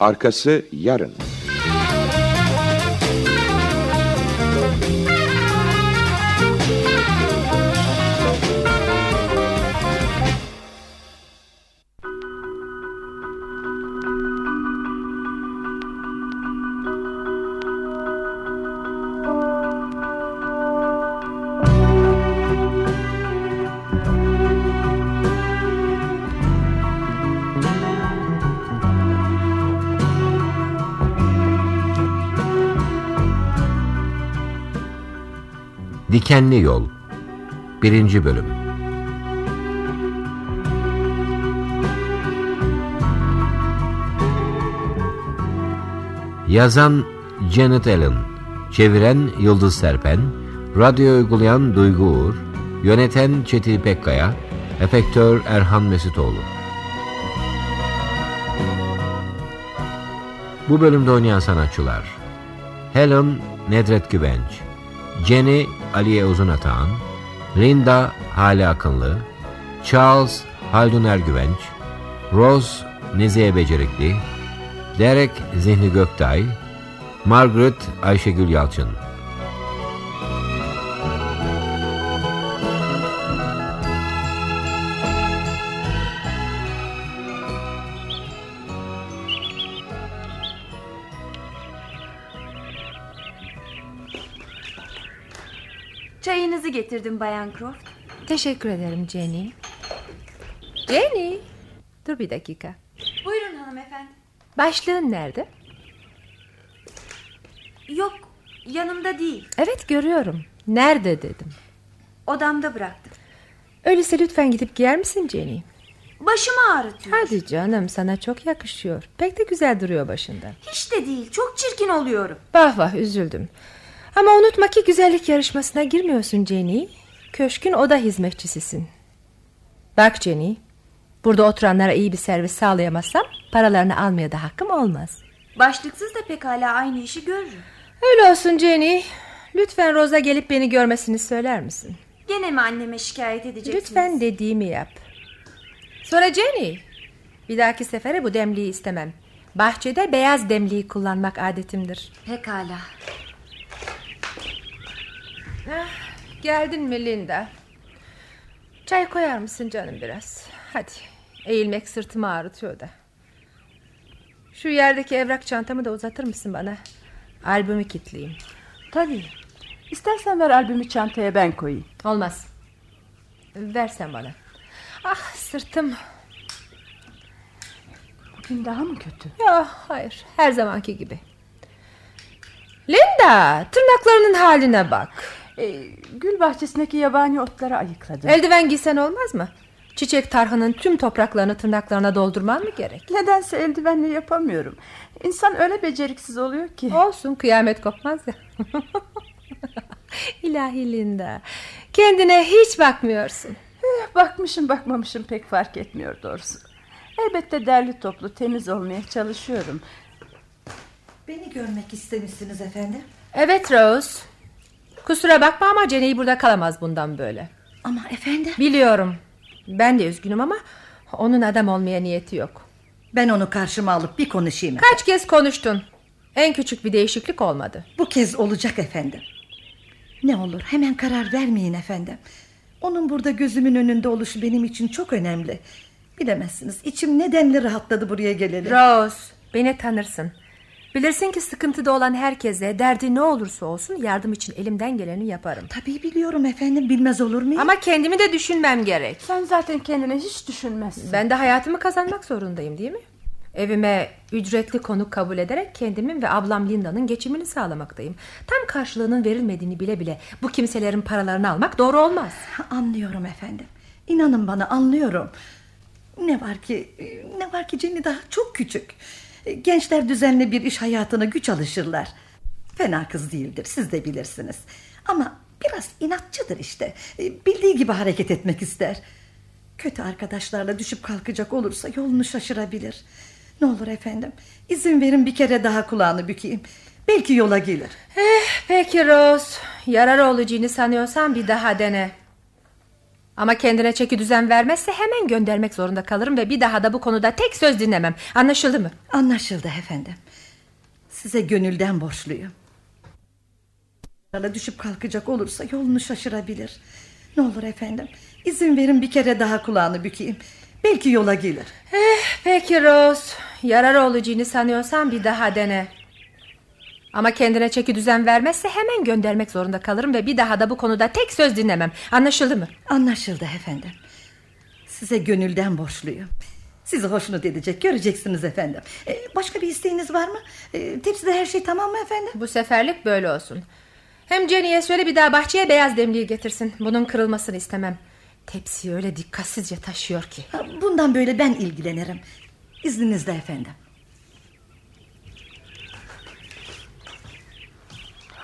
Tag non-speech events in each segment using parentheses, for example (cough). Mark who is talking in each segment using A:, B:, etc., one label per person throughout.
A: Arkası yarın.
B: Dikenli Yol 1. Bölüm Yazan Janet Allen Çeviren Yıldız Serpen Radyo uygulayan Duygu Uğur Yöneten Çetin Pekkaya Efektör Erhan Mesitoğlu Bu bölümde oynayan sanatçılar Helen Nedret Güvenç Jenny Aliye Uzunatağan, Linda Hale Akınlı, Charles Haldun Ergüvenç, Rose Nezihe Becerikli, Derek Zihni Göktay, Margaret Ayşegül Yalçın.
C: Bayan Croft.
D: Teşekkür ederim Jenny. Jenny. Dur bir dakika.
C: Buyurun hanımefendi.
D: Başlığın nerede?
C: Yok yanımda değil.
D: Evet görüyorum. Nerede dedim.
C: Odamda bıraktım.
D: Öyleyse lütfen gidip giyer misin Jenny?
C: Başımı ağrıtıyor.
D: Hadi canım sana çok yakışıyor. Pek de güzel duruyor başında.
C: Hiç de değil çok çirkin oluyorum.
D: Vah vah üzüldüm. Ama unutma ki güzellik yarışmasına girmiyorsun Jenny. Köşkün oda hizmetçisisin. Bak Jenny. Burada oturanlara iyi bir servis sağlayamazsam paralarını almaya da hakkım olmaz.
C: Başlıksız da pekala aynı işi görürüm.
D: Öyle olsun Jenny. Lütfen Rosa gelip beni görmesini söyler misin?
C: Gene mi anneme şikayet edeceksiniz?
D: Lütfen dediğimi yap. Sonra Jenny. Bir dahaki sefere bu demliği istemem. Bahçede beyaz demliği kullanmak adetimdir.
C: Pekala.
D: Geldin mi Linda? Çay koyar mısın canım biraz? Hadi. Eğilmek sırtımı ağrıtıyor da. Şu yerdeki evrak çantamı da uzatır mısın bana? Albümü kilitleyeyim.
E: Tabii. İstersen ver albümü çantaya ben koyayım.
D: Olmaz. Versen bana. Ah sırtım.
E: Bugün daha mı kötü?
D: Ya hayır her zamanki gibi. Linda tırnaklarının haline bak.
E: Ee, gül bahçesindeki yabani otları ayıkladım.
D: Eldiven giysen olmaz mı? Çiçek tarhanın tüm topraklarını tırnaklarına doldurman mı gerek?
E: Nedense eldivenle yapamıyorum. İnsan öyle beceriksiz oluyor ki.
D: Olsun kıyamet kopmaz ya. (laughs) İlahi Linda. Kendine hiç bakmıyorsun.
E: Eh, bakmışım bakmamışım pek fark etmiyor doğrusu. Elbette derli toplu temiz olmaya çalışıyorum.
F: Beni görmek istemişsiniz efendim.
D: Evet Rose. Kusura bakma ama Jenny burada kalamaz bundan böyle.
F: Ama efendim
D: Biliyorum. Ben de üzgünüm ama onun adam olmaya niyeti yok.
F: ben onu karşıma alıp bir konuşayım.
D: Kaç kez konuştun? En küçük bir değişiklik olmadı.
F: Bu kez olacak efendim. Ne olur hemen karar vermeyin efendim. Onun burada gözümün önünde oluşu benim için çok önemli. Bilemezsiniz içim nedenli rahatladı buraya geleli.
D: Rose, beni tanırsın. Bilirsin ki sıkıntıda olan herkese derdi ne olursa olsun yardım için elimden geleni yaparım.
F: Tabii biliyorum efendim bilmez olur muyum?
D: Ama kendimi de düşünmem gerek.
E: Sen zaten kendine hiç düşünmezsin.
D: Ben de hayatımı kazanmak zorundayım değil mi? Evime ücretli konuk kabul ederek kendimin ve ablam Linda'nın geçimini sağlamaktayım. Tam karşılığının verilmediğini bile bile bu kimselerin paralarını almak doğru olmaz.
F: Anlıyorum efendim. İnanın bana anlıyorum. Ne var ki ne var ki Jenny daha çok küçük. Gençler düzenli bir iş hayatına güç alışırlar. Fena kız değildir siz de bilirsiniz. Ama biraz inatçıdır işte. Bildiği gibi hareket etmek ister. Kötü arkadaşlarla düşüp kalkacak olursa yolunu şaşırabilir. Ne olur efendim izin verin bir kere daha kulağını bükeyim. Belki yola gelir.
D: Eh, peki Rose. Yarar olacağını sanıyorsan bir daha dene. Ama kendine çeki düzen vermezse hemen göndermek zorunda kalırım ve bir daha da bu konuda tek söz dinlemem. Anlaşıldı mı?
F: Anlaşıldı efendim. Size gönülden borçluyum. Düşüp kalkacak olursa yolunu şaşırabilir. Ne olur efendim. İzin verin bir kere daha kulağını bükeyim. Belki yola gelir.
D: Eh, peki Rose. Yarar olacağını sanıyorsan bir daha dene. Ama kendine çeki düzen vermezse hemen göndermek zorunda kalırım ve bir daha da bu konuda tek söz dinlemem. Anlaşıldı mı?
F: Anlaşıldı efendim. Size gönülden borçluyum. Sizi hoşnut edecek göreceksiniz efendim. Ee, başka bir isteğiniz var mı? Ee, tepside her şey tamam mı efendim?
D: Bu seferlik böyle olsun. Hem Jenny'e söyle bir daha bahçeye beyaz demliği getirsin. Bunun kırılmasını istemem. Tepsiyi öyle dikkatsizce taşıyor ki.
F: Bundan böyle ben ilgilenirim. İzninizle efendim.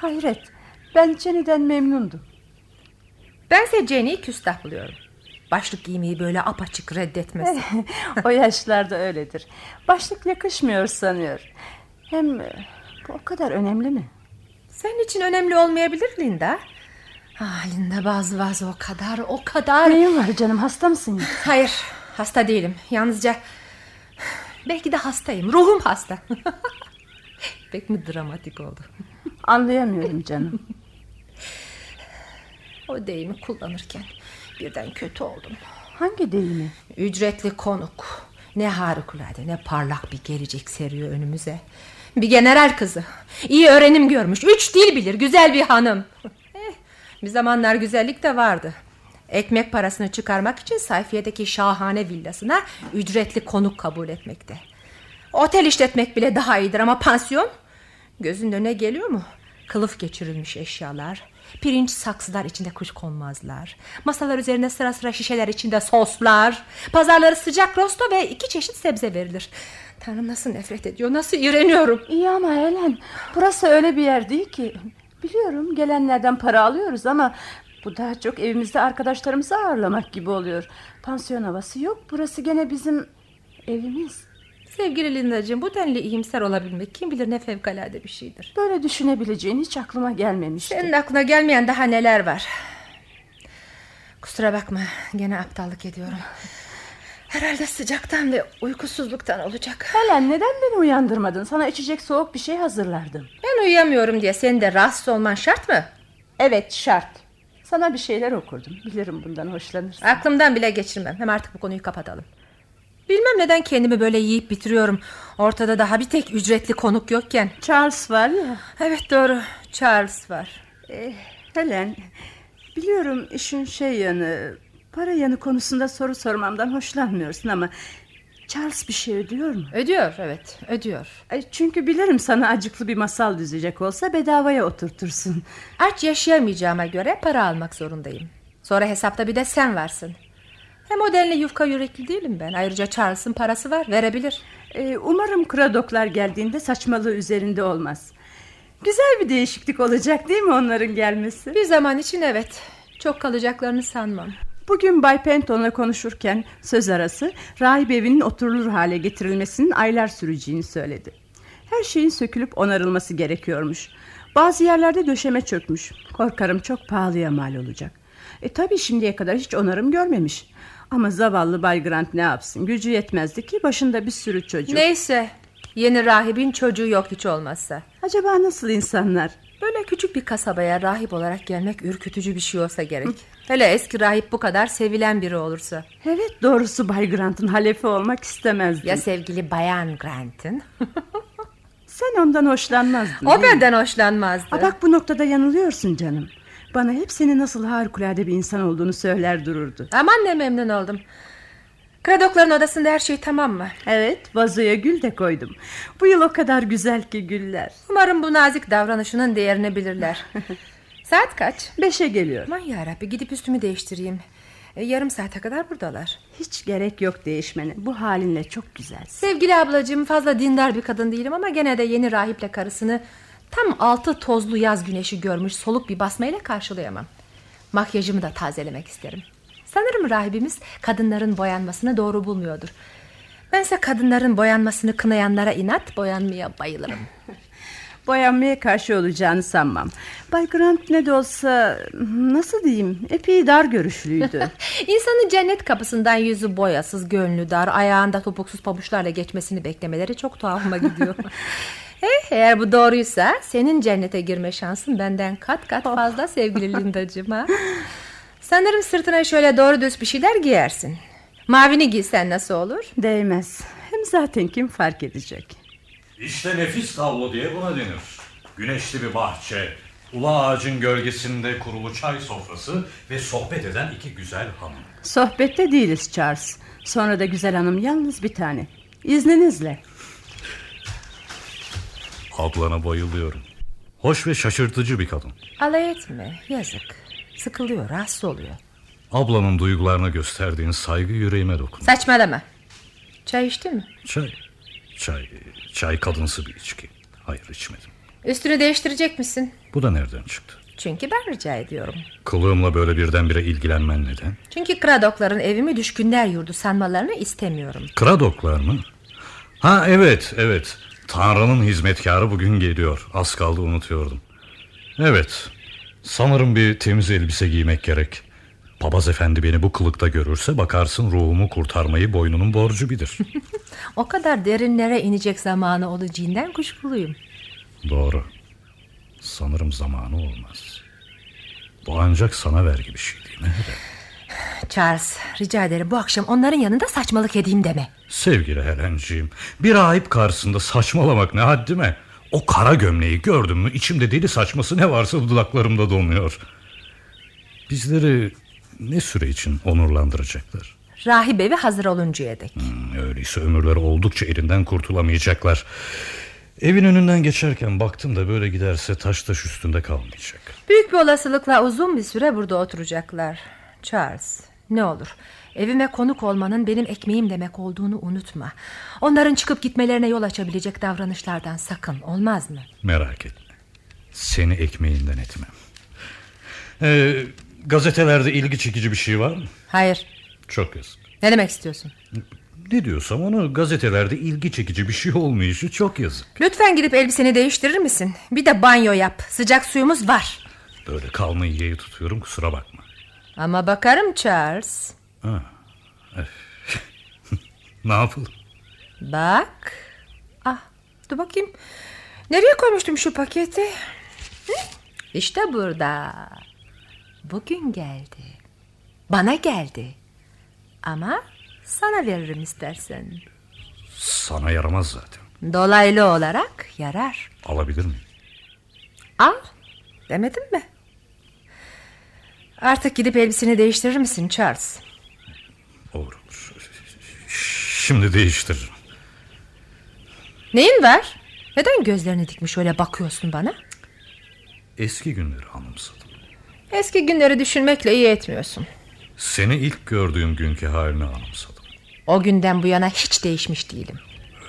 E: Hayret. Ben Jenny'den memnundum.
D: Bense Jenny'yi küstah buluyorum. Başlık giymeyi böyle apaçık reddetmesi. (laughs)
E: o yaşlarda öyledir. Başlık yakışmıyor sanıyor. Hem e, bu o kadar önemli mi?
D: Senin için önemli olmayabilir Linda. Ah Linda bazı bazı o kadar o kadar.
E: Neyin var canım hasta mısın? ya? (laughs)
D: Hayır hasta değilim. Yalnızca (sighs) belki de hastayım. Ruhum hasta. (laughs) Pek mi dramatik oldu?
E: Anlayamıyorum canım. (laughs)
D: O deyimi kullanırken birden kötü oldum.
E: Hangi deyimi?
D: Ücretli konuk. Ne harikulade ne parlak bir gelecek seriyor önümüze. Bir general kızı. İyi öğrenim görmüş. Üç dil bilir. Güzel bir hanım. (laughs) Eh, bir zamanlar güzellik de vardı. Ekmek parasını çıkarmak için sayfiyedeki şahane villasına ücretli konuk kabul etmekte. Otel işletmek bile daha iyidir ama pansiyon gözün önüne geliyor mu? Kılıf geçirilmiş eşyalar, pirinç saksılar içinde kuş konmazlar, masalar üzerine sıra sıra şişeler içinde soslar, pazarları sıcak rosto ve iki çeşit sebze verilir. Tanrım nasıl nefret ediyor, nasıl iğreniyorum.
E: İyi ama Helen burası öyle bir yer değil ki. Biliyorum gelenlerden para alıyoruz ama bu daha çok evimizde arkadaşlarımızı ağırlamak gibi oluyor. Pansiyon havası yok. Burası gene bizim evimiz.
D: Sevgili Lindacığım bu denli iyimser olabilmek kim bilir ne fevkalade bir şeydir.
E: Böyle düşünebileceğin hiç aklıma gelmemişti.
D: Senin aklına gelmeyen daha neler var. Kusura bakma gene aptallık ediyorum. Herhalde sıcaktan ve uykusuzluktan olacak.
E: Helen neden beni uyandırmadın? Sana içecek soğuk bir şey hazırlardım.
D: Ben uyuyamıyorum diye senin de rahatsız olman şart mı?
E: Evet şart. Sana bir şeyler okurdum. Bilirim bundan hoşlanırsın.
D: Aklımdan bile geçirmem. Hem artık bu konuyu kapatalım. Bilmem neden kendimi böyle yiyip bitiriyorum. Ortada daha bir tek ücretli konuk yokken.
E: Charles var ya.
D: Evet doğru. Charles var.
E: Eh, Helen biliyorum işin şey yanı para yanı konusunda soru sormamdan hoşlanmıyorsun ama Charles bir şey ödüyor mu?
D: Ödüyor evet ödüyor.
E: Ay, Çünkü bilirim sana acıklı bir masal düzecek olsa bedavaya oturtursun.
D: Aç yaşayamayacağıma göre para almak zorundayım. Sonra hesapta bir de sen varsın. Hem o denli yufka yürekli değilim ben. Ayrıca Charles'ın parası var verebilir.
E: Ee, umarım kradoklar geldiğinde saçmalığı üzerinde olmaz. Güzel bir değişiklik olacak değil mi onların gelmesi?
D: Bir zaman için evet. Çok kalacaklarını sanmam.
E: Bugün Bay Penton'la konuşurken söz arası rahip evinin oturulur hale getirilmesinin aylar süreceğini söyledi. Her şeyin sökülüp onarılması gerekiyormuş. Bazı yerlerde döşeme çökmüş. Korkarım çok pahalıya mal olacak. E tabi şimdiye kadar hiç onarım görmemiş. Ama zavallı Bay Grant ne yapsın? Gücü yetmezdi ki başında bir sürü çocuk.
D: Neyse. Yeni rahibin çocuğu yok hiç olmazsa.
E: Acaba nasıl insanlar?
D: Böyle küçük bir kasabaya rahip olarak gelmek ürkütücü bir şey olsa gerek. Hele eski rahip bu kadar sevilen biri olursa.
E: Evet doğrusu Bay Grant'ın halefi olmak istemezdim.
D: Ya sevgili Bayan Grant'ın? (laughs)
E: Sen ondan hoşlanmazdın.
D: o benden hoşlanmazdı.
E: Ha, bak bu noktada yanılıyorsun canım. Bana hep senin nasıl harikulade bir insan olduğunu söyler dururdu.
D: Aman ne memnun oldum. Kradokların odasında her şey tamam mı?
E: Evet vazoya gül de koydum. Bu yıl o kadar güzel ki güller.
D: Umarım bu nazik davranışının değerini bilirler. (laughs) Saat kaç?
E: Beşe geliyor.
D: Aman yarabbi gidip üstümü değiştireyim. E, yarım saate kadar buradalar.
E: Hiç gerek yok değişmene. Bu halinle çok güzelsin.
D: Sevgili ablacığım fazla dindar bir kadın değilim ama gene de yeni rahiple karısını tam altı tozlu yaz güneşi görmüş soluk bir basmayla karşılayamam. Makyajımı da tazelemek isterim. Sanırım rahibimiz kadınların boyanmasını doğru bulmuyordur. Bense kadınların boyanmasını kınayanlara inat boyanmaya bayılırım. (laughs)
E: Boyanmaya karşı olacağını sanmam. Bay Grant ne de olsa nasıl diyeyim epey dar görüşlüydü. (laughs)
D: İnsanın cennet kapısından yüzü boyasız, gönlü dar, ayağında topuksuz pabuçlarla geçmesini beklemeleri çok tuhafıma gidiyor. (laughs) Eh, eğer bu doğruysa senin cennete girme şansın benden kat kat fazla sevgili Lindacığım ha. Sanırım sırtına şöyle doğru düz bir şeyler giyersin. Mavini giysen nasıl olur?
E: Değmez. Hem zaten kim fark edecek?
A: İşte nefis tablo diye buna denir. Güneşli bir bahçe, ula ağacın gölgesinde kurulu çay sofrası ve sohbet eden iki güzel hanım.
E: Sohbette değiliz Charles. Sonra da güzel hanım yalnız bir tane. İzninizle.
A: Ablana bayılıyorum. Hoş ve şaşırtıcı bir kadın.
D: Alay etme yazık. Sıkılıyor rahatsız oluyor.
A: Ablanın duygularına gösterdiğin saygı yüreğime dokunuyor.
D: Saçmalama. Çay içtin mi?
A: Çay, çay, çay kadınsı bir içki. Hayır içmedim.
D: Üstünü değiştirecek misin?
A: Bu da nereden çıktı?
D: Çünkü ben rica ediyorum.
A: Kılığımla böyle birdenbire ilgilenmen neden?
D: Çünkü Kradokların evimi düşkünler yurdu sanmalarını istemiyorum.
A: Kradoklar mı? Ha evet, evet. Tanrı'nın hizmetkarı bugün geliyor. Az kaldı unutuyordum. Evet. Sanırım bir temiz elbise giymek gerek. Papaz efendi beni bu kılıkta görürse bakarsın ruhumu kurtarmayı boynunun borcu bilir. (laughs)
D: O kadar derinlere inecek zamanı olacağından kuşkuluyum.
A: Doğru. Sanırım zamanı olmaz. Bu ancak sana vergi bir şey değil mi?
D: Charles rica ederim bu akşam onların yanında saçmalık edeyim deme.
A: Sevgili Helenciğim, bir rahip karşısında saçmalamak ne haddime? O kara gömleği gördün mü içimde deli saçması ne varsa dudaklarımda donuyor. Bizleri ne süre için onurlandıracaklar?
D: Rahip evi hazır oluncaya dek.
A: Hmm, öyleyse ömürleri oldukça elinden kurtulamayacaklar. Evin önünden geçerken baktım da böyle giderse taş taş üstünde kalmayacak.
D: Büyük bir olasılıkla uzun bir süre burada oturacaklar. Charles ne olur evime konuk olmanın benim ekmeğim demek olduğunu unutma. Onların çıkıp gitmelerine yol açabilecek davranışlardan sakın olmaz mı?
A: Merak etme. Seni ekmeğinden etmem. Ee, gazetelerde ilgi çekici bir şey var mı?
D: Hayır
A: Çok yazık.
D: ne demek istiyorsun?
A: Ne diyorsam onu gazetelerde ilgi çekici bir şey olmayışı çok yazık.
D: Lütfen gidip elbiseni değiştirir misin? Bir de banyo yap sıcak suyumuz var.
A: Böyle kalmayı yeği tutuyorum kusura bakma.
D: Ama bakarım Charles. (laughs)
A: Ne yapalım?
D: Bak. Ah, dur bakayım. Nereye koymuştum şu paketi? Hı? İşte burada. Bugün geldi. Bana geldi. Ama sana veririm istersen.
A: Sana yaramaz zaten.
D: Dolaylı olarak yarar.
A: Alabilir miyim?
D: Al. Demedim mi? Artık gidip elbiseni değiştirir misin Charles?
A: Olur olur. Şimdi değiştiririm.
D: Neyin var? Neden gözlerini dikmiş öyle bakıyorsun bana?
A: Eski günleri anımsadım.
D: Eski günleri düşünmekle iyi etmiyorsun.
A: Seni ilk gördüğüm günkü halini anımsadım.
D: O günden bu yana hiç değişmiş değilim.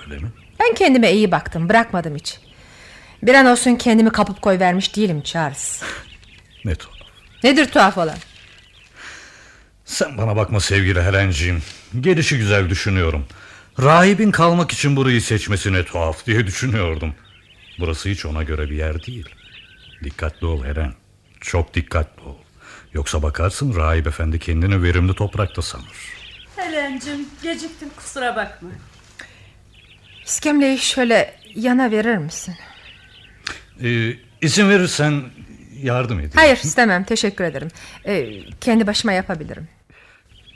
A: Öyle mi?
D: Ben kendime iyi baktım bırakmadım hiç. Bir an olsun kendimi kapıp koy vermiş değilim Charles.
A: Ne tuhaf.
D: Nedir tuhaf olan?
A: Sen bana bakma sevgili Helenciğim. Gelişi güzel düşünüyorum. Rahibin kalmak için burayı seçmesi ne tuhaf diye düşünüyordum. Burası hiç ona göre bir yer değil. Dikkatli ol Helen. Çok dikkatli ol. Yoksa bakarsın rahip efendi kendini verimli toprakta sanır.
E: Helen'cim geciktim kusura bakma.
D: İskemleyi şöyle yana verir misin?
A: Ee, izin verirsen yardım edeyim.
D: Hayır istemem teşekkür ederim. Ee, kendi başıma yapabilirim.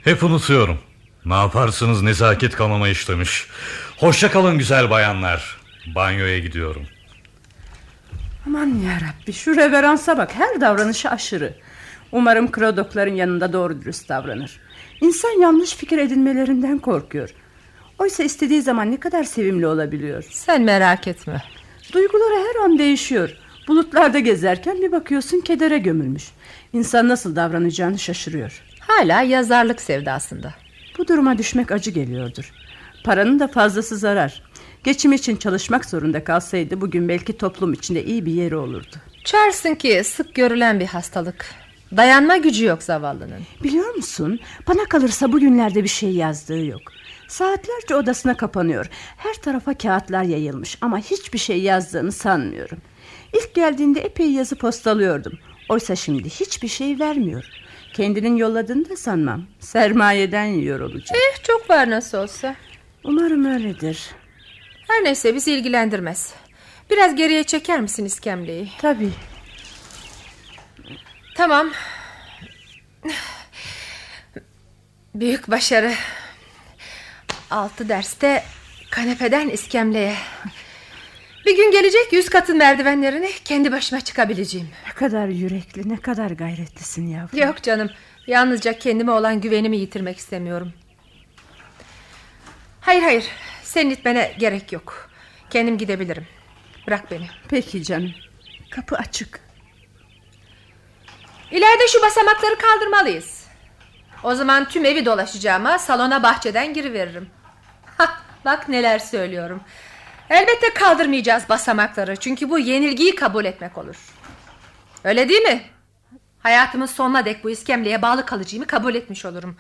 A: Hep unutuyorum. Ne yaparsınız nezaket kanama işlemiş. Hoşça kalın güzel bayanlar. Banyoya gidiyorum.
E: Aman yarabbi şu reveransa bak her davranışı aşırı. Umarım Kradokların yanında doğru dürüst davranır. İnsan yanlış fikir edinmelerinden korkuyor. Oysa istediği zaman ne kadar sevimli olabiliyor.
D: Sen merak etme.
E: Duyguları her an değişiyor. Bulutlarda gezerken bir bakıyorsun kedere gömülmüş. İnsan nasıl davranacağını şaşırıyor.
D: Hala yazarlık sevdasında.
E: Bu duruma düşmek acı geliyordur. Paranın da fazlası zarar. Geçim için çalışmak zorunda kalsaydı bugün belki toplum içinde iyi bir yeri olurdu.
D: Charles'ın ki sık görülen bir hastalık. Dayanma gücü yok zavallının.
E: Biliyor musun? Bana kalırsa bugünlerde bir şey yazdığı yok. Saatlerce odasına kapanıyor. Her tarafa kağıtlar yayılmış ama hiçbir şey yazdığını sanmıyorum. İlk geldiğinde epey yazı postalıyordum. Oysa şimdi hiçbir şey vermiyor. Kendinin yolladığını da sanmam. Sermayeden yiyor olacak.
D: Eh çok var nasıl olsa.
E: Umarım öyledir.
D: Her neyse bizi ilgilendirmez. Biraz geriye çeker misin iskemleyi?
E: Tabii.
D: Tamam. Büyük başarı. Altı derste kanepeden iskemleye. Bir gün gelecek yüz katın merdivenlerini kendi başıma çıkabileceğim.
E: Ne kadar yürekli, ne kadar gayretlisin yavrum.
D: Yok canım. Yalnızca kendime olan güvenimi yitirmek istemiyorum. Hayır hayır. Senin itmene gerek yok. Kendim gidebilirim. Bırak beni.
E: Peki canım. Kapı açık.
D: İleride şu basamakları kaldırmalıyız. O zaman tüm evi dolaşacağıma salona bahçeden giriveririm. Hah, bak neler söylüyorum. Elbette kaldırmayacağız basamakları. Çünkü bu yenilgiyi kabul etmek olur. Öyle değil mi? Hayatımın sonuna dek bu iskemleye bağlı kalacağımı kabul etmiş olurum.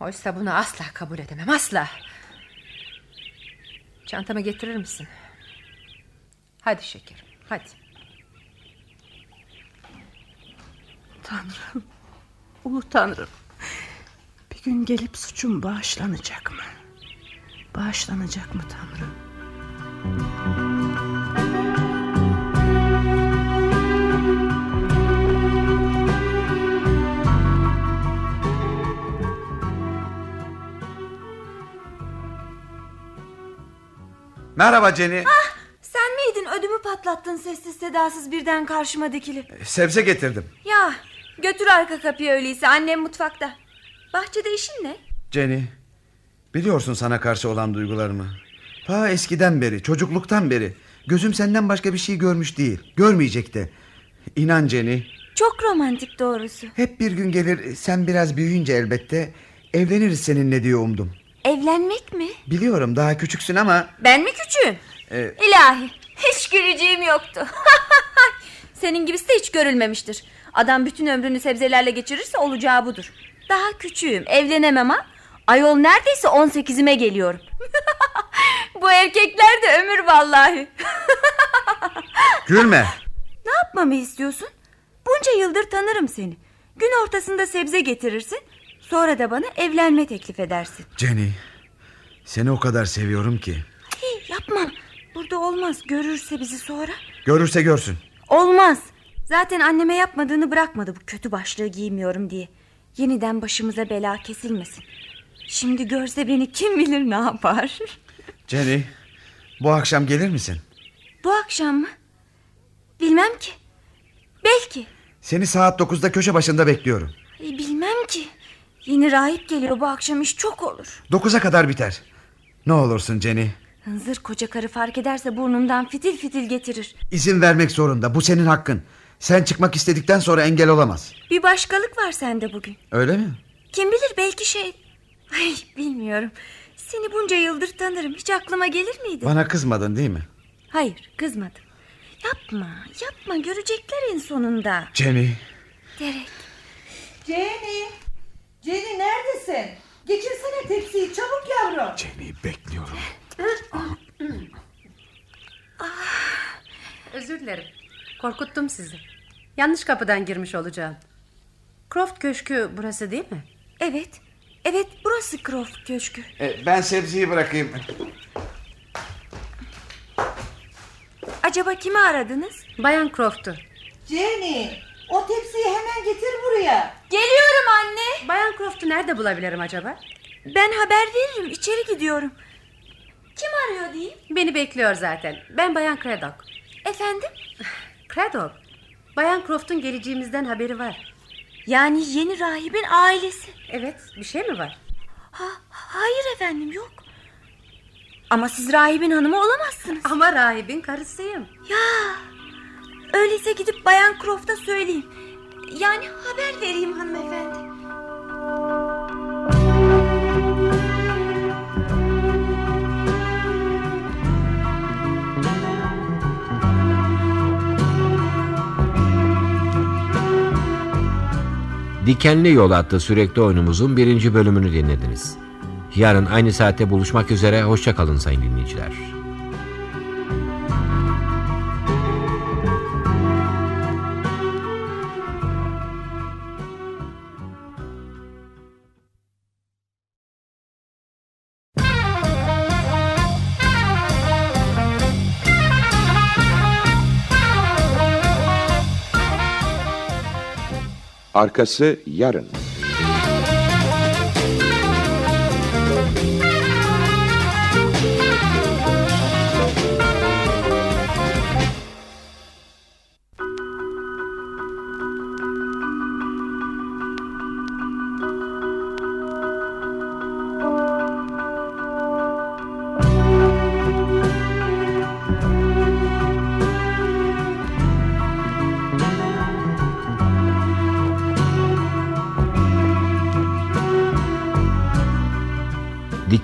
D: Oysa bunu asla kabul edemem asla. Çantamı getirir misin? Hadi şekerim hadi.
E: Tanrım. Ulu Tanrım. Bir gün gelip suçum bağışlanacak mı? Bağışlanacak mı Tanrım?
G: Merhaba Jenny.
C: Sen miydin ödümü patlattın sessiz sedasız birden karşıma dikilip.
G: Sebze getirdim.
C: Ya götür arka kapıyı öyleyse annem mutfakta. Bahçede işin ne?
G: Jenny, biliyorsun sana karşı olan duygularımı. Ta eskiden beri, çocukluktan beri. Gözüm senden başka bir şey görmüş değil. Görmeyecek de. İnan Jenny,
C: Çok romantik doğrusu.
G: hep bir gün gelir sen biraz büyüyünce elbette evleniriz seninle diye umdum.
C: Evlenmek mi?
G: Biliyorum daha küçüksün ama
C: Ben mi küçüğüm?
G: e,
C: İlahi hiç güleceğim yoktu. (laughs) Senin gibisi de hiç görülmemiştir. Adam bütün ömrünü sebzelerle geçirirse olacağı budur. Daha küçüğüm evlenemem ha. Ayol neredeyse 18'ime geliyorum. (laughs) Bu erkekler de ömür vallahi. (laughs)
G: gülme.
C: Ne yapmamı istiyorsun? Bunca yıldır tanırım seni. Gün ortasında sebze getirirsin. Sonra da bana evlenme teklif edersin.
G: Jenny, seni o kadar seviyorum ki.
C: Hey, yapma. Burada olmaz. Görürse bizi sonra.
G: Görürse görsün.
C: Olmaz. Zaten anneme yapmadığını bırakmadı bu kötü başlığı giymiyorum diye. Yeniden başımıza bela kesilmesin. Şimdi görse beni kim bilir ne yapar.
G: Jenny, bu akşam gelir misin?
C: Bu akşam mı? Bilmem ki. Belki.
G: Seni saat 9'da köşe başında bekliyorum.
C: Ay, bilmem ki. Yeni rahip geliyor bu akşam iş çok olur.
G: 9'a kadar biter. Ne olursun Jenny.
C: Hınzır koca karı fark ederse burnumdan fitil fitil getirir.
G: İzin vermek zorunda. Bu senin hakkın. Sen çıkmak istedikten sonra engel olamaz.
C: Bir başkalık var sende bugün.
G: Öyle mi?
C: Kim bilir belki şey... Ay bilmiyorum. Seni bunca yıldır tanırım. Hiç aklıma gelir miydi?
G: Bana kızmadın değil mi?
C: Hayır kızmadım. Yapma yapma görecekler en sonunda.
G: Jenny.
C: Derek.
F: Jenny. Jenny neredesin? Geçirsene tepsiyi çabuk yavrum.
G: Jenny bekliyorum.
H: Özür dilerim. Korkuttum sizi. Yanlış kapıdan girmiş olacağım. Croft Köşkü burası değil mi?
C: Evet. Evet burası Croft Köşkü.
G: E, ben sebzeyi bırakayım.
C: Acaba kimi aradınız?
H: Bayan Croft'u.
F: Jenny o tepsiyi hemen getir buraya.
C: Geliyorum anne.
H: Bayan Croft'u nerede bulabilirim acaba?
C: Ben haber veririm içeri gidiyorum. Kim arıyor diyeyim?
H: Beni bekliyor zaten. Ben Bayan Craddock.
C: Efendim?
H: Craddock. Bayan Croft'un geleceğimizden haberi var.
C: Yani yeni rahibin ailesi.
H: Evet, bir şey mi var?
C: Ha, hayır efendim yok. Ama siz rahibin hanımı olamazsınız.
H: Ama rahibin karısıyım.
C: Ya öyleyse gidip Bayan Croft'a söyleyeyim. Yani haber vereyim hanımefendi.
B: Dikenli Yol adlı sürekli oyunumuzun birinci bölümünü dinlediniz. Yarın aynı saatte buluşmak üzere, hoşçakalın sayın dinleyiciler.
I: Arkası yarın.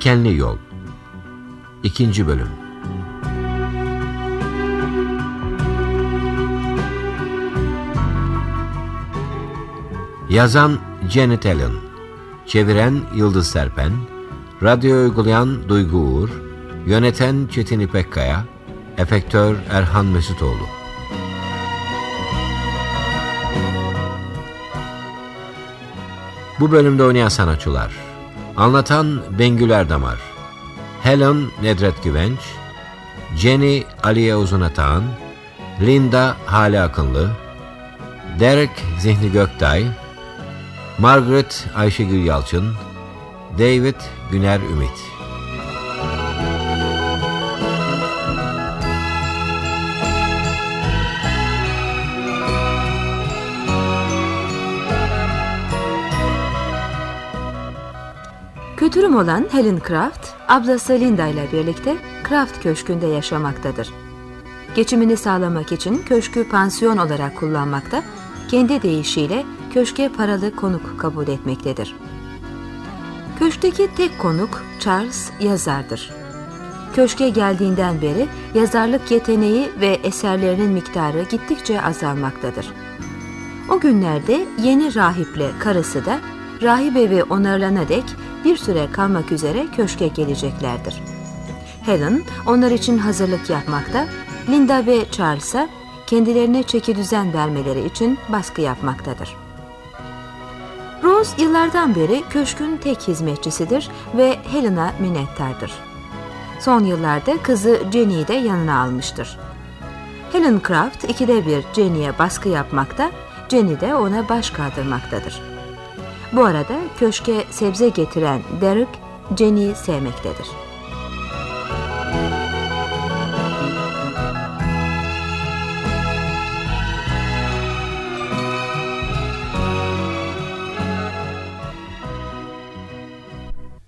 B: Dikenli Yol. 2. Bölüm. Yazan Janet Allen. Çeviren Yıldız Serpen. Radyo uygulayan Duygu Uğur. Yöneten Çetin İpekkaya. Efektör Erhan Mesitoğlu. Bu bölümde oynayan sanatçılar Anlatan Bengül Erdamar. Helen Nedret Güvenç. Jenny Aliye Uzunatağan Linda Hale Akınlı. Derek Zihni Göktay. Margaret Ayşegül Yalçın. David Güner Ümit
J: Kötürüm olan Helen Craft, ablası Linda ile birlikte Craft Köşkü'nde yaşamaktadır. Geçimini sağlamak için köşkü pansiyon olarak kullanmakta, kendi deyişiyle köşke paralı konuk kabul etmektedir. Köşkteki tek konuk Charles yazardır. Köşke geldiğinden beri yazarlık yeteneği ve eserlerinin miktarı gittikçe azalmaktadır. O günlerde yeni rahiple karısı da rahip evi onarılana dek bir süre kalmak üzere köşke geleceklerdir. Helen onlar için hazırlık yapmakta, Linda ve Charles'a kendilerine çeki düzen vermeleri için baskı yapmaktadır. Rose yıllardan beri köşkün tek hizmetçisidir ve Helen'a minnettardır. Son yıllarda kızı Jenny'i de yanına almıştır. Helen Craft ikide bir Jenny'e baskı yapmakta, Jenny de ona baş kaldırmaktadır. Bu arada köşke sebze getiren Derek, Jenny'i sevmektedir.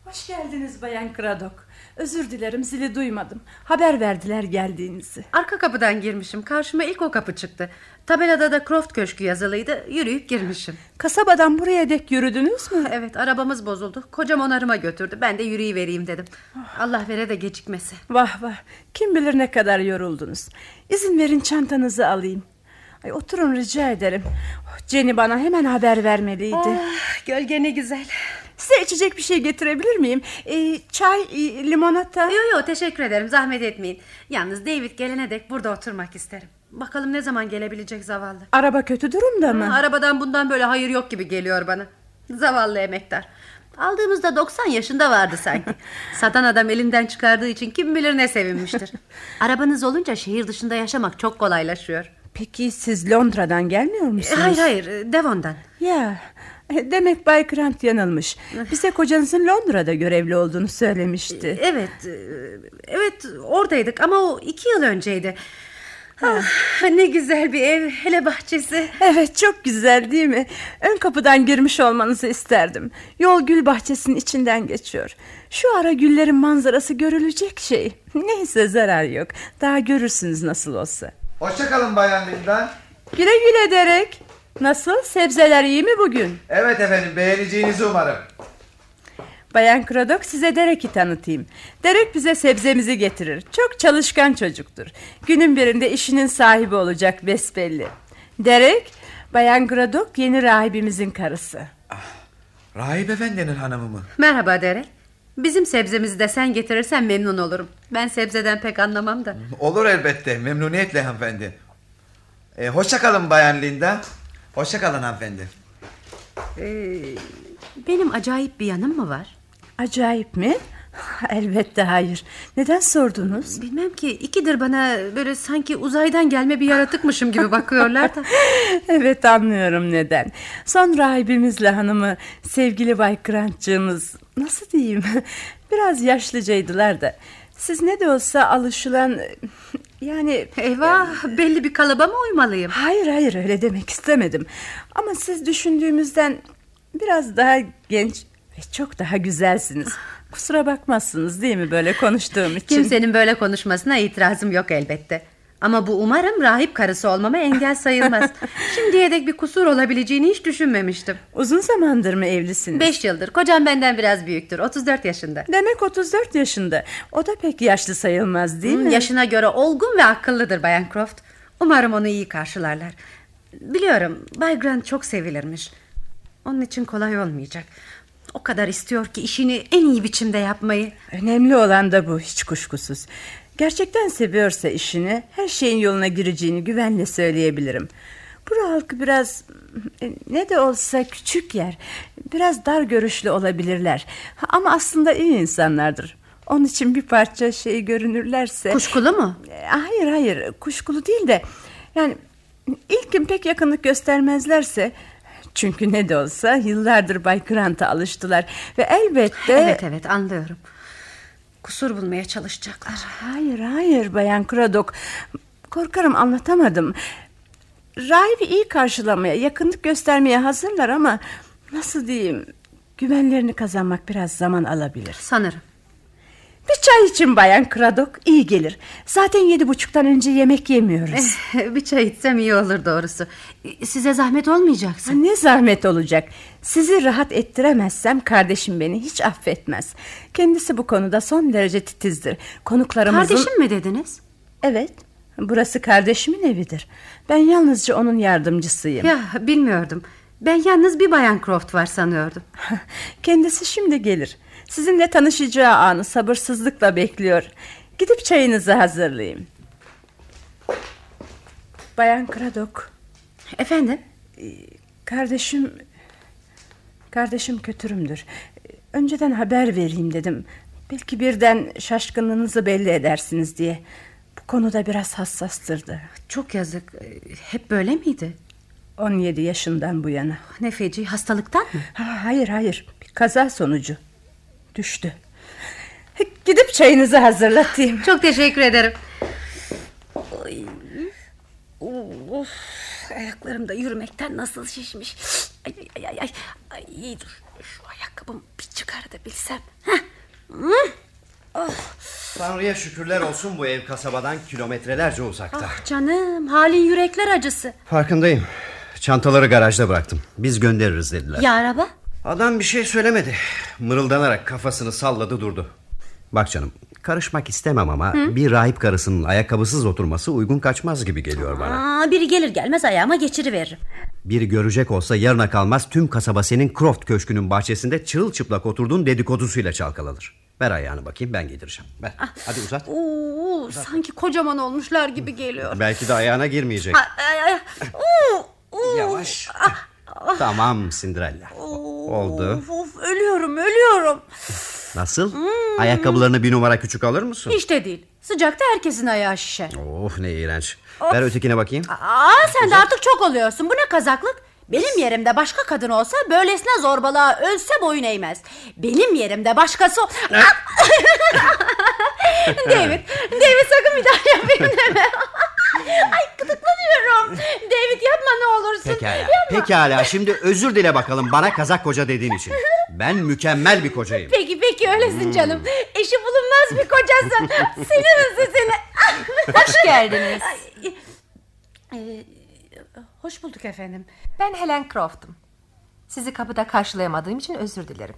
E: Hoş geldiniz Bayan Kradok. Özür dilerim zili duymadım. Haber verdiler geldiğinizi.
H: Arka kapıdan girmişim. Karşıma ilk o kapı çıktı. Tabelada da Croft Köşkü yazılıydı. Yürüyüp girmişim.
E: Kasabadan buraya dek yürüdünüz mü?
H: Evet arabamız bozuldu. Kocam onarıma götürdü. Ben de yürüyüvereyim dedim. Allah vere de gecikmesi.
E: Vah vah. Kim bilir ne kadar yoruldunuz. İzin verin çantanızı alayım. Ay, oturun rica ederim. Jenny bana hemen haber vermeliydi.
H: Ah, gölge ne güzel.
E: Size içecek bir şey getirebilir miyim? Ee, çay, e, limonata.
H: Yo yo teşekkür ederim zahmet etmeyin. Yalnız David gelene dek burada oturmak isterim. Bakalım ne zaman gelebilecek zavallı.
E: Araba kötü durumda mı?
H: Ha, arabadan bundan böyle hayır yok gibi geliyor bana. Zavallı emektar. Aldığımızda 90 yaşında vardı sanki. (laughs) Satan adam elinden çıkardığı için kim bilir ne sevinmiştir. Arabanız olunca şehir dışında yaşamak çok kolaylaşıyor.
E: Peki siz Londra'dan gelmiyor musunuz?
H: Hayır hayır Devon'dan.
E: Ya demek Bay Grant yanılmış. (laughs) Bize kocanızın Londra'da görevli olduğunu söylemişti.
H: Evet e, evet oradaydık ama o iki yıl önceydi. Ah, ne güzel bir ev hele bahçesi.
E: Evet çok güzel değil mi? Ön kapıdan girmiş olmanızı isterdim. Yol gül bahçesinin içinden geçiyor. Şu ara güllerin manzarası görülecek şey. Neyse zarar yok. Daha görürsünüz nasıl olsa.
G: Hoşçakalın Bayan Linda.
E: Güle güle Derek. Nasıl? Sebzeler iyi mi bugün?
G: Evet efendim beğeneceğinizi umarım.
E: Bayan Kradok size Derek'i tanıtayım. Derek bize sebzemizi getirir. Çok çalışkan çocuktur. Günün birinde işinin sahibi olacak besbelli. Derek, Bayan Kradok yeni rahibimizin karısı.
G: Rahip efendinin hanımı mı?
H: Merhaba Derek. Bizim sebzemizi de sen getirirsen memnun olurum. Ben sebzeden pek anlamam da.
G: Olur elbette memnuniyetle hanımefendi. Ee, hoşçakalın Bayan Linda. Hoşçakalın hanımefendi.
H: Ee, benim acayip bir yanım mı var?
E: Acayip mi? (laughs) Elbette hayır. Neden sordunuz?
H: Bilmem ki ikidir bana böyle sanki uzaydan gelme bir yaratıkmışım gibi bakıyorlar da. (laughs)
E: evet anlıyorum neden. Son rahibimizle hanımı sevgili Bay Grant'cığımız nasıl diyeyim (laughs) biraz yaşlıcaydılar da. Siz ne de olsa alışılan yani...
H: Eyvah belli bir kalıba mı uymalıyım?
E: Hayır hayır öyle demek istemedim. Ama siz düşündüğümüzden biraz daha genç ve çok daha güzelsiniz. Kusura bakmazsınız değil mi böyle konuştuğum için?
H: Kimsenin böyle konuşmasına itirazım yok elbette. Ama bu umarım rahip karısı olmama engel sayılmaz. (laughs) Şimdiye dek bir kusur olabileceğini hiç düşünmemiştim.
E: Uzun zamandır mı evlisiniz?
H: Beş yıldır. Kocam benden biraz büyüktür. 34 yaşında.
E: Demek 34 yaşında. O da pek yaşlı sayılmaz değil mi?
H: Yaşına göre olgun ve akıllıdır Bayan Croft. Umarım onu iyi karşılarlar. Biliyorum Bay Grant çok sevilirmiş. Onun için kolay olmayacak. O kadar istiyor ki işini en iyi biçimde yapmayı.
E: Önemli olan da bu hiç kuşkusuz. Gerçekten seviyorsa işini her şeyin yoluna gireceğini güvenle söyleyebilirim. Bura halkı biraz e, ne de olsa küçük yer. Biraz dar görüşlü olabilirler. Ama aslında iyi insanlardır. Onun için bir parça şey görünürlerse...
H: Kuşkulu mu?
E: E, hayır hayır kuşkulu değil de... Yani ilk gün pek yakınlık göstermezlerse... Çünkü ne de olsa yıllardır Bay Grant'a alıştılar. Ve elbette...
H: Evet evet anlıyorum. Kusur bulmaya çalışacaklar.
E: Hayır hayır Bayan Kradok. Korkarım anlatamadım. Rahibi iyi karşılamaya, yakınlık göstermeye hazırlar ama... Nasıl diyeyim... Güvenlerini kazanmak biraz zaman alabilir.
H: Sanırım.
E: Bir çay için Bayan Kradok iyi gelir. Zaten yedi buçuktan önce yemek yemiyoruz. (laughs)
H: bir çay içsem iyi olur doğrusu. Size zahmet olmayacaksa.
E: Ha, ne zahmet olacak. Sizi rahat ettiremezsem kardeşim beni hiç affetmez. Kendisi bu konuda son derece titizdir. Konuklarımızın...
H: Kardeşim mi dediniz?
E: Evet. Burası kardeşimin evidir. Ben yalnızca onun yardımcısıyım.
H: Ya bilmiyordum. Ben yalnız bir Bayan Croft var sanıyordum. (laughs)
E: Kendisi şimdi gelir. Sizinle tanışacağı anı sabırsızlıkla bekliyor. Gidip çayınızı hazırlayayım. Bayan Kradok.
H: Efendim?
E: Kardeşim... Kardeşim kötürümdür. Önceden haber vereyim dedim. Belki birden şaşkınlığınızı belli edersiniz diye. Bu konuda biraz hassastırdı.
H: Çok yazık. Hep böyle miydi?
E: 17 yaşından bu yana.
H: Ne feci hastalıktan mı?
E: Ha, hayır hayır bir kaza sonucu. Düştü. Gidip çayınızı hazırlatayım.
H: Çok teşekkür ederim. Of, ayaklarım da yürümekten nasıl şişmiş. Ay, ay, ay, ay. ay iyi dur. Şu ayakkabımı bir çıkartabilsem.
I: Oh. Tanrı'ya şükürler olsun bu ev kasabadan kilometrelerce uzakta.
H: Ah canım halin yürekler acısı.
I: Farkındayım. Çantaları garajda bıraktım. Biz göndeririz dediler.
H: Ya araba?
I: Adam bir şey söylemedi. Mırıldanarak kafasını salladı durdu. Bak canım karışmak istemem ama Hı? bir rahip karısının ayakkabısız oturması uygun kaçmaz gibi geliyor bana.
H: Aa, biri gelir gelmez ayağıma geçiriveririm.
I: Biri görecek olsa yarına kalmaz tüm kasaba senin Croft köşkünün bahçesinde çırılçıplak oturduğun dedikodusuyla çalkalanır. Ver ayağını bakayım ben giydireceğim. Ver. Ah. Hadi uzat.
H: Oo, uzat. Sanki kocaman olmuşlar gibi geliyor.
I: Belki de ayağına girmeyecek.
H: Ay, ay, ay. Oo, oo.
I: Yavaş. Ah. Tamam Cinderella. Oldu.
H: Of, of, ölüyorum ölüyorum.
I: Nasıl? Hmm. Ayakkabılarını bir numara küçük alır mısın?
H: Hiç de değil. Sıcakta herkesin ayağı şişer.
I: Of ne iğrenç. Of. Ver ötekine bakayım.
H: Aa, sen Uzat. de artık çok oluyorsun. Bu ne kazaklık? Benim yerimde başka kadın olsa böylesine zorbalığa ölse boyun eğmez. Benim yerimde başkası... (laughs) David, David sakın bir daha yapayım deme. (laughs) Ay gıdıklanıyorum. David yapma ne olursun.
I: Pekala.
H: Yapma.
I: Pekala. Şimdi özür dile bakalım bana kazak koca dediğin için. Ben mükemmel bir kocayım.
H: Peki peki öylesin canım. Eşi bulunmaz bir kocasın. (laughs) Seni hızlı seni.
J: Hoş geldiniz.
H: Ee, hoş bulduk efendim.
J: Ben Helen Croft'um. Sizi kapıda karşılayamadığım için özür dilerim.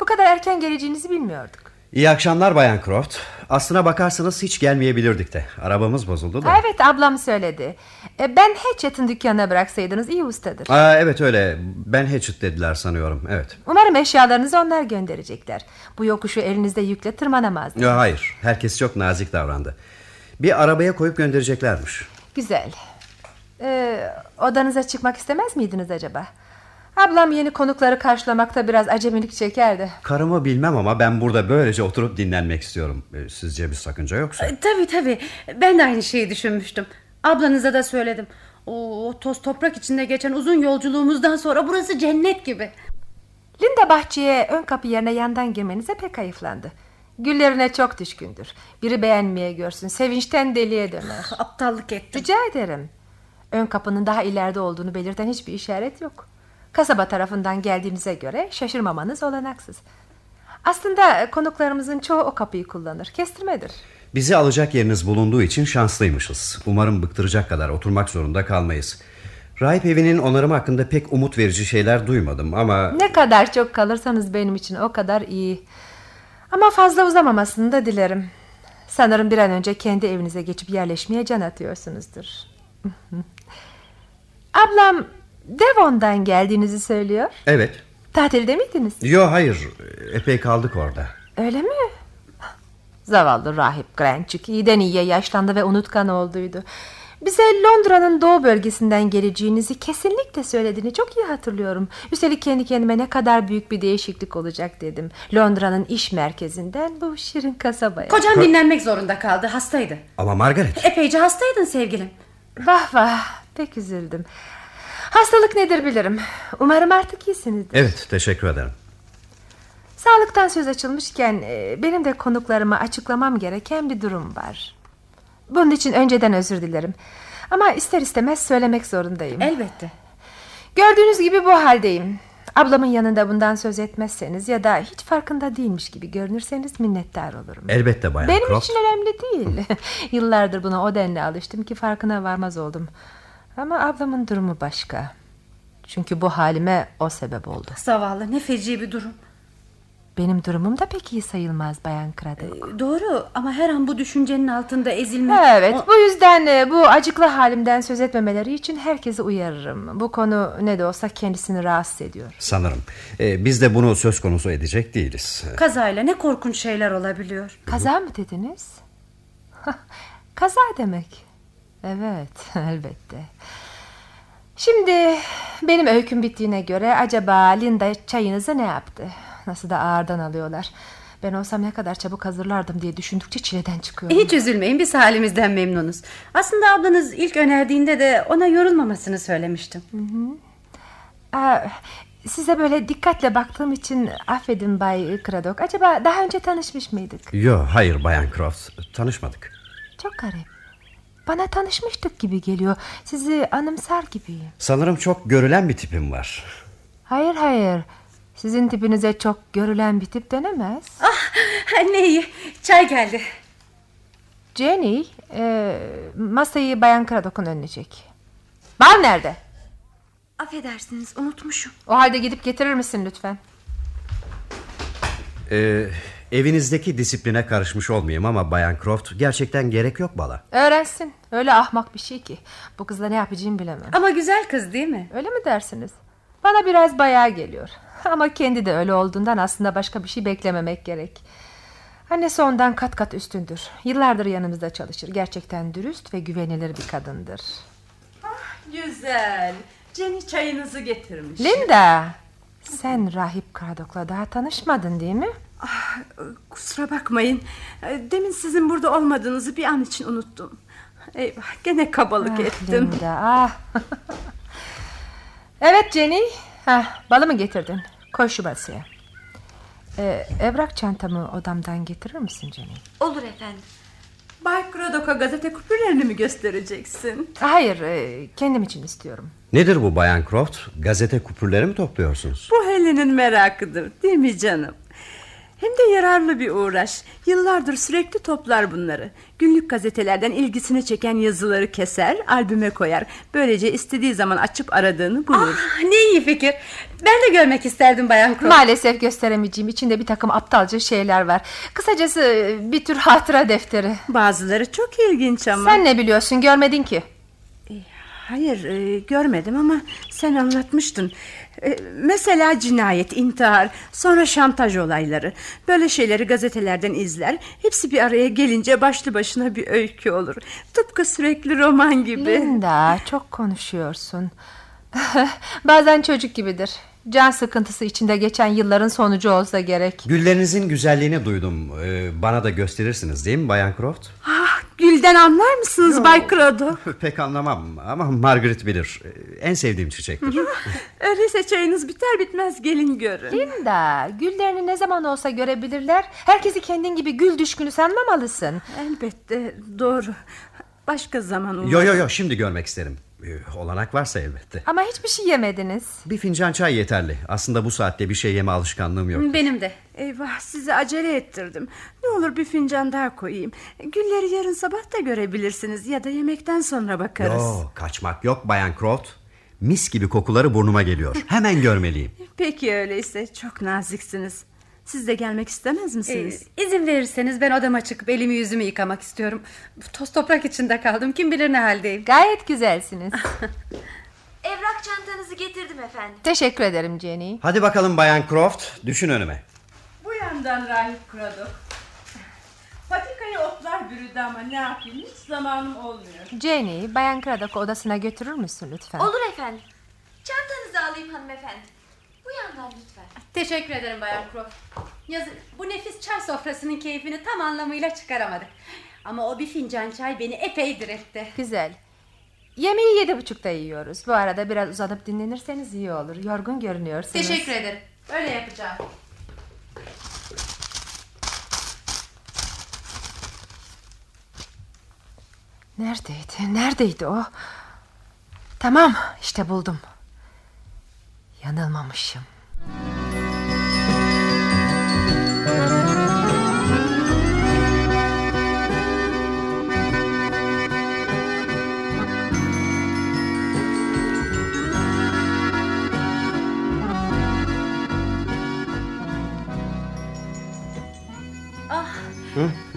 J: Bu kadar erken geleceğinizi bilmiyorduk.
I: İyi akşamlar Bayan Croft. Aslına bakarsanız hiç gelmeyebilirdik de. Arabamız bozuldu da.
J: Evet ablam söyledi. E, ben Hatchett'ın dükkanına bıraksaydınız iyi ustadır.
I: Aa, evet öyle. Ben Hatchett dediler sanıyorum. Evet.
J: Umarım eşyalarınızı onlar gönderecekler. Bu yokuşu elinizde yükle tırmanamazlar.
I: Ya, hayır. Herkes çok nazik davrandı. Bir arabaya koyup göndereceklermiş.
J: Güzel. Ee, odanıza çıkmak istemez miydiniz acaba?
D: Ablam yeni konukları karşılamakta biraz acemilik çekerdi.
I: Karımı bilmem ama ben burada böylece oturup dinlenmek istiyorum. E, Sizce bir sakınca yoksa?
H: E, Tabii tabii. Ben de aynı şeyi düşünmüştüm. Ablanıza da söyledim. O, o toz toprak içinde geçen uzun yolculuğumuzdan sonra burası cennet gibi.
D: Linda bahçeye ön kapı yerine yandan girmenize pek hayıflandı. Güllerine çok düşkündür. Biri beğenmeye görsün. Sevinçten deliye döner. (laughs)
H: Aptallık ettim.
D: Rica ederim. Ön kapının daha ileride olduğunu belirten hiçbir işaret yok. Kasaba tarafından geldiğinize göre şaşırmamanız olanaksız. Aslında konuklarımızın çoğu o kapıyı kullanır. Kestirmedir.
I: Bizi alacak yeriniz bulunduğu için şanslıymışız. Umarım bıktıracak kadar oturmak zorunda kalmayız. Rahip evinin onarımı hakkında pek umut verici şeyler duymadım ama...
D: Ne kadar çok kalırsanız benim için o kadar iyi. Ama fazla uzamamasını da dilerim. Sanırım bir an önce kendi evinize geçip yerleşmeye can atıyorsunuzdur. (laughs) Ablam Devon'dan geldiğinizi söylüyor.
I: Evet.
D: Tatilde miydiniz?
I: Yo hayır. Epey kaldık orada.
D: Öyle mi? Zavallı rahip Granchik iyiden iyiye yaşlandı ve unutkan olduydu. Bize Londra'nın doğu bölgesinden geleceğinizi kesinlikle söylediğini çok iyi hatırlıyorum. Üstelik kendi kendime ne kadar büyük bir değişiklik olacak dedim. Londra'nın iş merkezinden bu şirin kasabaya.
H: Kocam dinlenmek zorunda kaldı. Hastaydı.
I: Ama Margaret.
H: Epeyce hastaydın sevgilim.
D: Vah vah pek üzüldüm. Hastalık nedir bilirim. Umarım artık iyisinizdir.
I: Evet teşekkür ederim.
D: Sağlıktan söz açılmışken e, benim de konuklarıma açıklamam gereken bir durum var. Bunun için önceden özür dilerim. Ama ister istemez söylemek zorundayım.
H: Elbette.
D: Gördüğünüz gibi bu haldeyim. Ablamın yanında bundan söz etmezseniz ya da hiç farkında değilmiş gibi görünürseniz minnettar olurum.
I: Elbette Bayan
D: Benim
I: Croft.
D: için önemli değil. (laughs) Yıllardır buna o denli alıştım ki farkına varmaz oldum. Ama ablamın durumu başka. Çünkü bu halime o sebep oldu.
H: Zavallı ne feci bir durum.
D: Benim durumum da pek iyi sayılmaz Bayan Craddock.
H: Doğru ama her an bu düşüncenin altında ezilmek...
D: Evet
H: O-
D: bu yüzden e, bu acıklı halimden söz etmemeleri için herkesi uyarırım. Bu konu ne de olsa kendisini rahatsız ediyor.
I: Sanırım. Ee, biz de bunu söz konusu edecek değiliz.
H: Kazayla ne korkunç şeyler olabiliyor.
D: Kaza mı dediniz? (laughs) Kaza demek. Evet (laughs) elbette. Şimdi benim öyküm bittiğine göre acaba Linda çayınızı ne yaptı? Nasıl da ağırdan alıyorlar. Ben olsam ne kadar çabuk hazırlardım diye düşündükçe çileden çıkıyorum.
H: Hiç üzülmeyin biz halimizden memnunuz. Aslında ablanız ilk önerdiğinde de ona yorulmamasını söylemiştim.
D: Aa, size böyle dikkatle baktığım için affedin Bay Craddock. Acaba daha önce tanışmış mıydık?
I: Yo hayır Bayan Croft. Tanışmadık.
D: Çok garip. Bana tanışmıştık gibi geliyor. Sizi anımsar gibiyim.
I: Sanırım çok görülen bir tipim var.
D: Hayır hayır. Sizin tipinize çok görülen bir tip denemez.
H: Ah ne iyi çay geldi.
D: Jenny e, masayı Bayan Craddock'un önüne çek. Bal nerede?
C: Affedersiniz unutmuşum.
D: O halde gidip getirir misin lütfen?
I: Ee, evinizdeki disipline karışmış olmayayım ama Bayan Croft gerçekten gerek yok bala.
D: Öğrensin. Öyle ahmak bir şey ki. Bu kızla ne yapacağımı bilemem.
H: Ama güzel kız değil mi?
D: Öyle mi dersiniz? Bana biraz bayağı geliyor. (laughs) Ama kendi de öyle olduğundan aslında başka bir şey beklememek gerek. Annesi ondan kat kat üstündür. Yıllardır yanımızda çalışır. Gerçekten dürüst ve güvenilir bir kadındır.
E: Güzel. Jenny çayınızı getirmiş.
D: Linda! Sen Rahip Craddock'la daha tanışmadın değil mi?
E: Ah, kusura bakmayın. Demin sizin burada olmadığınızı bir an için unuttum. Eyvah gene kabalık
D: Ah,
E: ettim.
D: Linda, ah. (laughs) evet Jenny. Heh, balı mı getirdin? Koy şu masaya. Ee, evrak çantamı odamdan getirir misin Jenny?
C: Olur efendim.
E: Bay Craddock'a gazete kupürlerini mi göstereceksin?
D: Hayır, e, kendim için istiyorum.
I: Nedir bu Bayan Croft? Gazete kupürleri mi topluyorsunuz?
E: Bu Helen'in merakıdır değil mi canım? Hem de yararlı bir uğraş. Yıllardır sürekli toplar bunları. Günlük gazetelerden ilgisini çeken yazıları keser, albüme koyar. Böylece istediği zaman açıp aradığını bulur.
H: Ah, ne iyi fikir. Ben de görmek isterdim Bayan Croft.
D: Maalesef gösteremeyeceğim içinde bir takım aptalca şeyler var. Kısacası e, bir tür hatıra defteri.
E: Bazıları çok ilginç ama.
D: Sen ne biliyorsun görmedin ki.
E: Hayır e, görmedim ama sen anlatmıştın. E, mesela cinayet, intihar, sonra şantaj olayları. Böyle şeyleri gazetelerden izler. Hepsi bir araya gelince başlı başına bir öykü olur. Tıpkı sürekli roman gibi.
D: Linda çok konuşuyorsun. (laughs) Bazen çocuk gibidir. Can sıkıntısı içinde geçen yılların sonucu olsa gerek.
I: Güllerinizin güzelliğini duydum. Ee, bana da gösterirsiniz değil mi Bayan Croft?
E: Ah, gülden anlar mısınız Bay Crado? (laughs)
I: Pek anlamam ama Margaret bilir. Ee, En sevdiğim çiçektir. (laughs)
E: Öyleyse çayınız biter bitmez gelin görün.
D: Linda, güllerini ne zaman olsa görebilirler. Herkesi kendin gibi gül düşkünü sanmamalısın.
E: Elbette doğru. Başka zaman olur.
I: yo yo yo şimdi görmek isterim. Ee, Olanak varsa elbette.
D: Ama hiçbir şey yemediniz.
I: Bir fincan çay yeterli. Aslında bu saatte bir şey yeme alışkanlığım yok.
H: Benim de.
E: Eyvah sizi acele ettirdim. Ne olur bir fincan daha koyayım. Gülleri yarın sabah da görebilirsiniz ya da yemekten sonra bakarız.
I: Yo, kaçmak yok Bayan Croft. Mis gibi kokuları burnuma geliyor. Hemen görmeliyim.
E: Peki öyleyse çok naziksiniz. Siz de gelmek istemez misiniz?
H: Ee, izin verirseniz ben odama çıkıp elimi yüzümü yıkamak istiyorum. Bu toz toprak içinde kaldım. Kim bilir ne haldeyim.
D: Gayet güzelsiniz. (laughs)
C: Evrak çantanızı getirdim efendim.
D: Teşekkür ederim Jenny.
I: Hadi bakalım Bayan Croft. Düşün önüme.
E: Bu yandan Rahip Crado. Patikayı otlar bürüdü ama ne yapayım hiç zamanım olmuyor.
D: Jenny, Bayan Craddock'u odasına götürür müsün lütfen?
C: Olur efendim. Çantanızı alayım hanımefendi. Yandan lütfen.
H: Teşekkür ederim Bayan Croft. Yazık bu nefis çay sofrasının keyfini tam anlamıyla çıkaramadık. Ama o bir fincan çay beni epey diretti.
D: Güzel. Yemeği yedi buçukta yiyoruz. Bu arada biraz uzanıp dinlenirseniz iyi olur. Yorgun görünüyorsunuz.
H: Teşekkür ederim. Öyle yapacağım.
D: Neredeydi? Neredeydi o? Tamam, işte buldum. Yanılmamışım.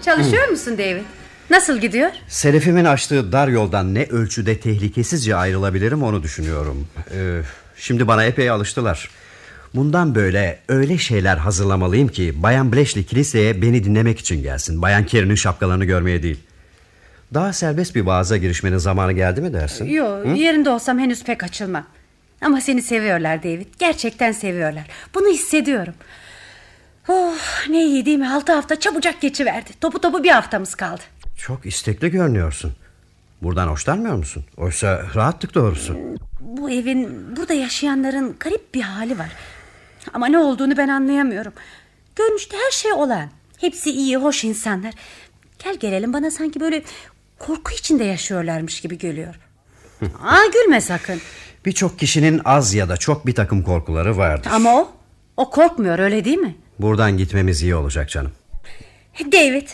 H: Çalışıyor musun David? Nasıl gidiyor?
I: Selefimin açtığı dar yoldan ne ölçüde tehlikesizce ayrılabilirim onu düşünüyorum. Ee, şimdi bana epey alıştılar. Bundan böyle öyle şeyler hazırlamalıyım ki Bayan Bletchley kiliseye beni dinlemek için gelsin. Bayan Carey'nin şapkalarını görmeye değil. Daha serbest bir vaaza girişmenin zamanı geldi mi dersin?
H: Yok yerinde olsam henüz pek açılmam. Ama seni seviyorlar David. Gerçekten seviyorlar. Bunu hissediyorum. Oh, ne iyi değil mi? Altı hafta çabucak geçiverdi. Topu topu bir haftamız kaldı.
I: Çok istekli görünüyorsun. Buradan hoşlanmıyor musun? Oysa rahattık doğrusu.
H: Bu evin burada yaşayanların garip bir hali var. Ama ne olduğunu ben anlayamıyorum. Görünüşte her şey olan. Hepsi iyi, hoş insanlar. Gel gelelim bana sanki böyle korku içinde yaşıyorlarmış gibi geliyor. (laughs) Aa gülme sakın.
I: Birçok kişinin az ya da çok bir takım korkuları vardır.
H: Ama o, o korkmuyor öyle değil mi?
I: Buradan gitmemiz iyi olacak canım.
H: David,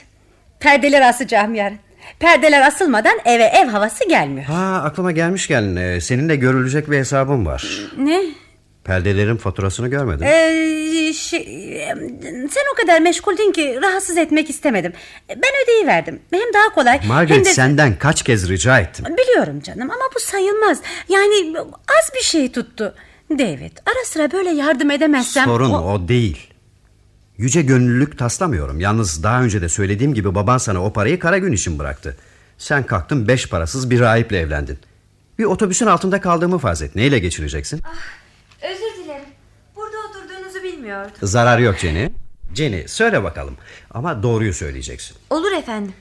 H: perdeler asacağım yarın. Perdeler asılmadan eve ev havası gelmiyor.
I: Ha aklıma gelmişken e, seninle görülecek bir hesabım var.
H: Ne?
I: Perdelerin faturasını görmedim.
H: Ee, şey, sen o kadar meşguldün ki rahatsız etmek istemedim. Ben ödeyiverdim. Hem daha kolay.
I: Margaret
H: hem de...
I: senden kaç kez rica ettim.
H: Biliyorum canım ama bu sayılmaz. Yani az bir şey tuttu. David ara sıra böyle yardım edemezsem...
I: Sorun o... o değil. Yüce gönüllülük taslamıyorum. Yalnız daha önce de söylediğim gibi baban sana o parayı kara gün için bıraktı. Sen kalktın beş parasız bir rahiple evlendin. Bir otobüsün altında kaldığımı farz et. Neyle geçireceksin?
C: Özür dilerim. Burada oturduğunuzu bilmiyordum.
I: Zarar yok Jenny. Jenny söyle bakalım. Ama doğruyu söyleyeceksin.
C: Olur efendim.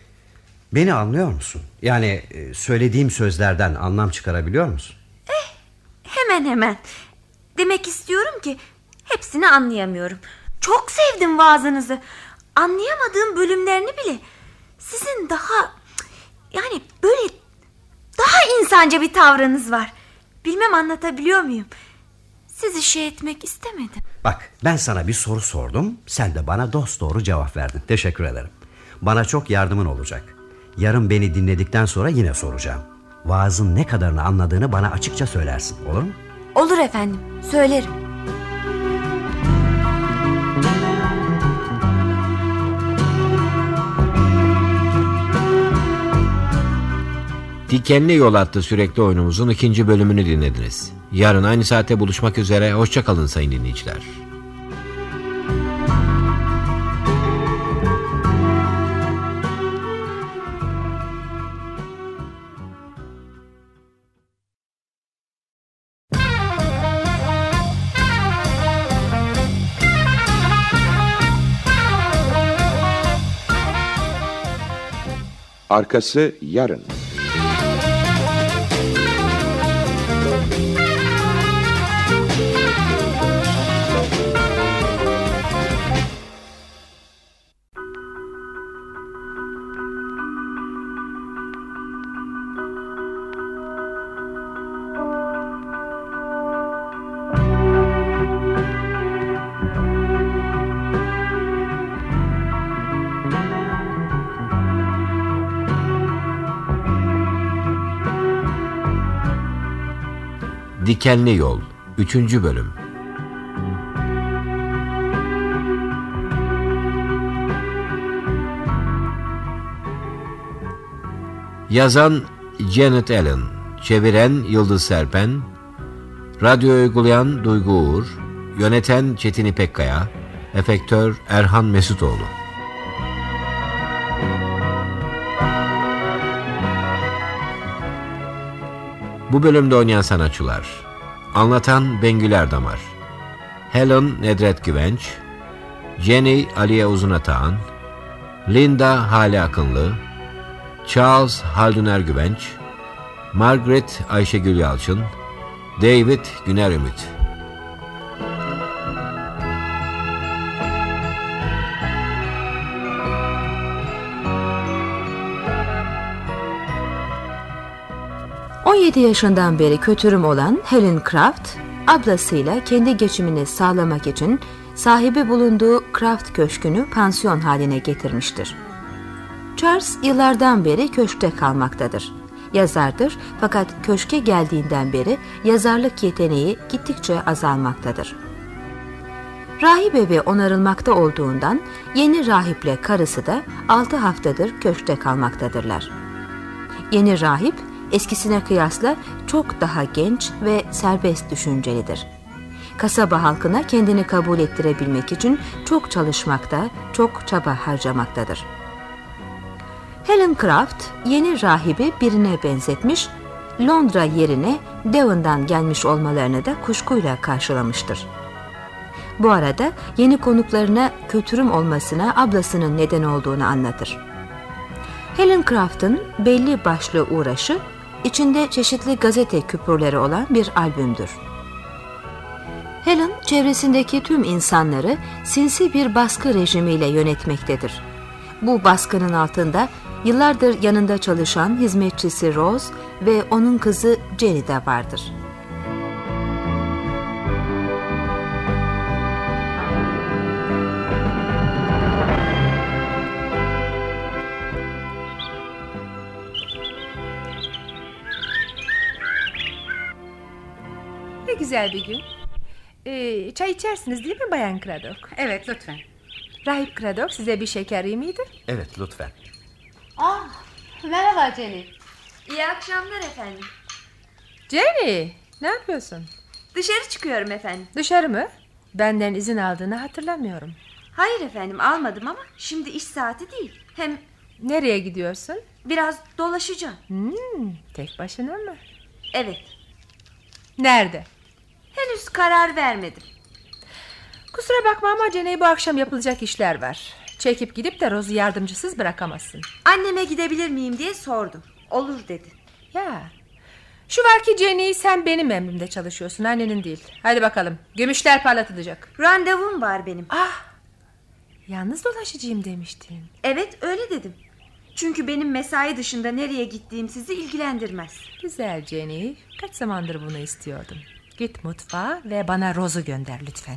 I: Beni anlıyor musun? Yani e, söylediğim sözlerden anlam çıkarabiliyor musun?
C: Hemen hemen. Demek istiyorum ki hepsini anlayamıyorum. Çok sevdim vaazınızı. Anlayamadığım bölümlerini bile. Sizin daha yani böyle daha insanca bir tavrınız var. Bilmem anlatabiliyor muyum? Sizi şey etmek istemedim.
I: Bak ben sana bir soru sordum. Sen de bana dost doğru cevap verdin. Teşekkür ederim. Bana çok yardımın olacak. Yarın beni dinledikten sonra yine soracağım. Vaazın ne kadarını anladığını bana açıkça söylersin. Olur mu?
C: Olur efendim. Söylerim.
B: Dikenli Yol adlı sürekli oyunumuzun ikinci bölümünü dinlediniz. Yarın aynı saate buluşmak üzere, hoşçakalın sayın dinleyiciler.
K: Arkası yarın.
B: Dikenli Yol 3. Bölüm Yazan Janet Allen Çeviren Yıldız Serpen Radyo uygulayan Duygu Uğur Yöneten Çetin İpekkaya Efektör Erhan Mesutoğlu Bu bölümde oynayan sanatçılar. Anlatan Bengül Erdamar. Helen Nedret Güvenç. Jenny Aliye Uzunatağan. Linda Hale Akınlı. Charles Haldun Ergüvenç Margaret Ayşegül Yalçın. David Güner Ümit
J: ...17 yaşından beri kötürüm olan Helen Craft... ...ablasıyla kendi geçimini sağlamak için... ...sahibi bulunduğu Craft Köşkü'nü pansiyon haline getirmiştir. Charles yıllardan beri köşkte kalmaktadır. Yazardır fakat köşke geldiğinden beri yazarlık yeteneği gittikçe azalmaktadır. Rahip evi onarılmakta olduğundan yeni rahiple karısı da 6 haftadır köşkte kalmaktadırlar. Yeni rahip eskisine kıyasla çok daha genç ve serbest düşüncelidir. Kasaba halkına kendini kabul ettirebilmek için çok çalışmakta, çok çaba harcamaktadır. Helen Craft yeni rahibi birine benzetmiş, Londra yerine Devon'dan gelmiş olmalarını da kuşkuyla karşılamıştır. Bu arada yeni konuklarına kötürüm olmasına ablasının neden olduğunu anlatır. Helen Craft'ın belli başlı uğraşı içinde çeşitli gazete küpürleri olan bir albümdür. Helen çevresindeki tüm insanları sinsi bir baskı rejimiyle yönetmektedir. Bu baskının altında yıllardır yanında çalışan hizmetçisi Rose ve onun kızı Jenny de vardır.
D: Güzel bir gün. Ee, çay içersiniz değil mi Bayan Craddock?
H: Evet lütfen.
D: Rahip Craddock size bir şeker iyi miydi?
I: Evet lütfen.
H: Ah, merhaba Jenny.
C: İyi akşamlar efendim.
D: Jenny ne yapıyorsun?
C: Dışarı çıkıyorum efendim.
D: Dışarı mı? Benden izin aldığını hatırlamıyorum.
C: Hayır efendim almadım ama şimdi iş saati değil. Hem
D: Nereye gidiyorsun?
C: biraz dolaşacağım.
D: Hmm, tek başına mı?
C: Evet.
D: Nerede?
C: Henüz karar vermedim.
D: Kusura bakma ama Jenny bu akşam yapılacak işler var. Çekip gidip de Rose'u yardımcısız bırakamazsın.
C: Anneme gidebilir miyim diye sordum. Olur dedi.
D: Ya. Şu var ki Jenny sen benim emrimde çalışıyorsun annenin değil. Hadi bakalım gümüşler parlatılacak.
C: Randevum var benim.
D: Ah. Yalnız dolaşacağım demiştin.
C: Evet öyle dedim. Çünkü benim mesai dışında nereye gittiğim sizi ilgilendirmez.
D: Güzel Jenny. Kaç zamandır bunu istiyordum. Git mutfağa ve bana Rose'u gönder lütfen.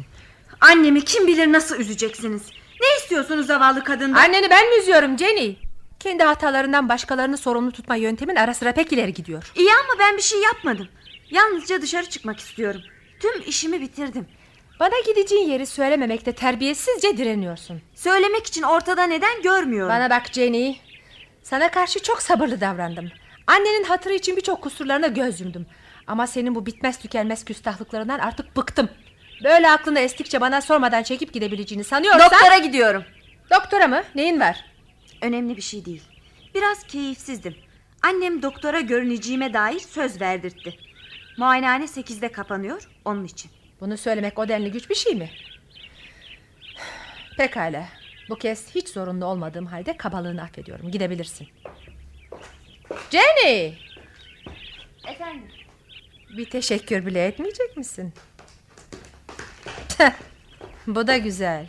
C: Annemi kim bilir nasıl üzeceksiniz. Ne istiyorsunuz zavallı kadından?
D: Anneni ben mi üzüyorum Jenny? Kendi hatalarından başkalarını sorumlu tutma yöntemin ara sıra pek ileri gidiyor.
C: İyi ama ben bir şey yapmadım. Yalnızca dışarı çıkmak istiyorum. Tüm işimi bitirdim.
D: Bana gideceğin yeri söylememekte terbiyesizce direniyorsun.
C: Söylemek için ortada neden görmüyorum.
D: Bana bak Jenny. Sana karşı çok sabırlı davrandım. Annenin hatırı için birçok kusurlarına göz yumdum. Ama senin bu bitmez tükenmez küstahlıklarından artık bıktım. Böyle aklına estikçe bana sormadan çekip gidebileceğini sanıyorsan...
C: Doktora gidiyorum.
D: Doktora mı? Neyin var?
C: Önemli bir şey değil. Biraz keyifsizdim. Annem doktora görüneceğime dair söz verdirtti. Muayenehane sekizde kapanıyor onun için.
D: Bunu söylemek o denli güç bir şey mi? Pekala. Bu kez hiç zorunlu olmadığım halde kabalığını affediyorum. Gidebilirsin. Jenny!
C: Efendim?
D: Bir teşekkür bile etmeyecek misin? Bu da güzel.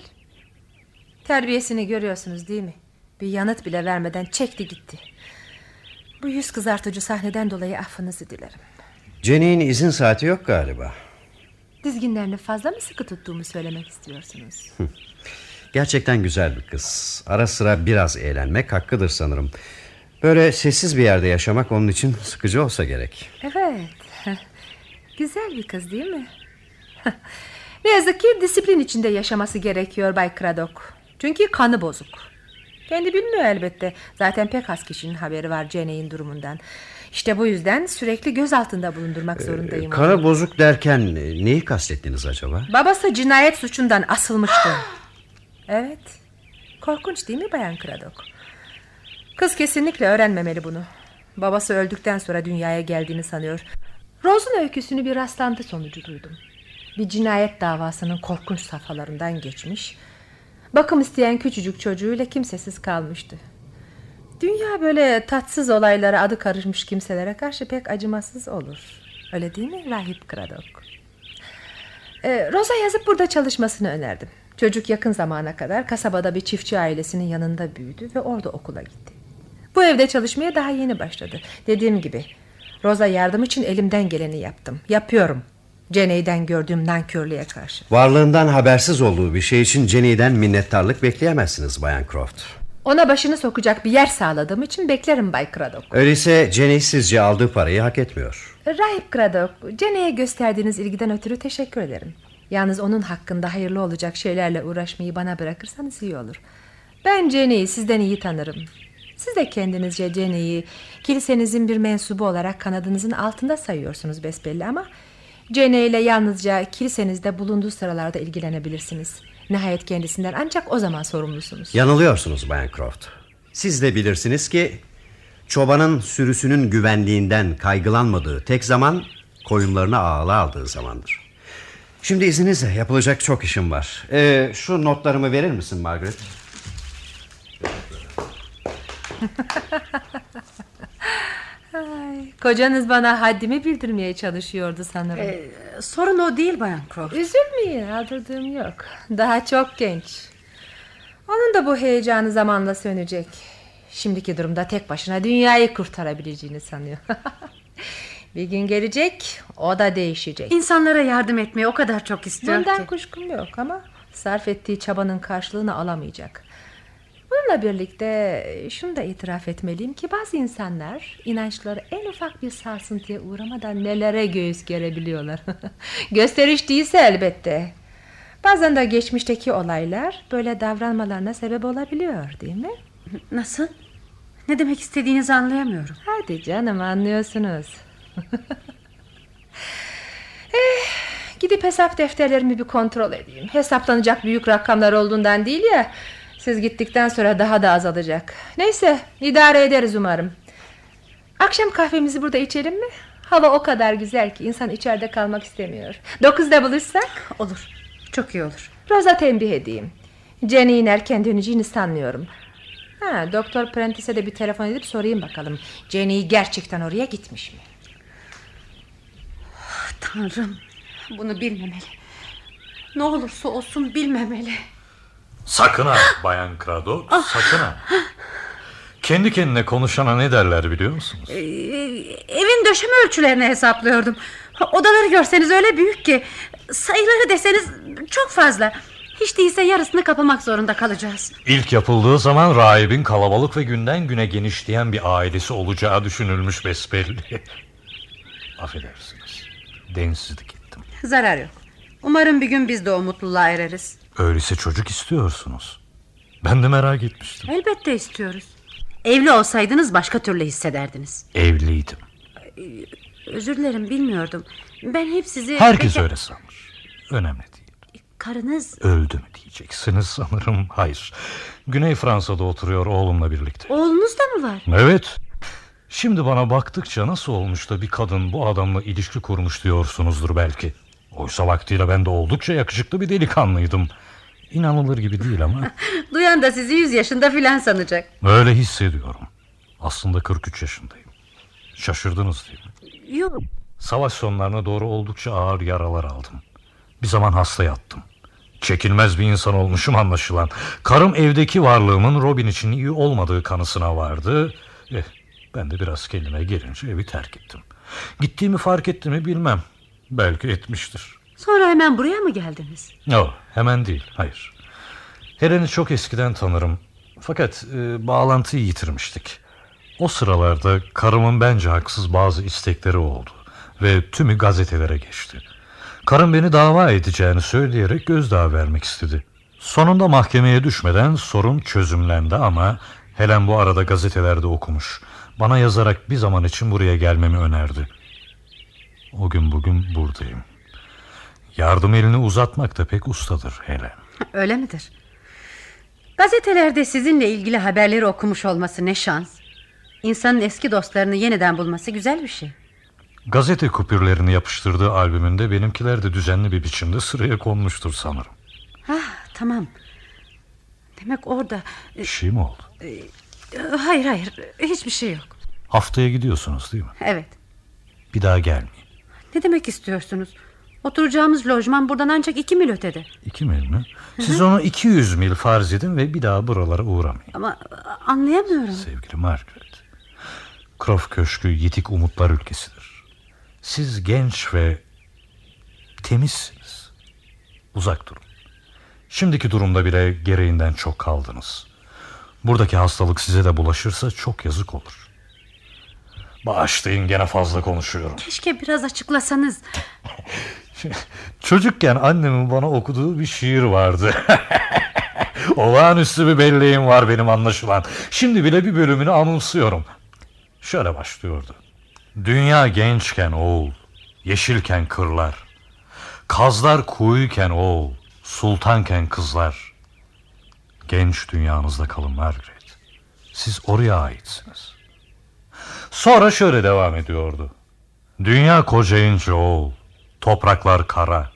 D: Terbiyesini görüyorsunuz değil mi? Bir yanıt bile vermeden çekti gitti. Bu yüz kızartıcı sahneden dolayı affınızı dilerim.
I: Jenny'in izin saati yok galiba.
D: Dizginlerini fazla mı sıkı tuttuğumu söylemek istiyorsunuz?
I: Gerçekten güzel bir kız. Ara sıra biraz eğlenmek hakkıdır sanırım. Böyle sessiz bir yerde yaşamak onun için sıkıcı olsa gerek.
D: Evet. Güzel bir kız değil mi? (laughs) ne yazık ki disiplin içinde yaşaması gerekiyor Bay Craddock. Çünkü kanı bozuk. Kendi bilmiyor elbette. Zaten pek az kişinin haberi var Jenny'in durumundan. İşte bu yüzden sürekli göz altında bulundurmak zorundayım. onu.
I: Kanı bozuk derken neyi kastettiniz acaba?
D: Babası cinayet suçundan asılmıştı. (gasps) evet. Korkunç değil mi Bayan Craddock? Kız kesinlikle öğrenmemeli bunu. Babası öldükten sonra dünyaya geldiğini sanıyor. Rose'un öyküsünü bir rastlantı sonucu duydum. Bir cinayet davasının korkunç safhalarından geçmiş. Bakım isteyen küçücük çocuğuyla kimsesiz kalmıştı. Dünya böyle tatsız olaylara adı karışmış kimselere karşı pek acımasız olur. Öyle değil mi Rahip Craddock? Ee, Rosa yazıp burada çalışmasını önerdim. Çocuk yakın zamana kadar kasabada bir çiftçi ailesinin yanında büyüdü ve orada okula gitti. Bu evde çalışmaya daha yeni başladı. Dediğim gibi Rosa yardım için elimden geleni yaptım. Yapıyorum. Ceney'den gördüğüm nankörlüğe karşı.
I: Varlığından habersiz olduğu bir şey için Jenny'den minnettarlık bekleyemezsiniz Bayan Croft.
D: Ona başını sokacak bir yer sağladığım için beklerim Bay Craddock.
I: Öyleyse Jenny sizce aldığı parayı hak etmiyor.
D: Rahip Craddock, Ceney'e gösterdiğiniz ilgiden ötürü teşekkür ederim. Yalnız onun hakkında hayırlı olacak şeylerle uğraşmayı bana bırakırsanız iyi olur. Ben Ceney'i sizden iyi tanırım. Siz de kendinizce Ceney'i kilisenizin bir mensubu olarak kanadınızın altında sayıyorsunuz besbelli ama... Ceney ile yalnızca kilisenizde bulunduğu sıralarda ilgilenebilirsiniz. Nihayet kendisinden ancak o zaman sorumlusunuz.
I: Yanılıyorsunuz Bayan Croft. Siz de bilirsiniz ki çobanın sürüsünün güvenliğinden kaygılanmadığı tek zaman koyunlarını ağla aldığı zamandır. Şimdi izninizle yapılacak çok işim var. Ee, şu notlarımı verir misin Margaret?
D: Ay, kocanız bana haddimi bildirmeye çalışıyordu sanırım.
H: Ee, sorun o değil Bayan Croft.
D: Üzülmeyin aldırdığım yok. Daha çok genç. Onun da bu heyecanı zamanla sönecek. Şimdiki durumda tek başına dünyayı kurtarabileceğini sanıyor. (laughs) bir gün gelecek o da değişecek.
H: İnsanlara yardım etmeyi o kadar çok istiyor
D: Bundan
H: ki.
D: kuşkum yok ama sarf ettiği çabanın karşılığını alamayacak. Bununla birlikte şunu da itiraf etmeliyim ki bazı insanlar inançları en ufak bir sarsıntıya uğramadan nelere göğüs gerebiliyorlar. (laughs) Gösteriş değilse elbette. Bazen de geçmişteki olaylar böyle davranmalarına sebep olabiliyor değil mi?
H: Nasıl? Ne demek istediğinizi anlayamıyorum.
D: Hadi canım anlıyorsunuz. (laughs) eh, gidip hesap defterlerimi bir kontrol edeyim. Hesaplanacak büyük rakamlar olduğundan değil ya. Siz gittikten sonra daha da azalacak. Neyse idare ederiz umarım. Akşam kahvemizi burada içelim mi? Hava o kadar güzel ki insan içeride kalmak istemiyor. Dokuzda buluşsak?
H: Olur. Çok iyi olur.
D: Rosa tembih edeyim. Jenny'in erken döneceğini sanmıyorum. Ha, Doktor Prentice'e de bir telefon edip sorayım bakalım. Jenny gerçekten oraya gitmiş mi?
H: Tanrım bunu bilmemeli. Ne olursa olsun bilmemeli.
A: Sakın ha Bayan Craddock sakın ha. Kendi kendine konuşana ne derler biliyor musunuz?
H: Ee, evin döşeme ölçülerini hesaplıyordum. Odaları görseniz öyle büyük ki sayıları deseniz çok fazla. Hiç değilse yarısını kapamak zorunda kalacağız.
A: İlk yapıldığı zaman rahibin kalabalık ve günden güne genişleyen bir ailesi olacağı düşünülmüş besbelli. (laughs) Affedersiniz. Densizlik ettim.
H: Zarar yok. Umarım bir gün biz de o mutluluğa ereriz.
A: Öyleyse çocuk istiyorsunuz. Ben de merak etmiştim.
H: Elbette istiyoruz. Evli olsaydınız başka türlü hissederdiniz.
A: Evliydim.
H: Özür dilerim bilmiyordum. Ben hep sizi...
A: Herkes
H: Peki-
A: öyle sanır. Önemli değil.
H: Karınız
A: Öldü mü diyeceksiniz sanırım. (laughs) Hayır. Güney Fransa'da oturuyor oğlumla birlikte.
H: oğlunuz da mı var?
A: Evet. Şimdi bana baktıkça nasıl olmuş da bir kadın bu adamla ilişki kurmuş diyorsunuzdur belki. Oysa vaktiyle ben de oldukça yakışıklı bir delikanlıydım. İnanılır gibi değil ama (laughs)
H: Duyan da sizi yüz yaşında filan sanacak.
A: öyle hissediyorum. Aslında 43 yaşındayım. Şaşırdınız değil mi?
H: Yok.
A: Savaş sonlarına doğru oldukça ağır yaralar aldım. Bir zaman hasta yattım. Çekilmez bir insan olmuşum anlaşılan. Karım evdeki varlığımın Robin için iyi olmadığı kanısına vardı. Eh, ben de biraz kendime gelince evi terk ettim. Gittiğimi fark etti mi bilmem. Belki etmiştir.
H: Sonra hemen buraya mı geldiniz?
A: Yok hemen değil hayır. Helen'i çok eskiden tanırım. Fakat e, bağlantıyı yitirmiştik. O sıralarda karımın bence haksız bazı istekleri oldu. Ve tümü gazetelere geçti. Karım beni dava edeceğini söyleyerek gözdağı vermek istedi. Sonunda mahkemeye düşmeden sorun çözümlendi ama Helen bu arada gazetelerde okumuş. Bana yazarak bir zaman için buraya gelmemi önerdi. O gün bugün buradayım. Yardım elini uzatmak da pek ustadır Helen.
H: Öyle midir? Gazetelerde sizinle ilgili haberleri okumuş olması ne şans. İnsanın eski dostlarını yeniden bulması güzel bir şey.
A: Gazete kupürlerini yapıştırdığı albümünde benimkiler de düzenli bir biçimde sıraya konmuştur sanırım.
H: Ah, tamam. Demek orada...
A: Bir şey mi oldu?
H: e, Hayır hayır hiçbir şey yok.
A: Haftaya gidiyorsunuz değil mi?
H: Evet.
A: Bir daha gelmeyin.
H: Ne demek istiyorsunuz? Oturacağımız lojman buradan ancak iki mil ötede.
A: İki mil mi? Siz onu 200 mil farz edin ve bir daha buralara uğramayın.
H: Ama anlayamıyorum.
A: Sevgili Margaret. Croft Köşkü yitik umutlar ülkesidir. Siz genç ve temizsiniz. Uzak durun. Şimdiki durumda bile gereğinden çok kaldınız. Buradaki hastalık size de bulaşırsa çok yazık olur. Bağışlayın gene fazla konuşuyorum.
H: Keşke biraz açıklasanız. (laughs) (laughs)
A: Çocukken annemin bana okuduğu bir şiir vardı. (laughs) Olağanüstü bir belleğim var benim anlaşılan. Şimdi bile bir bölümünü anımsıyorum. Şöyle başlıyordu. Dünya gençken oğul, yeşilken kırlar. Kazlar kuyuyken oğul, sultanken kızlar. Genç dünyanızda kalın Margaret. Siz oraya aitsiniz. Sonra şöyle devam ediyordu. Dünya kocayınca oğul, topraklar kara.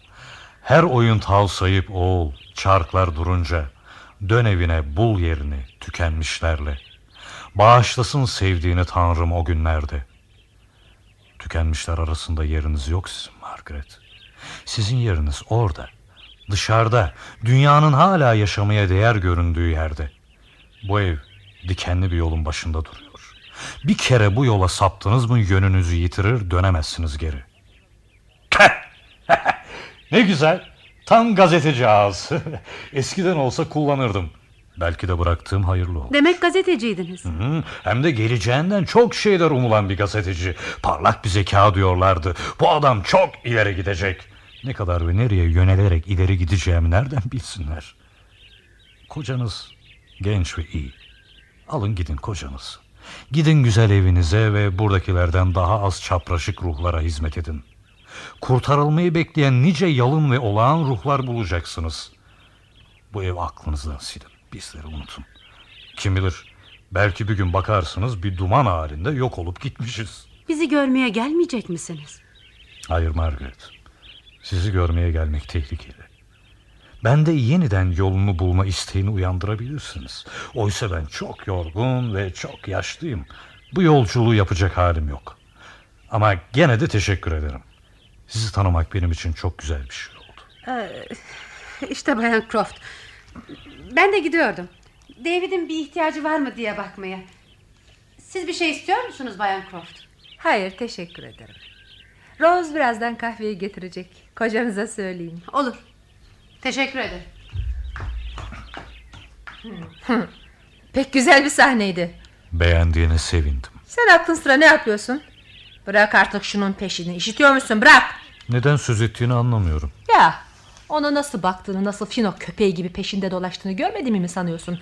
A: Her oyun tal sayıp oğul, çarklar durunca. Dön evine bul yerini tükenmişlerle. Bağışlasın sevdiğini Tanrım o günlerde. Tükenmişler arasında yeriniz yok sizin Margaret. Sizin yeriniz orada. Dışarıda, dünyanın hala yaşamaya değer göründüğü yerde. Bu ev dikenli bir yolun başında duruyor. Bir kere bu yola saptınız mı yönünüzü yitirir dönemezsiniz geri. (laughs) ne güzel. Tam gazeteci ağız. (laughs) Eskiden olsa kullanırdım. Belki de bıraktığım hayırlı oldu.
H: Demek gazeteciydiniz.
A: Hı, hem de geleceğinden çok şeyler umulan bir gazeteci. Parlak bir zeka diyorlardı. Bu adam çok ileri gidecek. Ne kadar ve nereye yönelerek ileri gideceğimi nereden bilsinler? Kocanız genç ve iyi. Alın gidin kocanız. Gidin güzel evinize ve buradakilerden daha az çapraşık ruhlara hizmet edin. Kurtarılmayı bekleyen nice yalın ve olağan ruhlar bulacaksınız. Bu ev aklınızdan silin. Bizleri unutun. Kim bilir belki bir gün bakarsınız bir duman halinde yok olup gitmişiz.
H: Bizi görmeye gelmeyecek misiniz?
A: Hayır Margaret. Sizi görmeye gelmek tehlikeli. Bende yeniden yolunu bulma isteğini uyandırabilirsiniz. Oysa ben çok yorgun ve çok yaşlıyım. Bu yolculuğu yapacak halim yok. Ama gene de teşekkür ederim. Sizi tanımak benim için çok güzel bir şey oldu.
H: Ee, işte Bayan Croft. Ben de gidiyordum. David'in bir ihtiyacı var mı diye bakmaya. Siz bir şey istiyor musunuz Bayan Croft?
D: Hayır teşekkür ederim. Rose birazdan kahveyi getirecek. Kocanıza söyleyeyim.
H: Olur. Teşekkür ederim. (laughs)
D: Pek güzel bir sahneydi.
A: Beğendiğine sevindim.
D: Sen aklın sıra ne yapıyorsun? Bırak artık şunun peşini. İşitiyor musun? Bırak.
A: Neden söz ettiğini anlamıyorum.
D: Ya ona nasıl baktığını nasıl fino köpeği gibi peşinde dolaştığını görmediğimi mi sanıyorsun?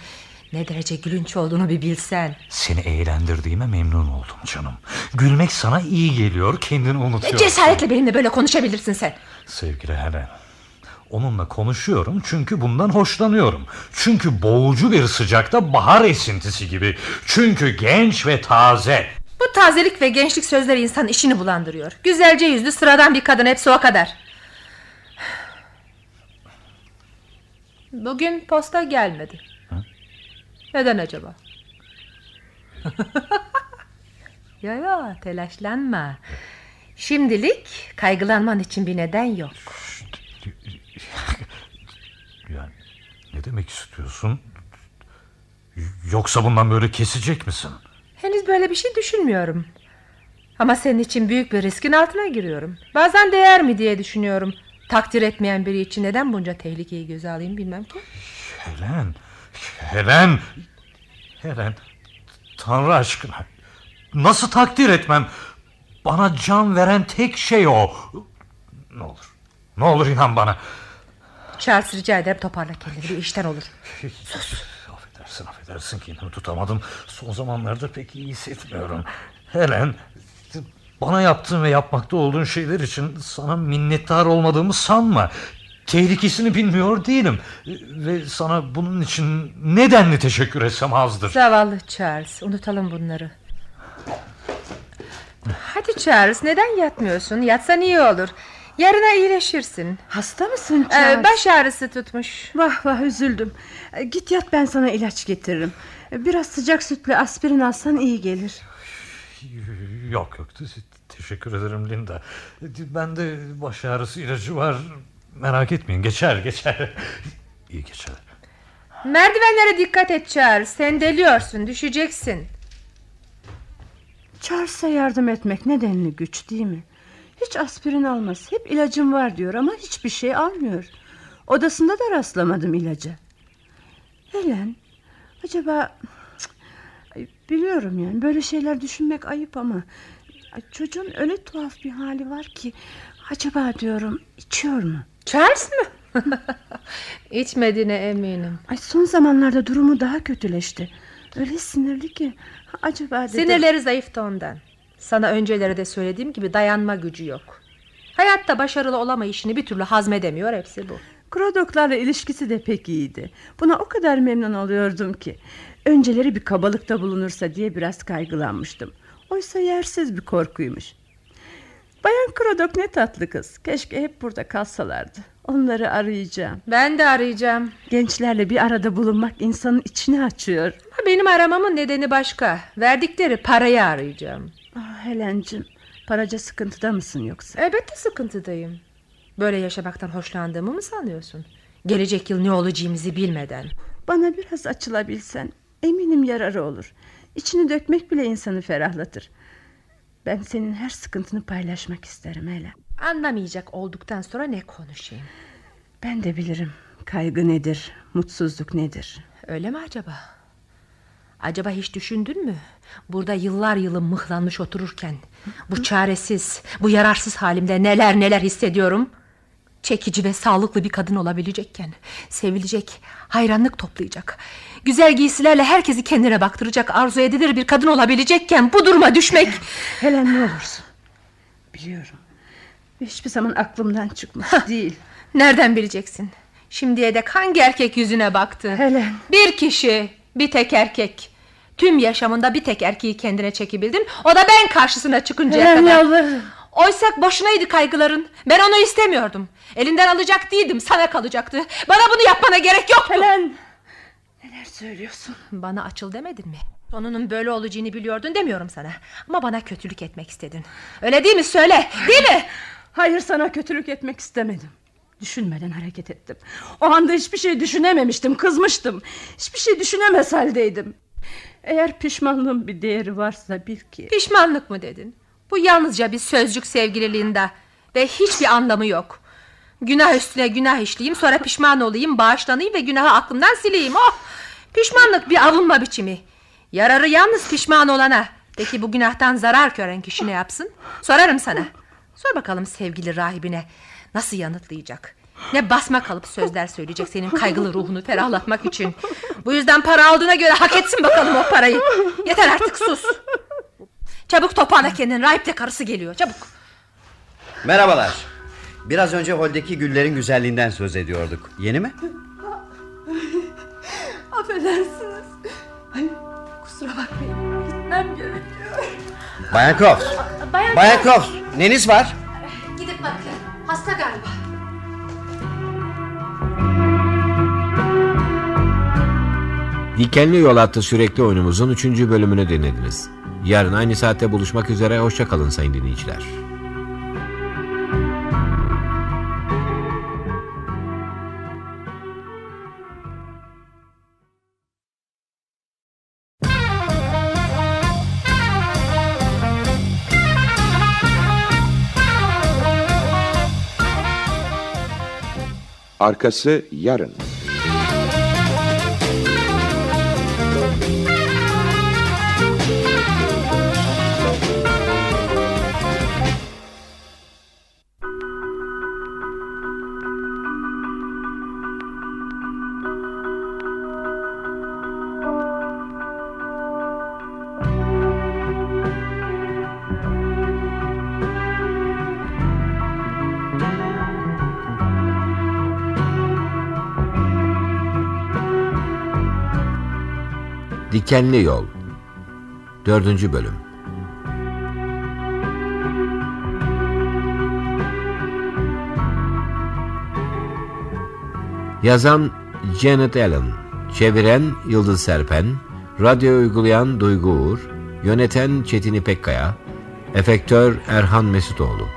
D: Ne derece gülünç olduğunu bir bilsen.
A: Seni eğlendirdiğime memnun oldum canım. Gülmek sana iyi geliyor kendini unutuyorsun.
D: Cesaretle benimle böyle konuşabilirsin sen.
A: Sevgili Helen. Onunla konuşuyorum çünkü bundan hoşlanıyorum. Çünkü boğucu bir sıcakta bahar esintisi gibi. Çünkü genç ve taze.
D: Bu tazelik ve gençlik sözleri insanın işini bulandırıyor. Güzelce yüzlü sıradan bir kadın hepsi o kadar. Bugün posta gelmedi. Neden acaba? (laughs) Yo yo telaşlanma. Şimdilik kaygılanman için bir neden yok.
A: Yani ne demek istiyorsun? Yoksa bundan böyle kesecek misin?
D: Henüz böyle bir şey düşünmüyorum. Ama senin için büyük bir riskin altına giriyorum. Bazen değer mi diye düşünüyorum. Takdir etmeyen biri için neden bunca tehlikeyi göze alayım bilmem ki.
A: Helen, Helen, Helen, Tanrı aşkına. Nasıl takdir etmem? Bana can veren tek şey o. Ne olur, ne olur inan bana.
D: Charles rica ederim toparla kendini bir işten olur.
A: Affedersin, affedersin kendimi tutamadım. Son zamanlarda pek iyi hissetmiyorum. Helen, bana yaptığın ve yapmakta olduğun şeyler için sana minnettar olmadığımı sanma. Tehlikesini bilmiyor değilim. Ve sana bunun için nedenli teşekkür etsem azdır.
D: Zavallı Charles unutalım bunları. Hadi Charles neden yatmıyorsun? Yatsan iyi olur. Yarına iyileşirsin.
E: Hasta mısın
D: Ee,
E: Charles?
D: baş ağrısı tutmuş.
E: Vah vah üzüldüm. Ee, Git yat ben sana ilaç getiririm. Ee, Biraz sıcak sütle aspirin alsan iyi gelir.
A: Yok yok te- teşekkür ederim Linda. Bende baş ağrısı ilacı var. Merak etmeyin geçer geçer. (laughs) İyi geçer.
D: Merdivenlere dikkat et Charles. Sen deliyorsun düşeceksin.
E: Charles'a yardım etmek nedenli güç değil mi? Hiç aspirin almaz. Hep ilacım var diyor ama hiçbir şey almıyor. Odasında da rastlamadım ilaca. Helen, acaba... Biliyorum yani böyle şeyler düşünmek ayıp ama... Çocuğun öyle tuhaf bir hali var ki... Acaba diyorum içiyor mu?
D: Charles (laughs) mı? İçmediğine eminim.
E: Ay son zamanlarda durumu daha kötüleşti. Öyle sinirli ki. Acaba dedim...
D: Sinirleri zayıftı ondan. Sana önceleri de söylediğim gibi dayanma gücü yok. Hayatta başarılı olamayışını bir türlü hazmedemiyor hepsi bu.
E: Krodoklarla ilişkisi de pek iyiydi. Buna o kadar memnun oluyordum ki. Önceleri bir kabalıkta bulunursa diye biraz kaygılanmıştım. Oysa yersiz bir korkuymuş. Bayan Krodok ne tatlı kız. Keşke hep burada kalsalardı. Onları arayacağım.
D: Ben de arayacağım.
E: Gençlerle bir arada bulunmak insanın içini açıyor.
D: Benim aramamın nedeni başka. Verdikleri parayı arayacağım.
E: Helen'cim paraca sıkıntıda mısın yoksa?
D: Elbette sıkıntıdayım. Böyle yaşamaktan hoşlandığımı mı sanıyorsun? Gelecek yıl ne olacağımızı bilmeden.
E: Bana biraz açılabilsen eminim yararı olur. İçini dökmek bile insanı ferahlatır. Ben senin her sıkıntını paylaşmak isterim Helen.
D: Anlamayacak olduktan sonra ne konuşayım?
E: Ben de bilirim kaygı nedir, mutsuzluk nedir.
D: Öyle mi acaba? Acaba hiç düşündün mü? Burada yıllar yılı mıhlanmış otururken bu çaresiz, bu yararsız halimde neler neler hissediyorum. Çekici ve sağlıklı bir kadın olabilecekken, sevilecek, hayranlık toplayacak, güzel giysilerle herkesi kendine baktıracak, arzu edilir bir kadın olabilecekken bu duruma düşmek... (laughs)
E: Helen ne olursun. Biliyorum. Hiçbir zaman aklımdan çıkmış değil.
D: Nereden bileceksin? Şimdiye dek hangi erkek yüzüne baktı?
E: Helen.
D: Bir kişi, bir tek erkek. Tüm yaşamında bir tek erkeği kendine çekebildin. O da ben karşısına çıkıncaya
E: Helen
D: kadar.
E: yalvarırım.
D: Oysa boşunaydı kaygıların. Ben onu istemiyordum. Elinden alacak değildim, sana kalacaktı. Bana bunu yapmana gerek yoktu.
E: Helen. Neler söylüyorsun?
D: Bana açıl demedin mi? Sonunun böyle olacağını biliyordun demiyorum sana. Ama bana kötülük etmek istedin. Öyle değil mi? Söyle. Değil mi?
E: Hayır sana kötülük etmek istemedim. Düşünmeden hareket ettim. O anda hiçbir şey düşünememiştim, kızmıştım. Hiçbir şey düşünemez haldeydim. Eğer pişmanlığın bir değeri varsa bil ki...
D: Pişmanlık mı dedin? Bu yalnızca bir sözcük sevgililiğinde. Ve hiçbir anlamı yok. Günah üstüne günah işleyeyim sonra pişman olayım bağışlanayım ve günahı aklımdan sileyim. Oh! Pişmanlık bir avunma biçimi. Yararı yalnız pişman olana. Peki bu günahtan zarar gören kişi ne yapsın? Sorarım sana. Sor bakalım sevgili rahibine. Nasıl yanıtlayacak? Ne basma kalıp sözler söyleyecek senin kaygılı ruhunu ferahlatmak için. Bu yüzden para aldığına göre hak etsin bakalım o parayı. Yeter artık sus. Çabuk toparla kendini. Rahip de karısı geliyor. Çabuk.
I: Merhabalar. Biraz önce holdeki güllerin güzelliğinden söz ediyorduk. Yeni mi?
F: Affedersiniz. Ay, kusura bakmayın. Gitmem gerekiyor.
I: Bayan Croft.
H: Bayan,
I: Bayan Croft. Neniz var?
H: Gidip bakın. Hasta galiba.
B: Dikenli Yol adlı sürekli oyunumuzun 3. bölümünü dinlediniz. Yarın aynı saatte buluşmak üzere. Hoşça kalın sayın dinleyiciler.
K: Arkası yarın.
B: Dikenli Yol. 4. Bölüm. Yazan Janet Allen Çeviren Yıldız Serpen Radyo uygulayan Duygu Uğur Yöneten Çetin İpekkaya Efektör Erhan Mesutoğlu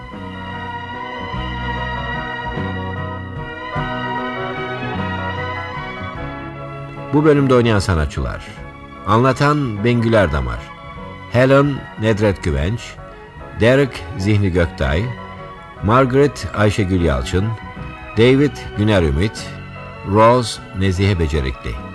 B: Bu bölümde oynayan sanatçılar Anlatan Bengül Erdamar Helen Nedret Güvenç. Derek Zihni Göktay. Margaret Ayşegül Yalçın. David Güner Ümit. Rose Nezihe Becerikli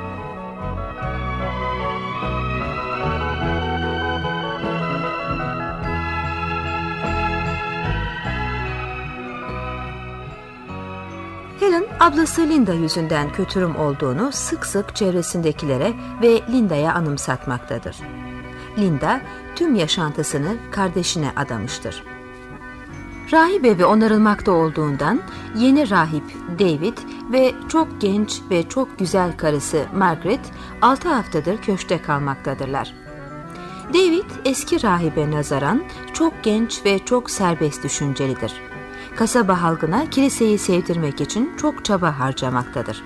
J: ablası Linda yüzünden kötürüm olduğunu sık sık çevresindekilere ve Linda'ya anımsatmaktadır. Linda tüm yaşantısını kardeşine adamıştır. Rahip evi onarılmakta olduğundan yeni rahip David ve çok genç ve çok güzel karısı Margaret 6 haftadır köşte kalmaktadırlar. David eski rahibe nazaran çok genç ve çok serbest düşüncelidir. Kasaba halkına kiliseyi sevdirmek için çok çaba harcamaktadır.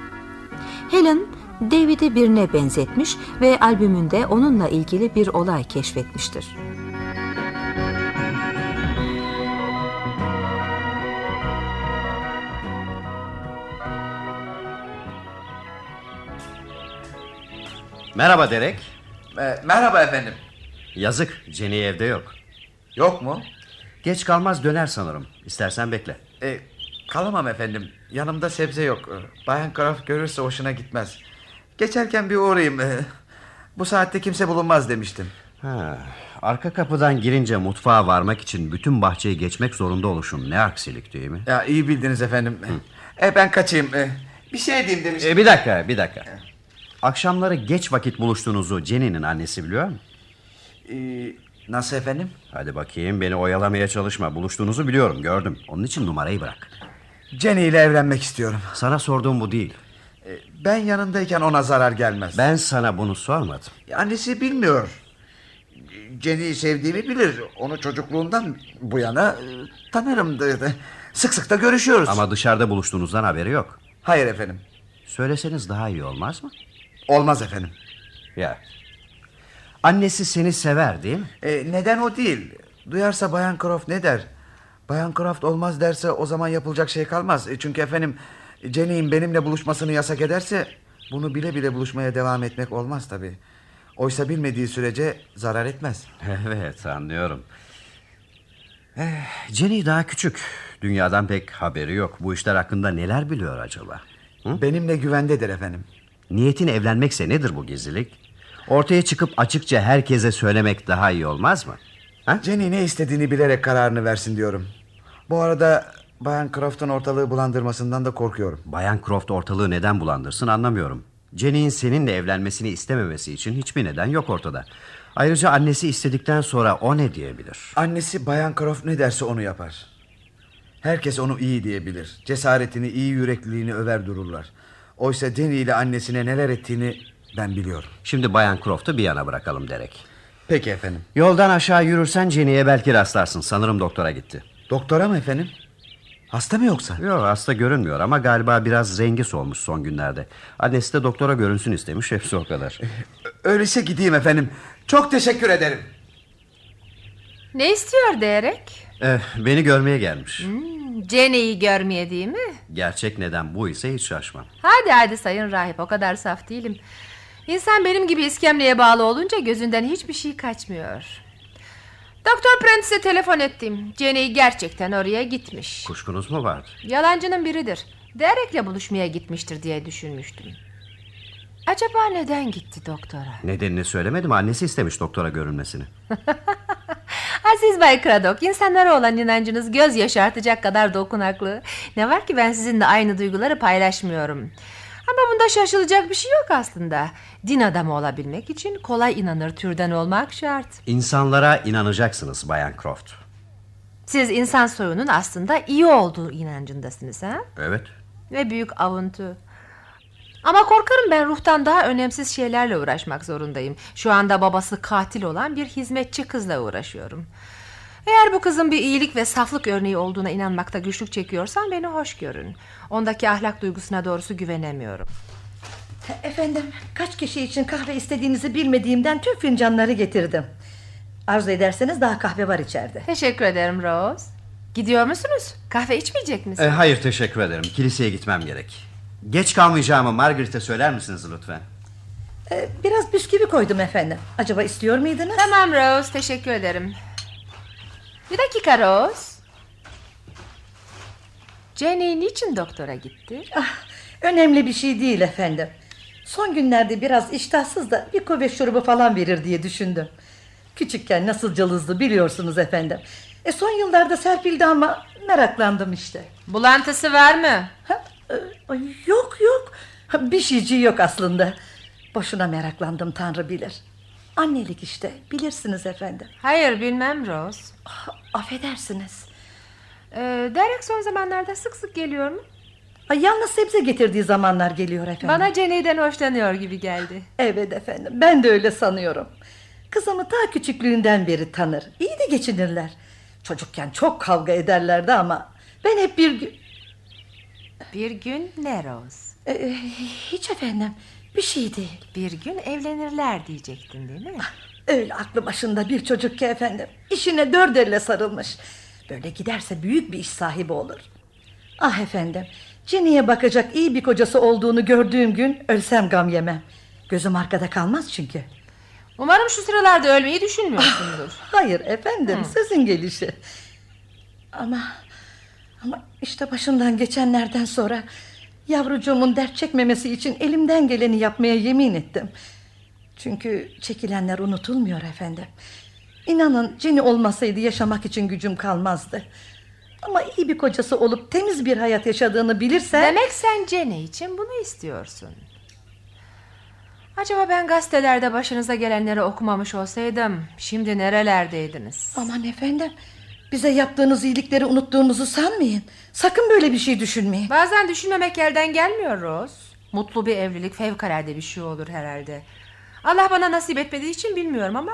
J: Helen, David'i birine benzetmiş ve albümünde onunla ilgili bir olay keşfetmiştir.
I: Merhaba Derek.
G: E, merhaba efendim.
I: Yazık Jenny evde yok.
G: Yok mu?
I: Geç kalmaz döner sanırım. İstersen bekle.
G: E, kalamam efendim. Yanımda sebze yok. E, Bayan Kraft görürse hoşuna gitmez. Geçerken bir uğrayayım. E, bu saatte kimse bulunmaz demiştim.
I: Ha, arka kapıdan girince mutfağa varmak için bütün bahçeyi geçmek zorunda oluşun. Ne aksilik değil mi?
G: Ya iyi bildiniz efendim. E, ben kaçayım. E, bir şey diyeyim demiştim.
I: E, bir dakika bir dakika. Akşamları geç vakit buluştuğunuzu Jenny'nin annesi biliyor mu?
G: E, nasıl efendim?
I: Hadi bakayım beni oyalamaya çalışma. Buluştuğunuzu biliyorum gördüm. Onun için numarayı bırak.
G: Jenny ile evlenmek istiyorum.
I: Sana sorduğum bu değil.
G: E, ben yanındayken ona zarar gelmez.
I: Ben sana bunu sormadım.
G: Annesi bilmiyor. Jenny'yi sevdiğimi bilir. Onu çocukluğundan bu yana e, tanırım. dedi. Sık sık da görüşüyoruz.
I: Ama dışarıda buluştuğunuzdan haberi yok.
G: Hayır efendim.
I: Söyleseniz daha iyi olmaz mı?
G: Olmaz efendim.
I: Ya. Annesi seni sever değil mi?
G: E, neden o değil? Duyarsa Bayan Croft ne der? Bayan Croft olmaz derse o zaman yapılacak şey kalmaz. E, çünkü efendim Jenny'in benimle buluşmasını yasak ederse... ...bunu bile bile buluşmaya devam etmek olmaz tabii. Oysa bilmediği sürece zarar etmez. (laughs)
I: Evet anlıyorum. Eh, Jenny daha küçük. Dünyadan pek haberi yok. Bu işler hakkında neler biliyor acaba?
G: Hı? Benimle güvendedir efendim.
I: Niyetin evlenmekse nedir bu gizlilik? Ortaya çıkıp açıkça herkese söylemek daha iyi olmaz mı?
G: Ha? Jenny ne istediğini bilerek kararını versin diyorum. Bu arada Bayan Croft'un ortalığı bulandırmasından da korkuyorum.
I: Bayan Croft ortalığı neden bulandırsın anlamıyorum. Jenny'in seninle evlenmesini istememesi için hiçbir neden yok ortada. Ayrıca annesi istedikten sonra o ne diyebilir?
G: Annesi Bayan Croft ne derse onu yapar. Herkes onu iyi diyebilir. Cesaretini, iyi yürekliliğini över dururlar. Oysa Jenny ile annesine neler ettiğini ben biliyorum.
I: Şimdi Bayan Croft'u bir yana bırakalım Derek.
G: Peki efendim.
I: Yoldan aşağı yürürsen Jenny'e belki rastlarsın. Sanırım doktora gitti.
G: Doktora mı efendim? Hasta mı yoksa?
I: Yok hasta görünmüyor ama galiba biraz rengi solmuş son günlerde. Annesi de doktora görünsün istemiş hepsi o kadar.
G: Öyleyse gideyim efendim. Çok teşekkür ederim.
D: Ne istiyor Derek?
I: Eh, beni görmeye gelmiş.
D: Hmm, Jenny'i görmeye değil mi?
I: Gerçek neden bu ise hiç şaşmam.
D: Hadi hadi sayın rahip o kadar saf değilim. İnsan benim gibi iskemleye bağlı olunca gözünden hiçbir şey kaçmıyor. Doktor Prentice'e telefon ettim. Jenny gerçekten oraya gitmiş.
I: Kuşkunuz mu vardı?
D: Yalancının biridir. Derek'le buluşmaya gitmiştir diye düşünmüştüm. Acaba neden gitti doktora?
I: Nedenini söylemedim. Annesi istemiş doktora görünmesini. (laughs)
D: Aziz Bay Kradok, insanlara olan inancınız göz yaşartacak kadar dokunaklı. Ne var ki ben sizinle aynı duyguları paylaşmıyorum. Ama bunda şaşılacak bir şey yok aslında. Din adamı olabilmek için kolay inanır türden olmak şart.
I: İnsanlara inanacaksınız Bayan Croft.
D: Siz insan soyunun aslında iyi olduğu inancındasınız ha?
I: Evet.
D: Ve büyük avuntu. Ama korkarım ben ruhtan daha önemsiz şeylerle uğraşmak zorundayım. Şu anda babası katil olan bir hizmetçi kızla uğraşıyorum. Eğer bu kızın bir iyilik ve saflık örneği olduğuna inanmakta güçlük çekiyorsan beni hoş görün. Ondaki ahlak duygusuna doğrusu güvenemiyorum.
F: Efendim kaç kişi için kahve istediğinizi bilmediğimden tüm fincanları getirdim. Arzu ederseniz daha kahve var içeride.
D: Teşekkür ederim Rose. Gidiyor musunuz? Kahve içmeyecek misiniz?
I: hayır teşekkür ederim. Kiliseye gitmem gerek. Geç kalmayacağımı Margaret'e söyler misiniz lütfen?
F: Ee, biraz bisküvi koydum efendim. Acaba istiyor muydunuz?
D: Tamam Rose teşekkür ederim. Bir dakika Rose. Jenny niçin doktora gitti?
F: Ah, önemli bir şey değil efendim. Son günlerde biraz iştahsız da bir kuvvet şurubu falan verir diye düşündüm. Küçükken nasıl cılızdı biliyorsunuz efendim. E son yıllarda serpildi ama meraklandım işte.
D: Bulantısı var mı?
F: Ha, e, yok yok. Bir şeyci yok aslında. Boşuna meraklandım Tanrı bilir. Annelik işte bilirsiniz efendim.
D: Hayır bilmem Rose.
F: Ah, affedersiniz.
D: Ee, Derek son zamanlarda sık sık geliyor mu?
F: Ay, yalnız sebze getirdiği zamanlar geliyor efendim.
D: Bana Jenny'den hoşlanıyor gibi geldi.
F: Evet efendim ben de öyle sanıyorum. Kızımı ta küçüklüğünden beri tanır. İyi de geçinirler. Çocukken çok kavga ederlerdi ama ben hep bir gün...
D: Bir gün ne Rose?
F: Ee, hiç efendim bir şey değil.
D: Bir gün evlenirler diyecektin değil mi?
F: Öyle aklı başında bir çocuk ki efendim. İşine dört elle sarılmış. Böyle giderse büyük bir iş sahibi olur. Ah efendim. Jenny'e bakacak iyi bir kocası olduğunu gördüğüm gün ölsem gam yemem. Gözüm arkada kalmaz çünkü.
D: Umarım şu sıralarda ölmeyi düşünmüyorsundur.
F: Hayır efendim sözün gelişi. Ama ama işte başımdan geçenlerden sonra yavrucuğumun dert çekmemesi için elimden geleni yapmaya yemin ettim. Çünkü çekilenler unutulmuyor efendim. İnanın Jenny olmasaydı yaşamak için gücüm kalmazdı. Ama iyi bir kocası olup temiz bir hayat yaşadığını bilirsen...
D: Demek sen Jenny için bunu istiyorsun. Acaba ben gazetelerde başınıza gelenleri okumamış olsaydım şimdi nerelerdeydiniz?
F: Aman efendim bize yaptığınız iyilikleri unuttuğumuzu sanmayın. Sakın böyle bir şey düşünmeyin.
D: Bazen düşünmemek elden gelmiyor Rose. Mutlu bir evlilik fevkalade bir şey olur herhalde. Allah bana nasip etmediği için bilmiyorum ama...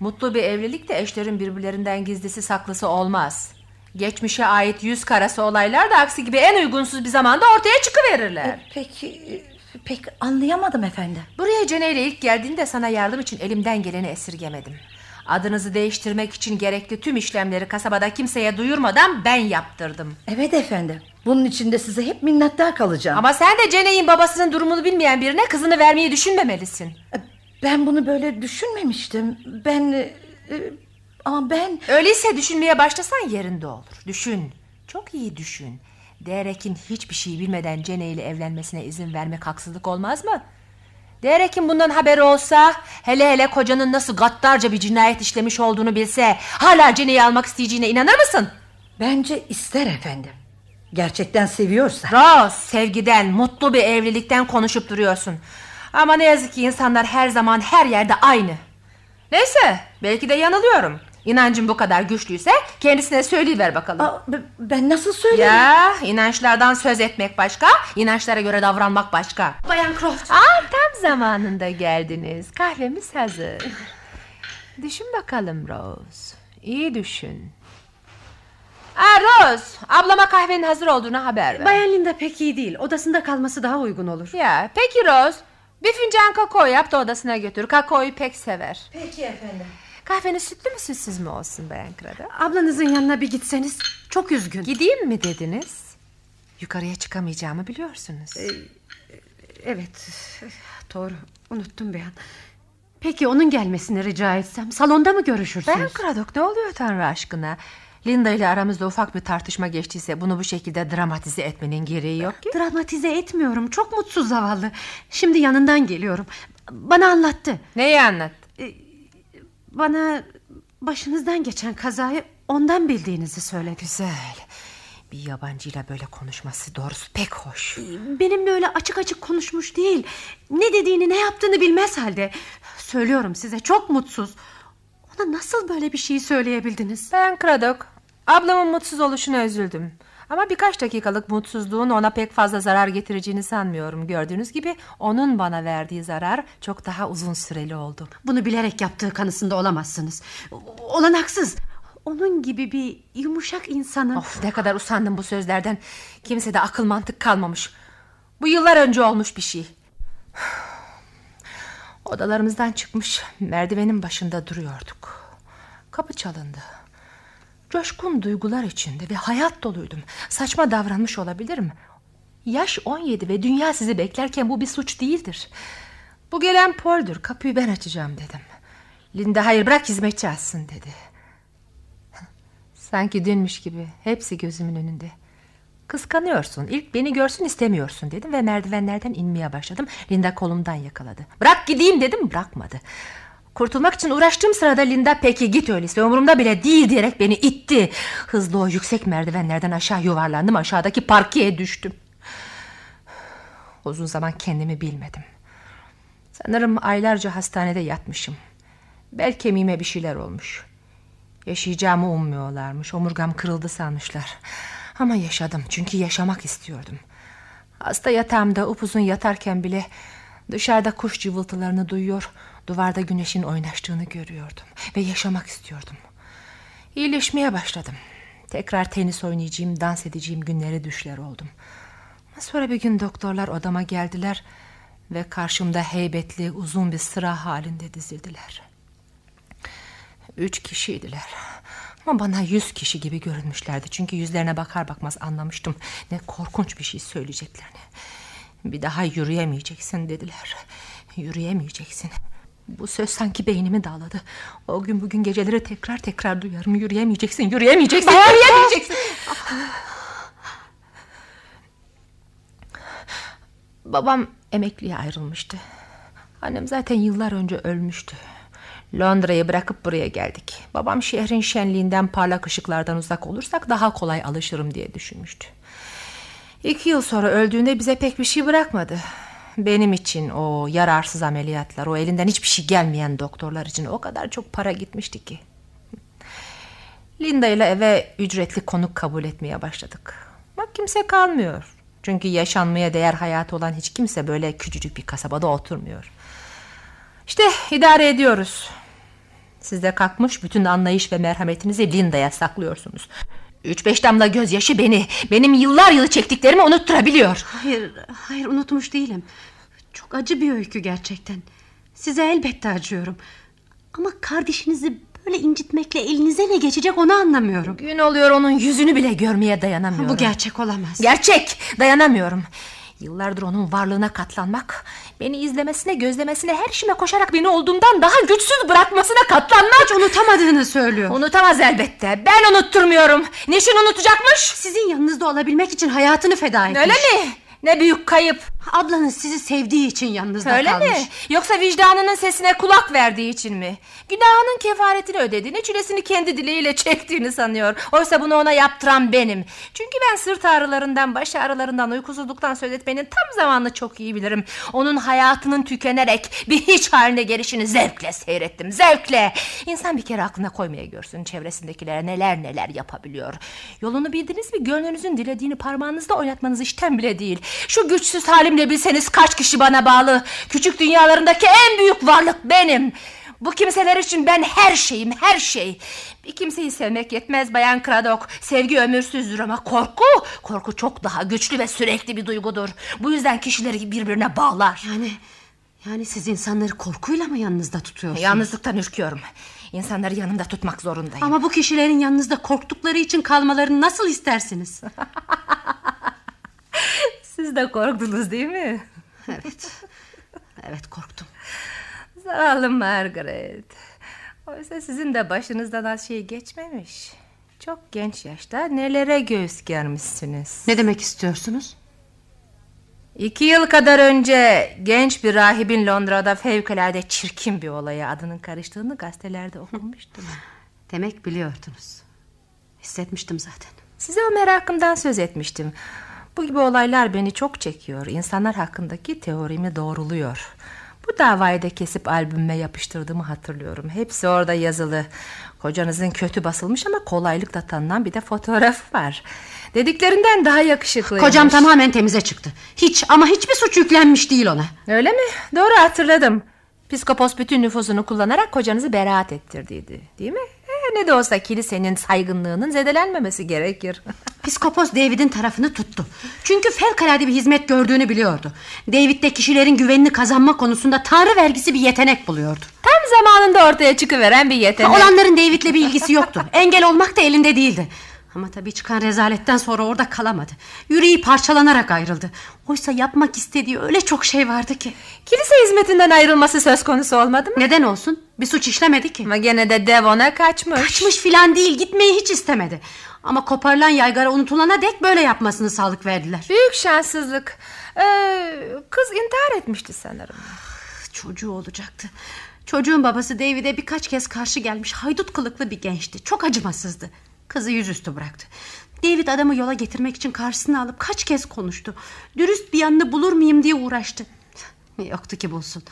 D: Mutlu bir evlilikte eşlerin birbirlerinden gizlisi saklısı olmaz. Geçmişe ait yüz karası olaylar da aksi gibi en uygunsuz bir zamanda ortaya çıkıverirler.
F: Peki pek anlayamadım efendim.
D: Buraya Cene ile ilk geldiğinde sana yardım için elimden geleni esirgemedim. Adınızı değiştirmek için gerekli tüm işlemleri kasabada kimseye duyurmadan ben yaptırdım.
F: Evet efendim. Bunun için de size hep minnettar kalacağım.
D: Ama sen de Cene'nin babasının durumunu bilmeyen birine kızını vermeyi düşünmemelisin.
F: Ben bunu böyle düşünmemiştim. Ben... e, e, ama ben...
D: Öyleyse düşünmeye başlasan yerinde olur. Düşün. Çok iyi düşün. Derek'in hiçbir şey bilmeden Cene ile evlenmesine izin vermek haksızlık olmaz mı? Derek'in bundan haberi olsa hele hele kocanın nasıl gaddarca bir cinayet işlemiş olduğunu bilse hala Cene'yi almak isteyeceğine inanır mısın?
F: Bence ister efendim. Gerçekten seviyorsa.
D: Rose sevgiden mutlu bir evlilikten konuşup duruyorsun. Ama ne yazık ki insanlar her zaman her yerde aynı. Neyse belki de yanılıyorum. İnancın bu kadar güçlüyse kendisine söyleyiver bakalım.
F: Aa, ben nasıl söyleyeyim?
D: Ya inançlardan söz etmek başka, inançlara göre davranmak başka.
F: Bayan Croft.
D: Aa, tam zamanında geldiniz. Kahvemiz hazır. Düşün bakalım Rose. İyi düşün. Aa, Rose, ablama kahvenin hazır olduğunu haber ver.
H: Bayan Linda pek iyi değil. Odasında kalması daha uygun olur.
D: Ya, peki Rose. Bir fincan kakao yap da odasına götür. Kakaoyu pek sever.
F: Peki efendim.
D: Kahveniz sütlü mü sütsüz mü olsun Bayan Krada?
H: Ablanızın yanına bir gitseniz çok üzgün.
D: Gideyim mi dediniz? Yukarıya çıkamayacağımı biliyorsunuz.
H: Evet doğru unuttum bir an. Peki onun gelmesini rica etsem salonda mı görüşürsünüz?
D: Bayan Kradok ne oluyor Tanrı aşkına? Linda ile aramızda ufak bir tartışma geçtiyse bunu bu şekilde dramatize etmenin gereği yok ki.
H: Dramatize etmiyorum çok mutsuz zavallı. Şimdi yanından geliyorum. Bana anlattı.
D: Neyi anlat?
H: Bana başınızdan geçen kazayı ondan bildiğinizi söyledi.
D: Güzel. Bir yabancıyla böyle konuşması doğrusu pek hoş.
H: Benimle öyle açık açık konuşmuş değil. Ne dediğini ne yaptığını bilmez halde. Söylüyorum size çok mutsuz. Ona nasıl böyle bir şey söyleyebildiniz?
D: Ben Kradok. Ablamın mutsuz oluşuna üzüldüm. Ama birkaç dakikalık mutsuzluğun ona pek fazla zarar getireceğini sanmıyorum. Gördüğünüz gibi onun bana verdiği zarar çok daha uzun süreli oldu.
H: Bunu bilerek yaptığı kanısında olamazsınız. Olanaksız. Onun gibi bir yumuşak insanın...
D: Of ne kadar usandım bu sözlerden. Kimsede akıl mantık kalmamış. Bu yıllar önce olmuş bir şey. (sighs) Odalarımızdan çıkmış merdivenin başında duruyorduk. Kapı çalındı. Coşkun duygular içinde ve hayat doluydum. Saçma davranmış olabilirim. Yaş 17 ve dünya sizi beklerken bu bir suç değildir. Bu gelen Paul'dur. Kapıyı ben açacağım dedim. Linda hayır bırak hizmetçi açsın dedi. Sanki dünmüş gibi hepsi gözümün önünde. Kıskanıyorsun. İlk beni görsün istemiyorsun dedim ve merdivenlerden inmeye başladım. Linda kolumdan yakaladı. Bırak gideyim dedim bırakmadı. Kurtulmak için uğraştığım sırada Linda peki git öyleyse umurumda bile değil diyerek beni itti. Hızlı o yüksek merdivenlerden aşağı yuvarlandım aşağıdaki parkeye düştüm. Uzun zaman kendimi bilmedim. Sanırım aylarca hastanede yatmışım. Bel kemiğime bir şeyler olmuş. Yaşayacağımı ummuyorlarmış. Omurgam kırıldı sanmışlar. Ama yaşadım çünkü yaşamak istiyordum. Hasta yatağımda upuzun yatarken bile dışarıda kuş cıvıltılarını duyuyor, duvarda güneşin oynaştığını görüyordum ve yaşamak istiyordum. İyileşmeye başladım. Tekrar tenis oynayacağım, dans edeceğim günleri düşler oldum. Sonra bir gün doktorlar odama geldiler ve karşımda heybetli uzun bir sıra halinde dizildiler. Üç kişiydiler. Ama bana yüz kişi gibi görünmüşlerdi. Çünkü yüzlerine bakar bakmaz anlamıştım. Ne korkunç bir şey söyleyeceklerini. Bir daha yürüyemeyeceksin dediler. Yürüyemeyeceksin. Bu söz sanki beynimi dağladı. O gün bugün geceleri tekrar tekrar duyarım. Yürüyemeyeceksin, yürüyemeyeceksin, yürüyemeyeceksin. Babam emekliye ayrılmıştı. Annem zaten yıllar önce ölmüştü. Londra'yı bırakıp buraya geldik. Babam şehrin şenliğinden parlak ışıklardan uzak olursak daha kolay alışırım diye düşünmüştü. İki yıl sonra öldüğünde bize pek bir şey bırakmadı. Benim için o yararsız ameliyatlar, o elinden hiçbir şey gelmeyen doktorlar için o kadar çok para gitmişti ki. Linda ile eve ücretli konuk kabul etmeye başladık. Bak kimse kalmıyor. Çünkü yaşanmaya değer hayatı olan hiç kimse böyle küçücük bir kasabada oturmuyor. İşte idare ediyoruz. Siz de kalkmış bütün anlayış ve merhametinizi Linda'ya saklıyorsunuz. Üç beş damla gözyaşı beni, benim yıllar yılı çektiklerimi unutturabiliyor.
H: Hayır, hayır unutmuş değilim. Çok acı bir öykü gerçekten. Size elbette acıyorum. Ama kardeşinizi böyle incitmekle elinize ne geçecek onu anlamıyorum.
D: Gün oluyor onun yüzünü bile görmeye dayanamıyorum.
H: Bu gerçek olamaz.
D: Gerçek, dayanamıyorum. Yıllardır onun varlığına katlanmak, beni izlemesine, gözlemesine, her işime koşarak beni olduğumdan daha güçsüz bırakmasına katlanmak.
H: Hiç unutamadığını söylüyor.
D: Unutamaz elbette. Ben unutturmuyorum. Niçin unutacakmış?
H: Sizin yanınızda olabilmek için hayatını feda etmiş.
D: Öyle mi? Ne büyük kayıp.
H: Ablanız sizi sevdiği için yanınızda
D: Öyle
H: kalmış.
D: mi? Yoksa vicdanının sesine kulak verdiği için mi? Günahının kefaretini ödediğini, çilesini kendi dileğiyle çektiğini sanıyor. Oysa bunu ona yaptıran benim. Çünkü ben sırt ağrılarından, baş ağrılarından, uykusuzluktan söz etmenin tam zamanını çok iyi bilirim. Onun hayatının tükenerek bir hiç haline gelişini zevkle seyrettim. Zevkle. İnsan bir kere aklına koymaya görsün çevresindekilere neler neler yapabiliyor. Yolunu bildiniz mi? Gönlünüzün dilediğini parmağınızda oynatmanız işten bile değil. Şu güçsüz halimle bilseniz kaç kişi bana bağlı. Küçük dünyalarındaki en büyük varlık benim. Bu kimseler için ben her şeyim, her şey. Bir kimseyi sevmek yetmez Bayan Kradok. Sevgi ömürsüzdür ama korku, korku çok daha güçlü ve sürekli bir duygudur. Bu yüzden kişileri birbirine bağlar.
H: Yani Yani siz insanları korkuyla mı yanınızda tutuyorsunuz?
D: Yalnızlıktan ürküyorum. İnsanları yanımda tutmak zorundayım.
H: Ama bu kişilerin yanınızda korktukları için kalmalarını nasıl istersiniz? (laughs)
D: Siz de korktunuz değil mi?
H: Evet. Evet korktum.
D: Zavallı Margaret. Oysa sizin de başınızdan az şey geçmemiş. Çok genç yaşta nelere göğüs germişsiniz.
H: Ne demek istiyorsunuz?
D: İki yıl kadar önce genç bir rahibin Londra'da fevkalade çirkin bir olaya adının karıştığını gazetelerde okumuştum.
H: Demek biliyordunuz. Hissetmiştim zaten.
D: Size o merakımdan söz etmiştim. Bu gibi olaylar beni çok çekiyor. İnsanlar hakkındaki teorimi doğruluyor. Bu davayı da kesip albüme yapıştırdığımı hatırlıyorum. Hepsi orada yazılı. Kocanızın kötü basılmış ama kolaylıkla tanınan bir de fotoğrafı var. Dediklerinden daha yakışıklıymış.
H: Kocam tamamen temize çıktı. Hiç ama hiçbir suç yüklenmiş değil ona.
D: Öyle mi? Doğru hatırladım. Piskopos bütün nüfuzunu kullanarak kocanızı beraat ettirdiydi. Değil mi? Ne de olsa kilisenin saygınlığının zedelenmemesi gerekir. (laughs)
H: Piskopos David'in tarafını tuttu. Çünkü fevkalade bir hizmet gördüğünü biliyordu. David de kişilerin güvenini kazanma konusunda tanrı vergisi bir yetenek buluyordu.
D: Tam zamanında ortaya çıkıveren bir yetenek.
H: Olanların David'le bir ilgisi yoktu. (laughs) Engel olmak da elinde değildi. Ama tabii çıkan rezaletten sonra orada kalamadı. Yüreği parçalanarak ayrıldı. Oysa yapmak istediği öyle çok şey vardı ki.
D: Kilise hizmetinden ayrılması söz konusu olmadı mı?
H: Neden olsun? Bir suç işlemedi ki.
D: Ama gene de Devon'a kaçmış.
H: Kaçmış filan değil gitmeyi hiç istemedi. Ama koparılan yaygara unutulana dek böyle yapmasını sağlık verdiler.
D: Büyük şanssızlık. Ee, kız intihar etmişti sanırım.
H: Çocuğu olacaktı. Çocuğun babası David'e birkaç kez karşı gelmiş haydut kılıklı bir gençti. Çok acımasızdı. Kızı yüzüstü bıraktı. David adamı yola getirmek için karşısına alıp kaç kez konuştu. Dürüst bir yanını bulur muyum diye uğraştı. Yoktu ki bulsun.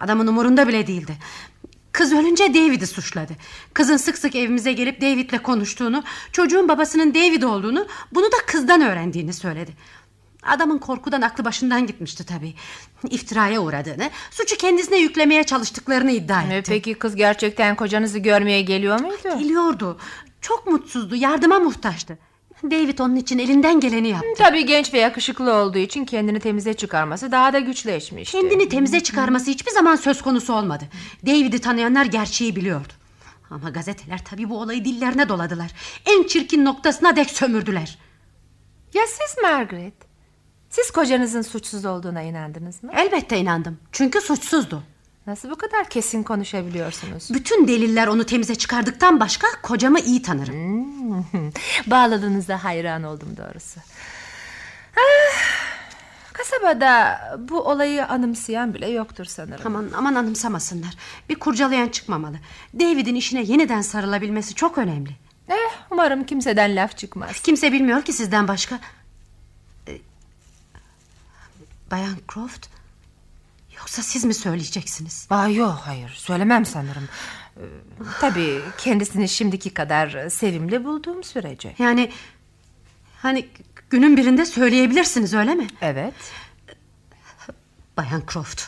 H: Adamın umurunda bile değildi. Kız ölünce David'i suçladı. Kızın sık sık evimize gelip David'le konuştuğunu, çocuğun babasının David olduğunu, bunu da kızdan öğrendiğini söyledi. Adamın korkudan aklı başından gitmişti tabii. İftiraya uğradığını, suçu kendisine yüklemeye çalıştıklarını iddia etti.
D: E, peki kız gerçekten kocanızı görmeye geliyor muydu?
H: Geliyordu. Çok mutsuzdu, yardıma muhtaçtı. David onun için elinden geleni yaptı.
D: Tabii genç ve yakışıklı olduğu için kendini temize çıkarması daha da güçleşmişti.
H: Kendini temize çıkarması hiçbir zaman söz konusu olmadı. David'i tanıyanlar gerçeği biliyordu. Ama gazeteler tabii bu olayı dillerine doladılar. En çirkin noktasına dek sömürdüler.
D: Ya siz Margaret? Siz kocanızın suçsuz olduğuna inandınız mı?
H: Elbette inandım. Çünkü suçsuzdu.
D: Nasıl bu kadar kesin konuşabiliyorsunuz?
H: Bütün deliller onu temize çıkardıktan başka kocamı iyi tanırım.
D: Hmm. (laughs) Bağladığınızda hayran oldum doğrusu. Ah, kasabada bu olayı anımsayan bile yoktur sanırım.
H: Aman aman anımsamasınlar. Bir kurcalayan çıkmamalı. David'in işine yeniden sarılabilmesi çok önemli.
D: Eh, umarım kimseden laf çıkmaz.
H: Kimse bilmiyor ki sizden başka. Ee, Bayan Croft Yoksa siz mi söyleyeceksiniz?
D: Aa, yok hayır söylemem sanırım. Ee, tabii kendisini şimdiki kadar sevimli bulduğum sürece.
H: Yani hani günün birinde söyleyebilirsiniz öyle mi?
D: Evet.
H: Bayan Croft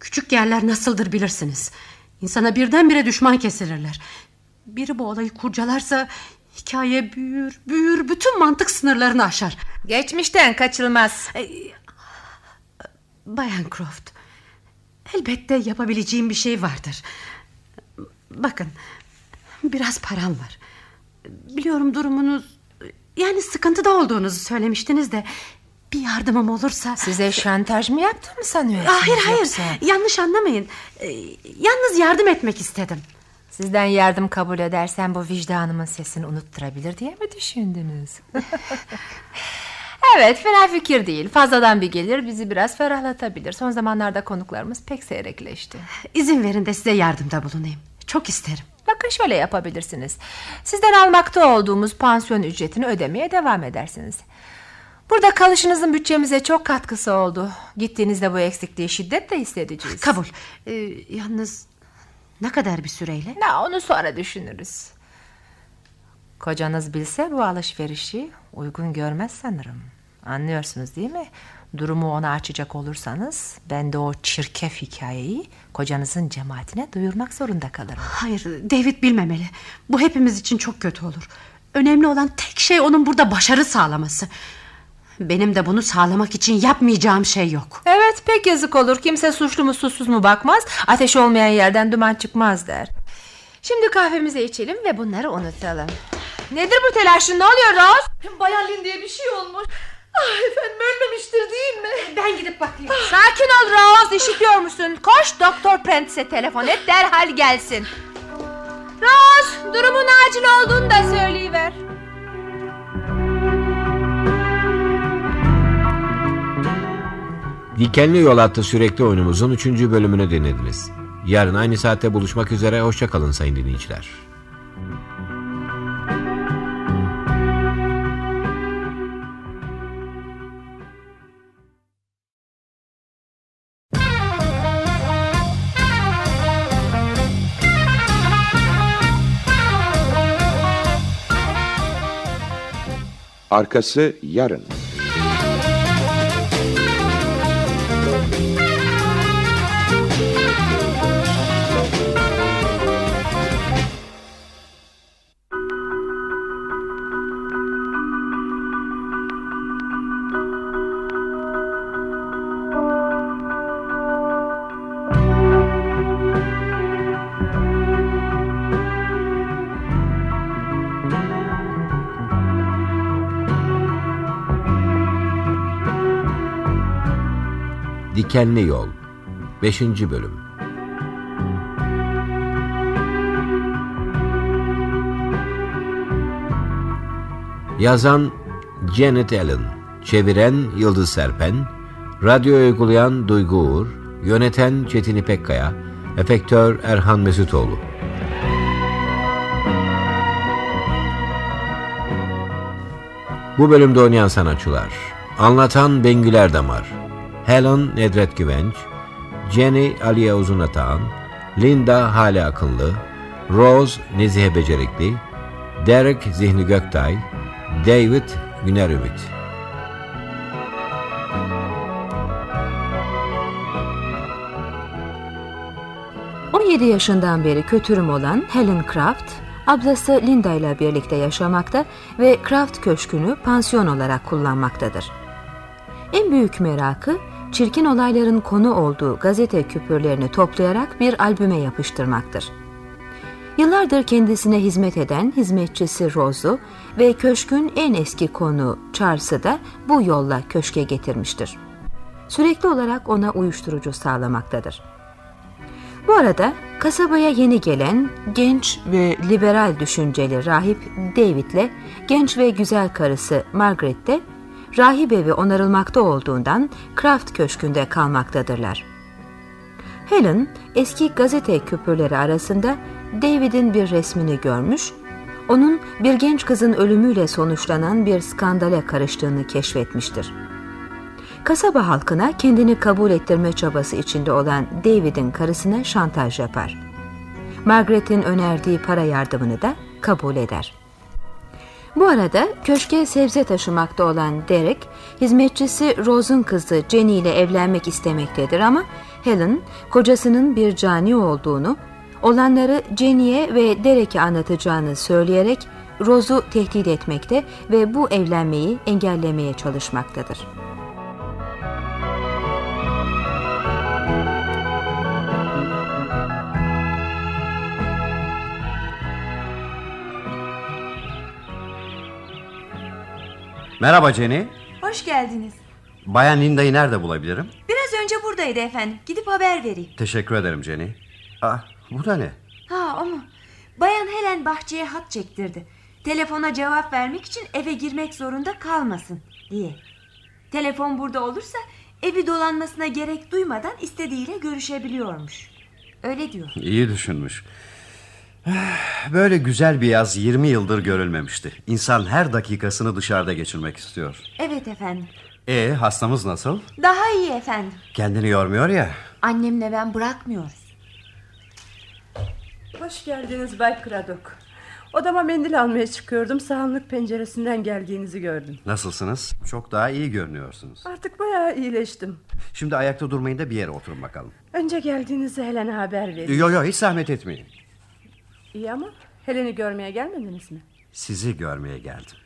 H: küçük yerler nasıldır bilirsiniz. İnsana birdenbire düşman kesilirler. Biri bu olayı kurcalarsa hikaye büyür büyür bütün mantık sınırlarını aşar.
D: Geçmişten kaçılmaz.
H: Ee, Bayan Croft elbette yapabileceğim bir şey vardır. Bakın biraz param var. Biliyorum durumunuz yani sıkıntıda olduğunuzu söylemiştiniz de bir yardımım olursa...
D: Size şantaj mı yaptığımı sanıyorsunuz?
H: Hayır hayır
D: yoksa?
H: yanlış anlamayın. Ee, yalnız yardım etmek istedim.
D: Sizden yardım kabul edersem bu vicdanımın sesini unutturabilir diye mi düşündünüz? (laughs) evet fena fikir değil. Fazladan bir gelir bizi biraz ferahlatabilir. Son zamanlarda konuklarımız pek seyrekleşti.
H: İzin verin de size yardımda bulunayım. Çok isterim.
D: Bakın şöyle yapabilirsiniz. Sizden almakta olduğumuz pansiyon ücretini ödemeye devam edersiniz. Burada kalışınızın bütçemize çok katkısı oldu. Gittiğinizde bu eksikliği şiddetle hissedeceğiz.
H: Kabul. Ee, yalnız ne kadar bir süreyle?
D: Ne onu sonra düşünürüz. Kocanız bilse bu alışverişi uygun görmez sanırım. Anlıyorsunuz değil mi? Durumu ona açacak olursanız ben de o çirkef hikayeyi kocanızın cemaatine duyurmak zorunda kalırım.
H: Hayır David bilmemeli. Bu hepimiz için çok kötü olur. Önemli olan tek şey onun burada başarı sağlaması. Benim de bunu sağlamak için yapmayacağım şey yok.
D: Evet pek yazık olur. Kimse suçlu mu susuz mu bakmaz. Ateş olmayan yerden duman çıkmaz der. Şimdi kahvemizi içelim ve bunları unutalım. Nedir bu telaşın ne oluyor Rose?
F: Bayan Lindy'ye bir şey olmuş. Ah efendim ölmemiştir değil mi?
H: Ben gidip bakayım.
D: Sakin ol Rose işitiyor musun? Koş Doktor Prentice'e telefon et derhal gelsin. Rose durumun acil olduğunu da söyleyiver.
B: Dikenli Yol adlı sürekli oyunumuzun 3. bölümünü dinlediniz. Yarın aynı saatte buluşmak üzere hoşçakalın sayın dinleyiciler.
K: Arkası yarın.
B: Dikenli Yol 5. Bölüm Yazan Janet Allen Çeviren Yıldız Serpen Radyo uygulayan Duygu Uğur Yöneten Çetin İpekkaya Efektör Erhan Mesutoğlu Bu bölümde oynayan sanatçılar Anlatan Bengül Erdamar Helen Nedret Güvenç, Jenny Aliye Uzunatağan, Linda Hale Akınlı, Rose Nezihe Becerikli, Derek Zihni Göktay, David Güner Ümit.
J: ...17 yaşından beri kötürüm olan Helen Craft... ...ablası Linda ile birlikte yaşamakta... ...ve Craft Köşkü'nü pansiyon olarak kullanmaktadır. En büyük merakı çirkin olayların konu olduğu gazete küpürlerini toplayarak bir albüme yapıştırmaktır. Yıllardır kendisine hizmet eden hizmetçisi Rose'u ve köşkün en eski konu Charles'ı da bu yolla köşke getirmiştir. Sürekli olarak ona uyuşturucu sağlamaktadır. Bu arada kasabaya yeni gelen genç ve liberal düşünceli rahip David'le genç ve güzel karısı Margaret de rahip evi onarılmakta olduğundan Kraft Köşkü'nde kalmaktadırlar. Helen eski gazete küpürleri arasında David'in bir resmini görmüş, onun bir genç kızın ölümüyle sonuçlanan bir skandale karıştığını keşfetmiştir. Kasaba halkına kendini kabul ettirme çabası içinde olan David'in karısına şantaj yapar. Margaret'in önerdiği para yardımını da kabul eder. Bu arada köşke sebze taşımakta olan Derek, hizmetçisi Rose'un kızı Jenny ile evlenmek istemektedir ama Helen, kocasının bir cani olduğunu, olanları Jenny'e ve Derek'e anlatacağını söyleyerek Rose'u tehdit etmekte ve bu evlenmeyi engellemeye çalışmaktadır.
I: Merhaba Jenny.
C: Hoş geldiniz.
I: Bayan Linda'yı nerede bulabilirim?
C: Biraz önce buradaydı efendim. Gidip haber vereyim.
I: Teşekkür ederim Jenny. Ah, bu da ne?
C: Ha o mu? Bayan Helen bahçeye hat çektirdi. Telefona cevap vermek için eve girmek zorunda kalmasın diye. Telefon burada olursa evi dolanmasına gerek duymadan istediğiyle görüşebiliyormuş. Öyle diyor.
I: İyi düşünmüş. (sighs) Böyle güzel bir yaz 20 yıldır görülmemişti. İnsan her dakikasını dışarıda geçirmek istiyor.
C: Evet efendim.
I: E hastamız nasıl?
C: Daha iyi efendim.
I: Kendini yormuyor ya.
C: Annemle ben bırakmıyoruz.
E: Hoş geldiniz Bay Kradok. Odama mendil almaya çıkıyordum. Sağımlık penceresinden geldiğinizi gördüm.
I: Nasılsınız? Çok daha iyi görünüyorsunuz.
E: Artık bayağı iyileştim.
I: Şimdi ayakta durmayın da bir yere oturun bakalım.
E: Önce geldiğinizi Helen'e haber verin.
I: Yo yo hiç zahmet etmeyin.
E: İyi ama Helen'i görmeye gelmediniz mi?
I: Sizi görmeye geldim.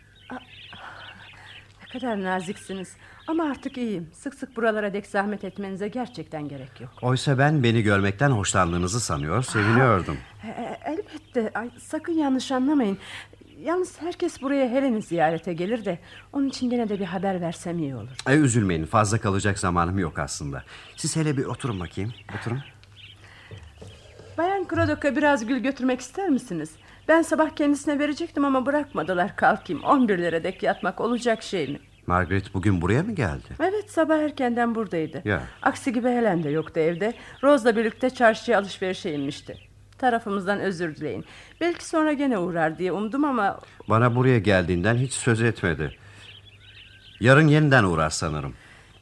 E: Ne kadar naziksiniz. Ama artık iyiyim. Sık sık buralara dek zahmet etmenize gerçekten gerek yok.
I: Oysa ben beni görmekten hoşlandığınızı sanıyor, seviniyordum.
E: E, e, elbette. Ay, sakın yanlış anlamayın. Yalnız herkes buraya Helen'i ziyarete gelir de... ...onun için gene de bir haber versem iyi olur.
I: E, üzülmeyin, fazla kalacak zamanım yok aslında. Siz hele bir oturun bakayım, oturun.
E: Bayan Krodok'a biraz gül götürmek ister misiniz? Ben sabah kendisine verecektim ama bırakmadılar kalkayım. 11'lere dek yatmak olacak şey mi?
I: Margaret bugün buraya mı geldi?
E: Evet sabah erkenden buradaydı.
I: Ya.
E: Aksi gibi Helen de yoktu evde. Rose'la birlikte çarşıya alışverişe inmişti. Tarafımızdan özür dileyin. Belki sonra gene uğrar diye umdum ama...
I: Bana buraya geldiğinden hiç söz etmedi. Yarın yeniden uğrar sanırım.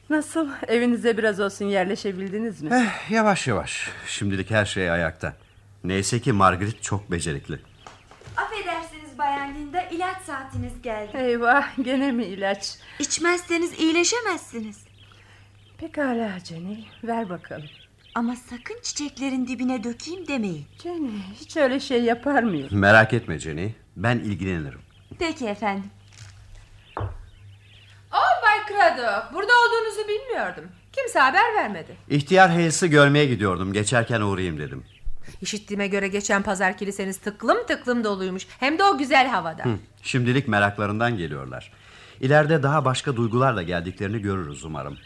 E: Nasıl evinize biraz olsun yerleşebildiniz mi?
I: Eh, yavaş yavaş. Şimdilik her şey ayakta. Neyse ki Margaret çok becerikli.
C: Affedersiniz Bayan Linda ilaç saatiniz geldi.
E: Eyvah gene mi ilaç?
C: İçmezseniz iyileşemezsiniz.
E: Pekala Jenny ver bakalım.
C: Ama sakın çiçeklerin dibine dökeyim demeyin.
E: Jenny hiç öyle şey yapar mıyım?
I: Merak etme Jenny. Ben ilgilenirim.
C: Peki efendim.
D: Oh Bay Craddock burada olduğunuzu bilmiyordum. Kimse haber vermedi.
I: İhtiyar Hales'i görmeye gidiyordum. Geçerken uğrayayım dedim.
D: İşittiğime göre geçen pazar kiliseniz tıklım tıklım doluymuş. Hem de o güzel havada.
I: Hı, şimdilik meraklarından geliyorlar. İleride daha başka duygularla geldiklerini görürüz umarım.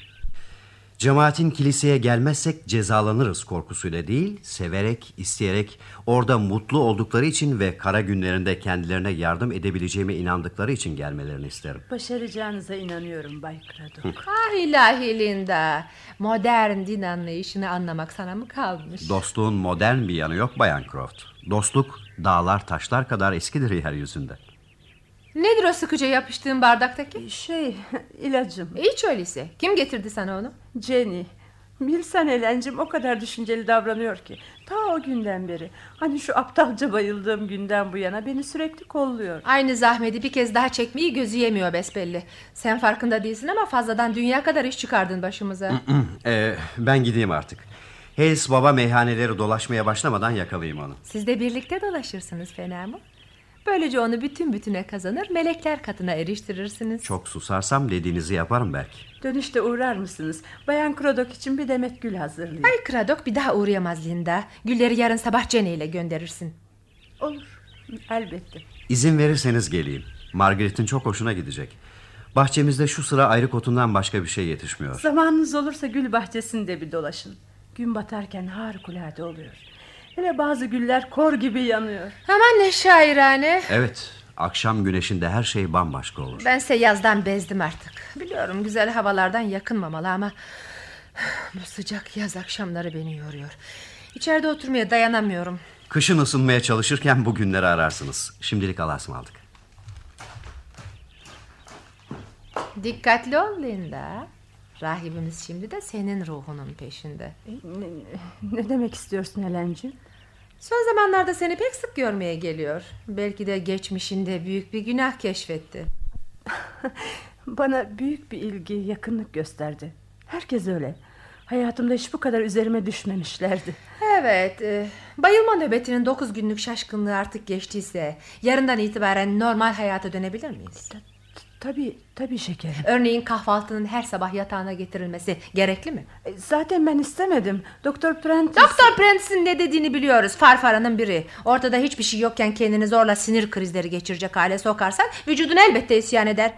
I: Cemaatin kiliseye gelmezsek cezalanırız korkusuyla değil, severek, isteyerek, orada mutlu oldukları için ve kara günlerinde kendilerine yardım edebileceğime inandıkları için gelmelerini isterim.
E: Başaracağınıza inanıyorum Bay Craddock.
D: Ah ilahi Linda. Modern din anlayışını anlamak sana mı kalmış?
I: Dostluğun modern bir yanı yok Bayan Croft. Dostluk dağlar taşlar kadar eskidir yeryüzünde.
D: Nedir o sıkıca yapıştığın bardaktaki?
E: Şey (laughs) ilacım.
D: İç öyleyse. Kim getirdi sana onu?
E: Jenny. Bilsen Helen'cim o kadar düşünceli davranıyor ki. Ta o günden beri. Hani şu aptalca bayıldığım günden bu yana beni sürekli kolluyor.
D: Aynı zahmeti bir kez daha çekmeyi gözü yemiyor besbelli. Sen farkında değilsin ama fazladan dünya kadar iş çıkardın başımıza. (clears throat)
I: Ee, ben gideyim artık. Hayes baba meyhaneleri dolaşmaya başlamadan yakalayayım onu.
D: Siz de birlikte dolaşırsınız fena mı? Böylece onu bütün bütüne kazanır melekler katına eriştirirsiniz.
I: Çok susarsam dediğinizi yaparım belki.
E: Dönüşte uğrar mısınız? Bayan Krodok için bir demet gül hazırlayın.
D: Ay Kradok bir daha uğrayamaz Linda. Gülleri yarın sabah Jenny ile gönderirsin.
E: Olur. Elbette.
I: İzin verirseniz geleyim. Margaret'in çok hoşuna gidecek. Bahçemizde şu sıra ayrı kotundan başka bir şey yetişmiyor.
E: Zamanınız olursa gül bahçesinde bir dolaşın. Gün batarken harikulade oluyor. Hele bazı güller kor gibi yanıyor.
D: Aman ne şairane.
I: Evet, akşam güneşinde her şey bambaşka olur.
D: Bense yazdan bezdim artık. Biliyorum güzel havalardan yakınmamalı ama... Bu sıcak yaz akşamları beni yoruyor. İçeride oturmaya dayanamıyorum.
I: Kışın ısınmaya çalışırken bu günleri ararsınız. Şimdilik Allah'a ısmarladık.
D: Dikkatli ol Linda. Rahibimiz şimdi de senin ruhunun peşinde.
E: Ne, ne demek istiyorsun Helen'cim?
D: Son zamanlarda seni pek sık görmeye geliyor. Belki de geçmişinde büyük bir günah keşfetti. (laughs)
E: Bana büyük bir ilgi, yakınlık gösterdi. Herkes öyle. Hayatımda hiç bu kadar üzerime düşmemişlerdi.
D: Evet, e, bayılma nöbetinin 9 günlük şaşkınlığı artık geçtiyse... ...yarından itibaren normal hayata dönebilir miyiz?
E: Tabii, tabii şekerim.
D: Örneğin kahvaltının her sabah yatağına getirilmesi gerekli mi?
E: E, Zaten ben istemedim. Doktor Prentice...
D: Doktor Prentice'in ne dediğini biliyoruz. Farfaranın biri. Ortada hiçbir şey yokken kendini zorla sinir krizleri geçirecek hale sokarsan... ...vücudun elbette isyan eder.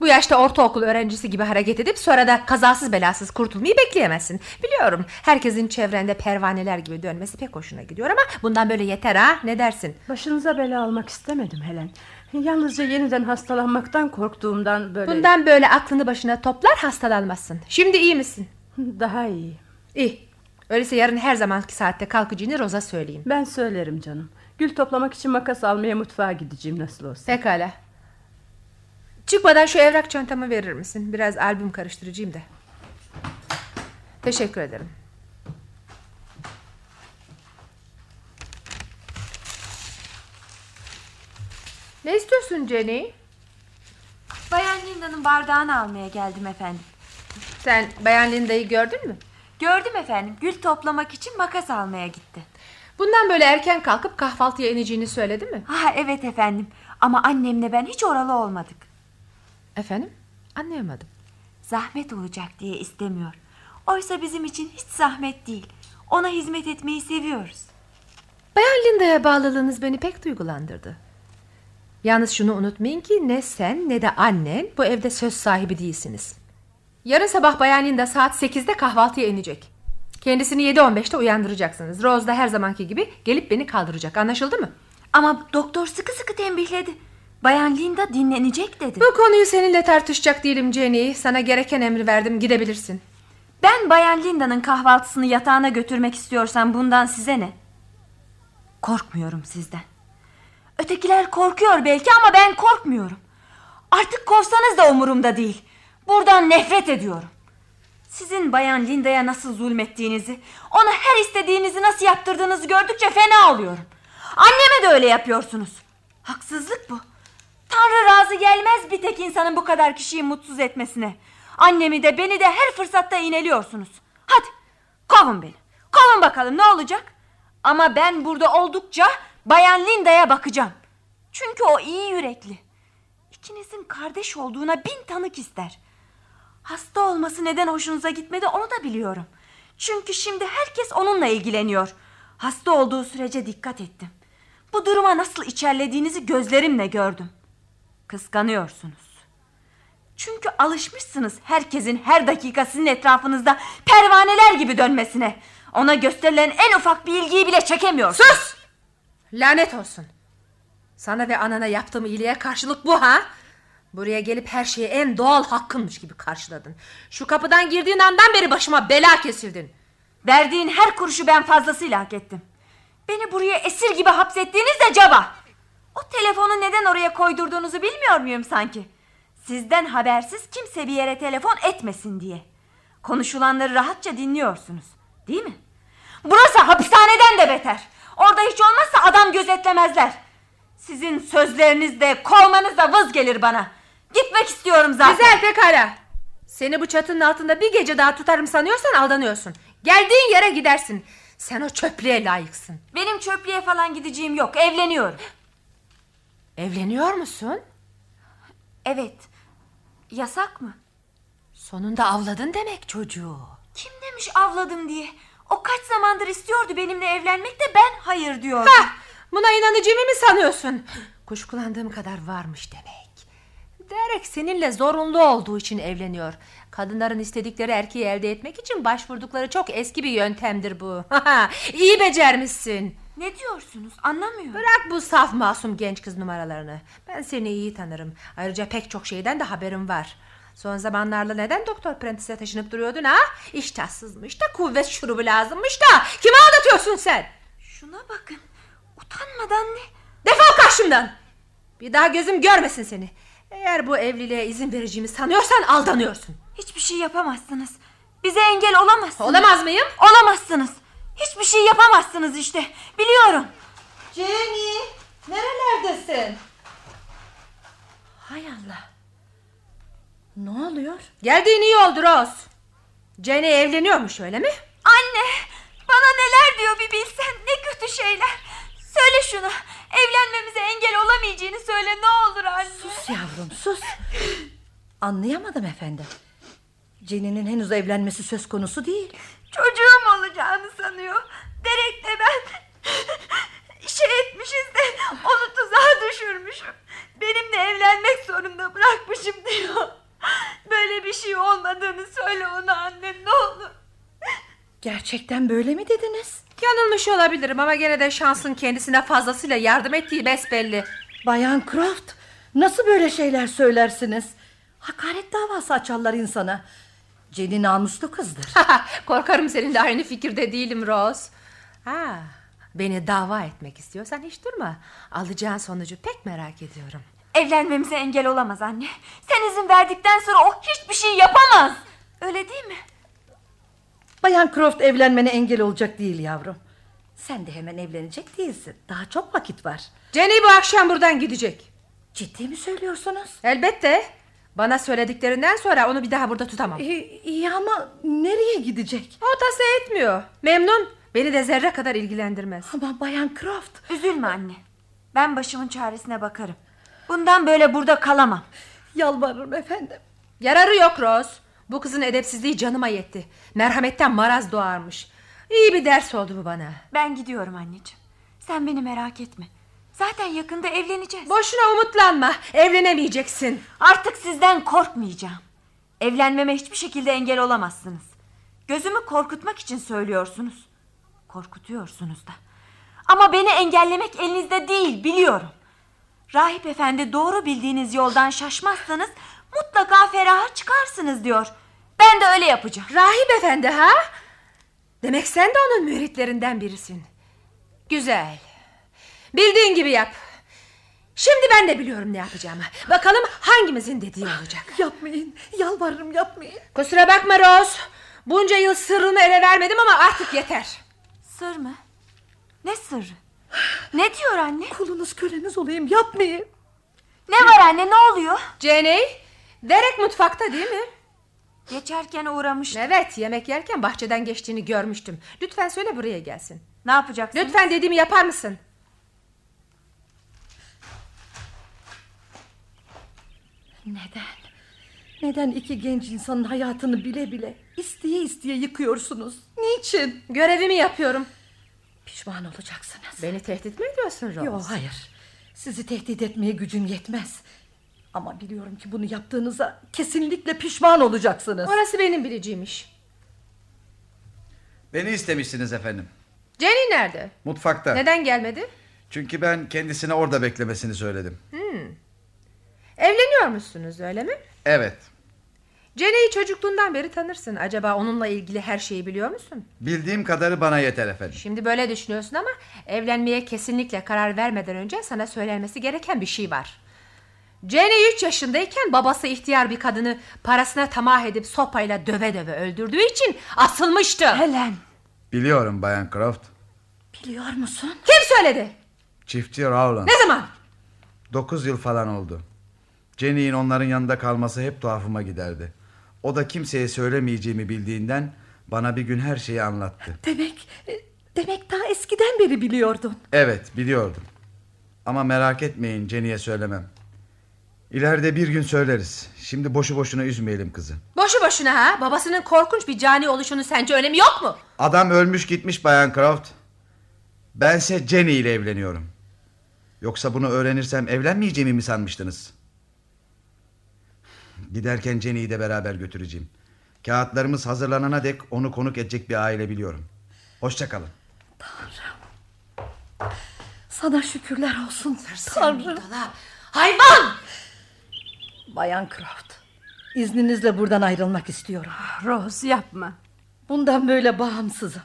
D: Bu yaşta ortaokul öğrencisi gibi hareket edip sonra da kazasız belasız kurtulmayı bekleyemezsin. Biliyorum herkesin çevrende pervaneler gibi dönmesi pek hoşuna gidiyor ama bundan böyle yeter ha ne dersin?
E: Başınıza bela almak istemedim Helen. Yalnızca yeniden hastalanmaktan korktuğumdan böyle...
D: Bundan böyle aklını başına toplar hastalanmazsın. Şimdi iyi misin?
E: Daha iyi.
D: İyi. Öyleyse yarın her zamanki saatte kalkacağını Roza söyleyeyim.
E: Ben söylerim canım. Gül toplamak için makas almaya mutfağa gideceğim nasıl olsa.
D: Pekala. Çıkmadan şu evrak çantamı verir misin? Biraz albüm karıştıracağım da. Teşekkür ederim. Ne istiyorsun Jenny?
C: Bayan Linda'nın bardağını almaya geldim efendim.
D: Sen Bayan Linda'yı gördün mü?
C: Gördüm efendim. Gül toplamak için makas almaya gitti.
D: Bundan böyle erken kalkıp kahvaltıya ineceğini söyledi mi?
C: Ha evet efendim. Ama annemle ben hiç oralı olmadık.
D: Efendim? Anlayamadım.
C: Zahmet olacak diye istemiyor. Oysa bizim için hiç zahmet değil. Ona hizmet etmeyi seviyoruz.
D: Bayan Linda'ya bağlılığınız beni pek duygulandırdı. Yalnız şunu unutmayın ki ne sen ne de annen bu evde söz sahibi değilsiniz. Yarın sabah Bayan Linda saat 8'de kahvaltıya inecek. Kendisini 7.15'te uyandıracaksınız. Rose da her zamanki gibi gelip beni kaldıracak. Anlaşıldı mı?
C: Ama doktor sıkı sıkı tembihledi. Bayan Linda dinlenecek dedi.
D: Bu konuyu seninle tartışacak değilim Jenny. Sana gereken emri verdim. Gidebilirsin.
C: Ben Bayan Linda'nın kahvaltısını yatağına götürmek istiyorsam bundan size ne? Korkmuyorum sizden. Ötekiler korkuyor belki ama ben korkmuyorum. Artık korksanız da umurumda değil. Buradan nefret ediyorum. Sizin Bayan Linda'ya nasıl zulmettiğinizi, ona her istediğinizi nasıl yaptırdığınızı gördükçe fena oluyorum. Anneme de öyle yapıyorsunuz. Haksızlık bu. Tanrı razı gelmez bir tek insanın bu kadar kişiyi mutsuz etmesine. Annemi de beni de her fırsatta iğneliyorsunuz. Hadi kovun beni. Kovun bakalım ne olacak? Ama ben burada oldukça Bayan Linda'ya bakacağım. Çünkü o iyi yürekli. İkinizin kardeş olduğuna bin tanık ister. Hasta olması neden hoşunuza gitmedi onu da biliyorum. Çünkü şimdi herkes onunla ilgileniyor. Hasta olduğu sürece dikkat ettim. Bu duruma nasıl içerlediğinizi gözlerimle gördüm. Kıskanıyorsunuz. Çünkü alışmışsınız herkesin her dakika sizin etrafınızda pervaneler gibi dönmesine. Ona gösterilen en ufak bir ilgiyi bile çekemiyorsunuz.
D: Sus! Lanet olsun. Sana ve anana yaptığım iyiliğe karşılık bu ha? Buraya gelip her şeyi en doğal hakkınmış gibi karşıladın. Şu kapıdan girdiğin andan beri başıma bela kesildin.
C: Verdiğin her kuruşu ben fazlasıyla hak ettim. Beni buraya esir gibi hapsettiğiniz de caba. O telefonu neden oraya koydurduğunuzu bilmiyor muyum sanki? Sizden habersiz kimse bir yere telefon etmesin diye. Konuşulanları rahatça dinliyorsunuz. Değil mi? Burası hapishaneden de beter. Orada hiç olmazsa adam gözetlemezler. Sizin sözlerinizde, kovmanızda vız gelir bana. Gitmek istiyorum zaten.
D: Güzel pekala. Seni bu çatının altında bir gece daha tutarım sanıyorsan aldanıyorsun. Geldiğin yere gidersin. Sen o çöplüğe layıksın.
C: Benim çöplüğe falan gideceğim yok. Evleniyorum.
D: Evleniyor musun?
C: Evet. Yasak mı?
D: Sonunda avladın demek çocuğu.
C: Kim demiş avladım diye? O kaç zamandır istiyordu benimle evlenmek de ben hayır diyordum.
D: Ha, buna inanacağımı mı sanıyorsun? Kuşkulandığım kadar varmış demek. Derek seninle zorunlu olduğu için evleniyor. Kadınların istedikleri erkeği elde etmek için başvurdukları çok eski bir yöntemdir bu. (laughs) İyi becermişsin.
C: Ne diyorsunuz anlamıyorum.
D: Bırak bu saf masum genç kız numaralarını. Ben seni iyi tanırım. Ayrıca pek çok şeyden de haberim var. Son zamanlarda neden Doktor Prentice'e taşınıp duruyordun ha? İştahsızmış da kuvvet şurubu lazımmış da. Kimi aldatıyorsun sen?
C: Şuna bakın. Utanmadan ne?
D: Defol karşımdan. Bir daha gözüm görmesin seni. Eğer bu evliliğe izin vereceğimi sanıyorsan aldanıyorsun.
C: Hiçbir şey yapamazsınız. Bize engel olamazsınız.
D: Olamaz mıyım?
C: Olamazsınız. Hiçbir şey yapamazsınız işte. Biliyorum.
F: Jenny nerelerdesin?
D: Hay Allah.
F: Ne oluyor?
D: Geldiğin iyi oldu Rose. Jenny evleniyormuş öyle mi?
C: Anne bana neler diyor bir bilsen ne kötü şeyler. Söyle şunu evlenmemize engel olamayacağını söyle ne olur anne.
F: Sus yavrum sus. Anlayamadım efendim. Jenny'nin henüz evlenmesi söz konusu değil.
C: Çocuğum olacağını sanıyor. Derek de ben şey etmişiz de onu tuzağa düşürmüşüm. Benimle evlenmek zorunda bırakmışım diyor. Böyle bir şey olmadığını söyle ona anne ne olur.
F: Gerçekten böyle mi dediniz?
D: Yanılmış olabilirim ama gene de şansın kendisine fazlasıyla yardım ettiği besbelli.
F: Bayan Croft nasıl böyle şeyler söylersiniz? Hakaret davası açarlar insana. Jenny namuslu kızdır. (laughs)
D: Korkarım seninle aynı fikirde değilim Rose. Ha, beni dava etmek istiyorsan hiç durma. Alacağın sonucu pek merak ediyorum.
C: Evlenmemize engel olamaz anne. Sen izin verdikten sonra o hiçbir şey yapamaz. Öyle değil mi?
F: Bayan Croft evlenmene engel olacak değil yavrum. Sen de hemen evlenecek değilsin. Daha çok vakit var.
D: Jenny bu akşam buradan gidecek.
F: Ciddi mi söylüyorsunuz?
D: Elbette. Bana söylediklerinden sonra onu bir daha burada tutamam.
F: İyi, iyi ama nereye gidecek?
D: O tasa etmiyor. Memnun. Beni de zerre kadar ilgilendirmez.
F: Ama Bayan Croft.
C: Üzülme anne. Ben başımın çaresine bakarım. Bundan böyle burada kalamam.
F: Yalvarırım efendim.
D: Yararı yok Rose. Bu kızın edepsizliği canıma yetti. Merhametten maraz doğarmış. İyi bir ders oldu bu bana.
C: Ben gidiyorum anneciğim. Sen beni merak etme. Zaten yakında evleneceğiz.
D: Boşuna umutlanma. Evlenemeyeceksin.
C: Artık sizden korkmayacağım. Evlenmeme hiçbir şekilde engel olamazsınız. Gözümü korkutmak için söylüyorsunuz. Korkutuyorsunuz da. Ama beni engellemek elinizde değil biliyorum. Rahip efendi doğru bildiğiniz yoldan şaşmazsanız mutlaka feraha çıkarsınız diyor. Ben de öyle yapacağım.
D: Rahip efendi ha? Demek sen de onun müritlerinden birisin. Güzel. Bildiğin gibi yap. Şimdi ben de biliyorum ne yapacağımı. Bakalım hangimizin dediği olacak.
F: Yapmayın. Yalvarırım yapmayın.
D: Kusura bakma Rose. Bunca yıl sırrımı ele vermedim ama artık yeter.
C: Sır mı? Ne sırrı? Ne diyor anne?
F: Kulunuz köleniz olayım yapmayın.
C: Ne var anne ne oluyor?
D: Jenny, Derek mutfakta değil mi?
C: Geçerken uğramış.
D: Evet, yemek yerken bahçeden geçtiğini görmüştüm. Lütfen söyle buraya gelsin.
C: Ne yapacaksın?
D: Lütfen dediğimi yapar mısın?
F: Neden? Neden iki genç insanın hayatını bile bile isteye isteye yıkıyorsunuz? Niçin?
D: Görevimi yapıyorum.
F: Pişman olacaksınız.
D: Beni tehdit mi ediyorsun Rose?
F: Yok hayır. Sizi tehdit etmeye gücüm yetmez. Ama biliyorum ki bunu yaptığınıza kesinlikle pişman olacaksınız.
D: Orası benim bileceğim iş.
G: Beni istemişsiniz efendim.
D: Jenny nerede?
G: Mutfakta.
D: Neden gelmedi?
G: Çünkü ben kendisine orada beklemesini söyledim.
D: Evleniyor musunuz öyle mi?
G: Evet.
D: Jenny'yi çocukluğundan beri tanırsın. Acaba onunla ilgili her şeyi biliyor musun?
G: Bildiğim kadarı bana yeter efendim.
D: Şimdi böyle düşünüyorsun ama evlenmeye kesinlikle karar vermeden önce sana söylenmesi gereken bir şey var. Jenny 3 yaşındayken babası ihtiyar bir kadını parasına tamah edip sopayla döve döve öldürdüğü için asılmıştı.
C: Helen.
G: Biliyorum Bayan Croft.
F: Biliyor musun?
D: Kim söyledi?
G: Çiftçi Rowland.
D: Ne zaman?
G: Dokuz yıl falan oldu. Jenny'in onların yanında kalması hep tuhafıma giderdi. O da kimseye söylemeyeceğimi bildiğinden bana bir gün her şeyi anlattı.
F: Demek, demek daha eskiden beri biliyordun.
G: Evet biliyordum. Ama merak etmeyin Jenny'e söylemem. İleride bir gün söyleriz. Şimdi boşu boşuna üzmeyelim kızı.
D: Boşu boşuna ha? Babasının korkunç bir cani oluşunu sence önemi yok mu?
G: Adam ölmüş gitmiş Bayan Croft. Bense Jenny ile evleniyorum. Yoksa bunu öğrenirsem evlenmeyeceğimi mi sanmıştınız? Giderken Jenny'yi de beraber götüreceğim. Kağıtlarımız hazırlanana dek onu konuk edecek bir aile biliyorum. Hoşçakalın.
F: Sana şükürler olsun. Tanrım.
D: Hayvan!
F: Bayan Croft. İzninizle buradan ayrılmak istiyorum.
E: Rose yapma.
F: Bundan böyle bağımsızım.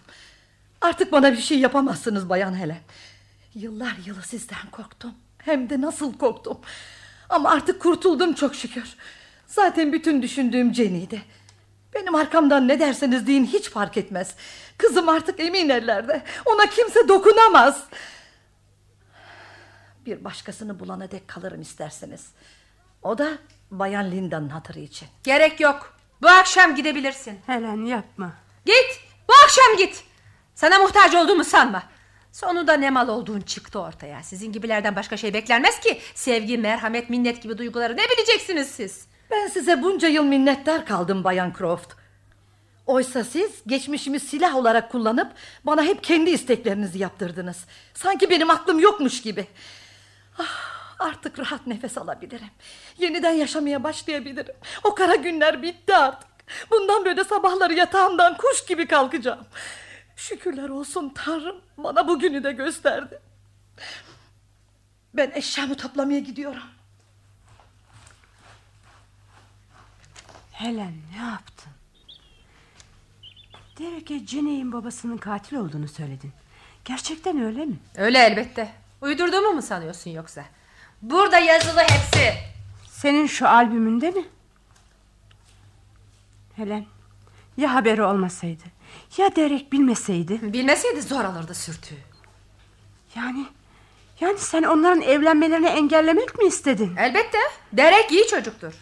F: Artık bana bir şey yapamazsınız Bayan Helen. Yıllar yılı sizden korktum. Hem de nasıl korktum. Ama artık kurtuldum çok şükür. Zaten bütün düşündüğüm Jenny'di. Benim arkamdan ne derseniz deyin hiç fark etmez. Kızım artık emin ellerde. Ona kimse dokunamaz. Bir başkasını bulana dek kalırım isterseniz. O da Bayan Linda'nın hatırı için.
D: Gerek yok. Bu akşam gidebilirsin.
E: Helen yapma.
D: Git. Bu akşam git. Sana muhtaç olduğumu sanma. Sonunda ne mal olduğun çıktı ortaya. Sizin gibilerden başka şey beklenmez ki. Sevgi, merhamet, minnet gibi duyguları ne bileceksiniz siz?
F: Ben size bunca yıl minnettar kaldım Bayan Croft. Oysa siz geçmişimi silah olarak kullanıp bana hep kendi isteklerinizi yaptırdınız. Sanki benim aklım yokmuş gibi. Ah, artık rahat nefes alabilirim. Yeniden yaşamaya başlayabilirim. O kara günler bitti artık. Bundan böyle sabahları yatağımdan kuş gibi kalkacağım. Şükürler olsun Tanrım bana bugünü de gösterdi. Ben eşyamı toplamaya gidiyorum.
E: Helen ne yaptın? Derek'e Jenny'in babasının katil olduğunu söyledin. Gerçekten öyle mi?
D: Öyle elbette. Uydurduğumu mu sanıyorsun yoksa? Burada yazılı hepsi.
E: Senin şu albümünde mi? Helen ya haberi olmasaydı ya Derek bilmeseydi
D: Bilmeseydi zor alırdı sürtüğü.
E: yani yani sen onların evlenmelerini engellemek mi istedin?
D: Elbette. Derek iyi çocuktur.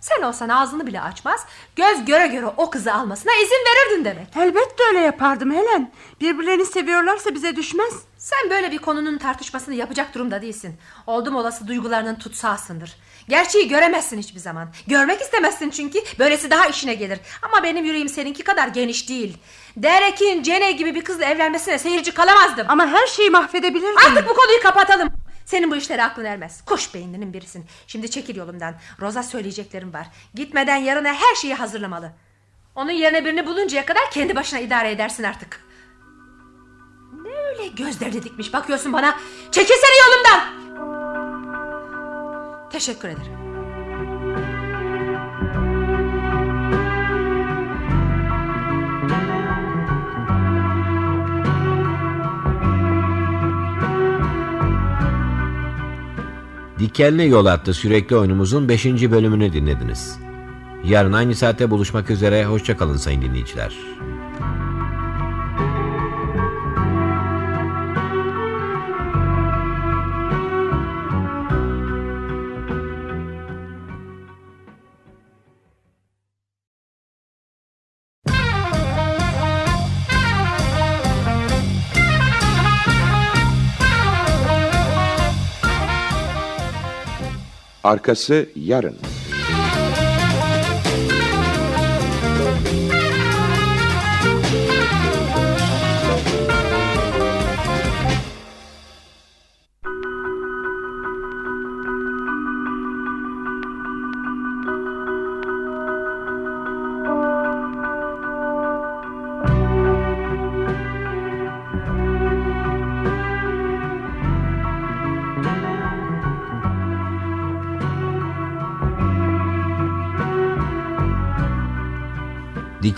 D: Sen olsan ağzını bile açmaz Göz göre göre o kızı almasına izin verirdin demek
E: Elbette öyle yapardım Helen. Birbirlerini seviyorlarsa bize düşmez.
D: Sen böyle bir konunun tartışmasını yapacak durumda değilsin Oldum olası duygularının tutsağısındır Gerçeği göremezsin hiçbir zaman Görmek istemezsin çünkü böylesi daha işine gelir Ama benim yüreğim seninki kadar geniş değil Derek'in Cene gibi bir kızla evlenmesine seyirci kalamazdım
E: Ama her şeyi mahvedebilirdim.
D: Artık bu konuyu kapatalım. Senin bu işlere aklın ermez. Kuş beyninin birisin. Şimdi çekil yolumdan. Roza söyleyeceklerim var. Gitmeden yarına her şeyi hazırlamalı. Onun yerine birini buluncaya kadar kendi başına idare edersin artık. Ne öyle gözlerini dikmiş bakıyorsun bana. Çekilsene yolumdan. Teşekkür ederim.
B: Dikenli Yol adlı sürekli oyunumuzun 5. bölümünü dinlediniz. Yarın aynı saatte buluşmak üzere. Hoşçakalın sayın dinleyiciler.
K: Arkası yarın.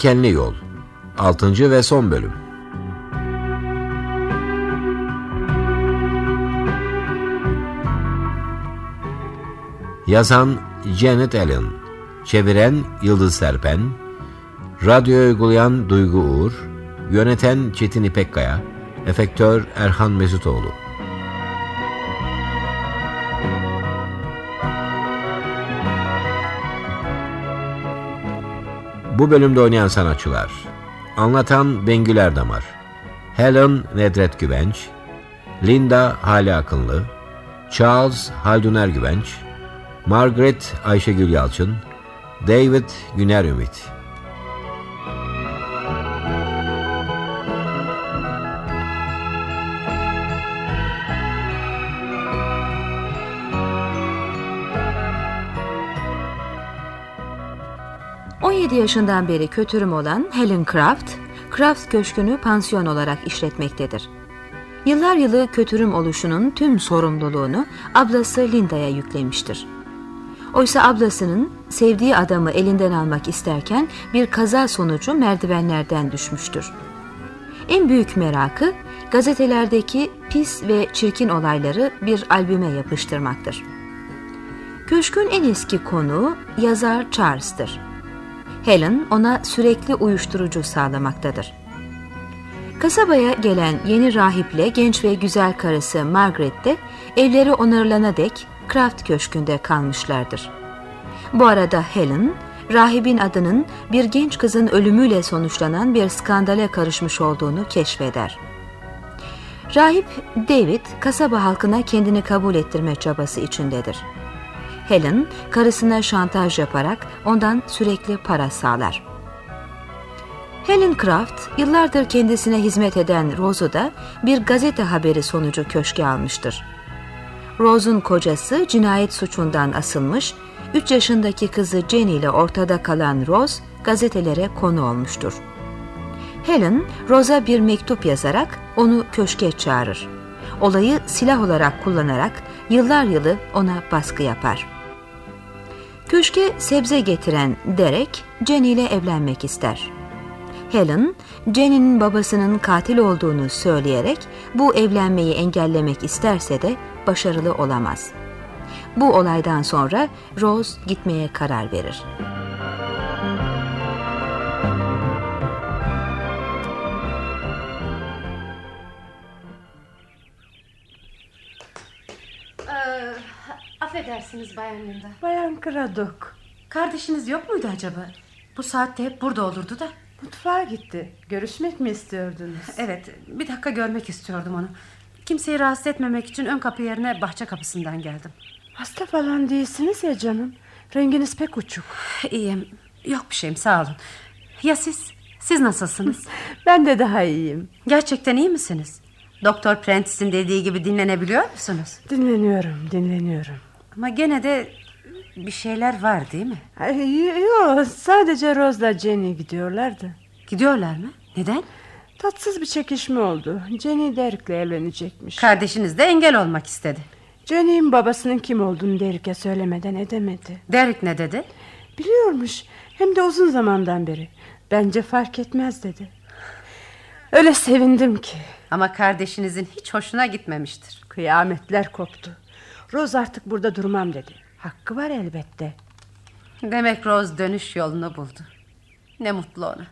B: Dikenli Yol 6. ve son bölüm Yazan Janet Allen Çeviren Yıldız Serpen Radyo uygulayan Duygu Uğur Yöneten Çetin İpekkaya Efektör Erhan Mesutoğlu Bu bölümde oynayan sanatçılar. Anlatan Bengül Erdamar. Helen Nedret Güvenç. Linda Hale Akınlı. Charles Haldun Ergüvenç Margaret Ayşegül Yalçın. David Güner Ümit
J: yaşından beri kötürüm olan Helen Craft... ...Craft Köşkü'nü pansiyon olarak işletmektedir. Yıllar yılı kötürüm oluşunun tüm sorumluluğunu... ...ablası Linda'ya yüklemiştir. Oysa ablasının sevdiği adamı elinden almak isterken... ...bir kaza sonucu merdivenlerden düşmüştür. En büyük merakı... ...gazetelerdeki pis ve çirkin olayları bir albüme yapıştırmaktır. Köşkün en eski konuğu yazar Charles'tır. Helen ona sürekli uyuşturucu sağlamaktadır. Kasabaya gelen yeni rahiple genç ve güzel karısı Margaret de evleri onarılana dek Kraft Köşkü'nde kalmışlardır. Bu arada Helen, rahibin adının bir genç kızın ölümüyle sonuçlanan bir skandale karışmış olduğunu keşfeder. Rahip David, kasaba halkına kendini kabul ettirme çabası içindedir. Helen, karısına şantaj yaparak ondan sürekli para sağlar. Helen Craft, yıllardır kendisine hizmet eden Rose'u da bir gazete haberi sonucu köşke almıştır. Rose'un kocası cinayet suçundan asılmış, 3 yaşındaki kızı Jenny ile ortada kalan Rose, gazetelere konu olmuştur. Helen, Rose'a bir mektup yazarak onu köşke çağırır. Olayı silah olarak kullanarak yıllar yılı ona baskı yapar. Köşke sebze getiren Derek, Jenny ile evlenmek ister. Helen, Jenny'nin babasının katil olduğunu söyleyerek bu evlenmeyi engellemek isterse de başarılı olamaz. Bu olaydan sonra Rose gitmeye karar verir.
H: Affedersiniz Bayan Linda.
E: Bayan Kradok.
H: Kardeşiniz yok muydu acaba? Bu saatte hep burada olurdu da.
E: Mutfağa gitti. Görüşmek mi istiyordunuz?
H: Evet bir dakika görmek istiyordum onu. Kimseyi rahatsız etmemek için ön kapı yerine bahçe kapısından geldim.
E: Hasta falan değilsiniz ya canım. Renginiz pek uçuk.
H: İyiyim. Yok bir şeyim sağ olun. Ya siz? Siz nasılsınız? (laughs)
E: Ben de daha iyiyim.
H: Gerçekten iyi misiniz? Doktor Prentice'in dediği gibi dinlenebiliyor musunuz?
E: Dinleniyorum, dinleniyorum.
H: Ama gene de bir şeyler var değil mi?
E: Yok, sadece Rose'la Jenny gidiyorlardı.
H: Gidiyorlar mı? Neden?
E: Tatsız bir çekişme oldu. Jenny Derek'le evlenecekmiş.
H: Kardeşiniz de engel olmak istedi.
E: Jenny'in babasının kim olduğunu Derek'e söylemeden edemedi.
H: Derek ne dedi?
E: Biliyormuş. Hem de uzun zamandan beri. Bence fark etmez dedi. Öyle sevindim ki.
H: Ama kardeşinizin hiç hoşuna gitmemiştir.
E: Kıyametler koptu. Rose artık burada durmam dedi. Hakkı var elbette.
H: Demek Rose dönüş yolunu buldu. Ne mutlu ona.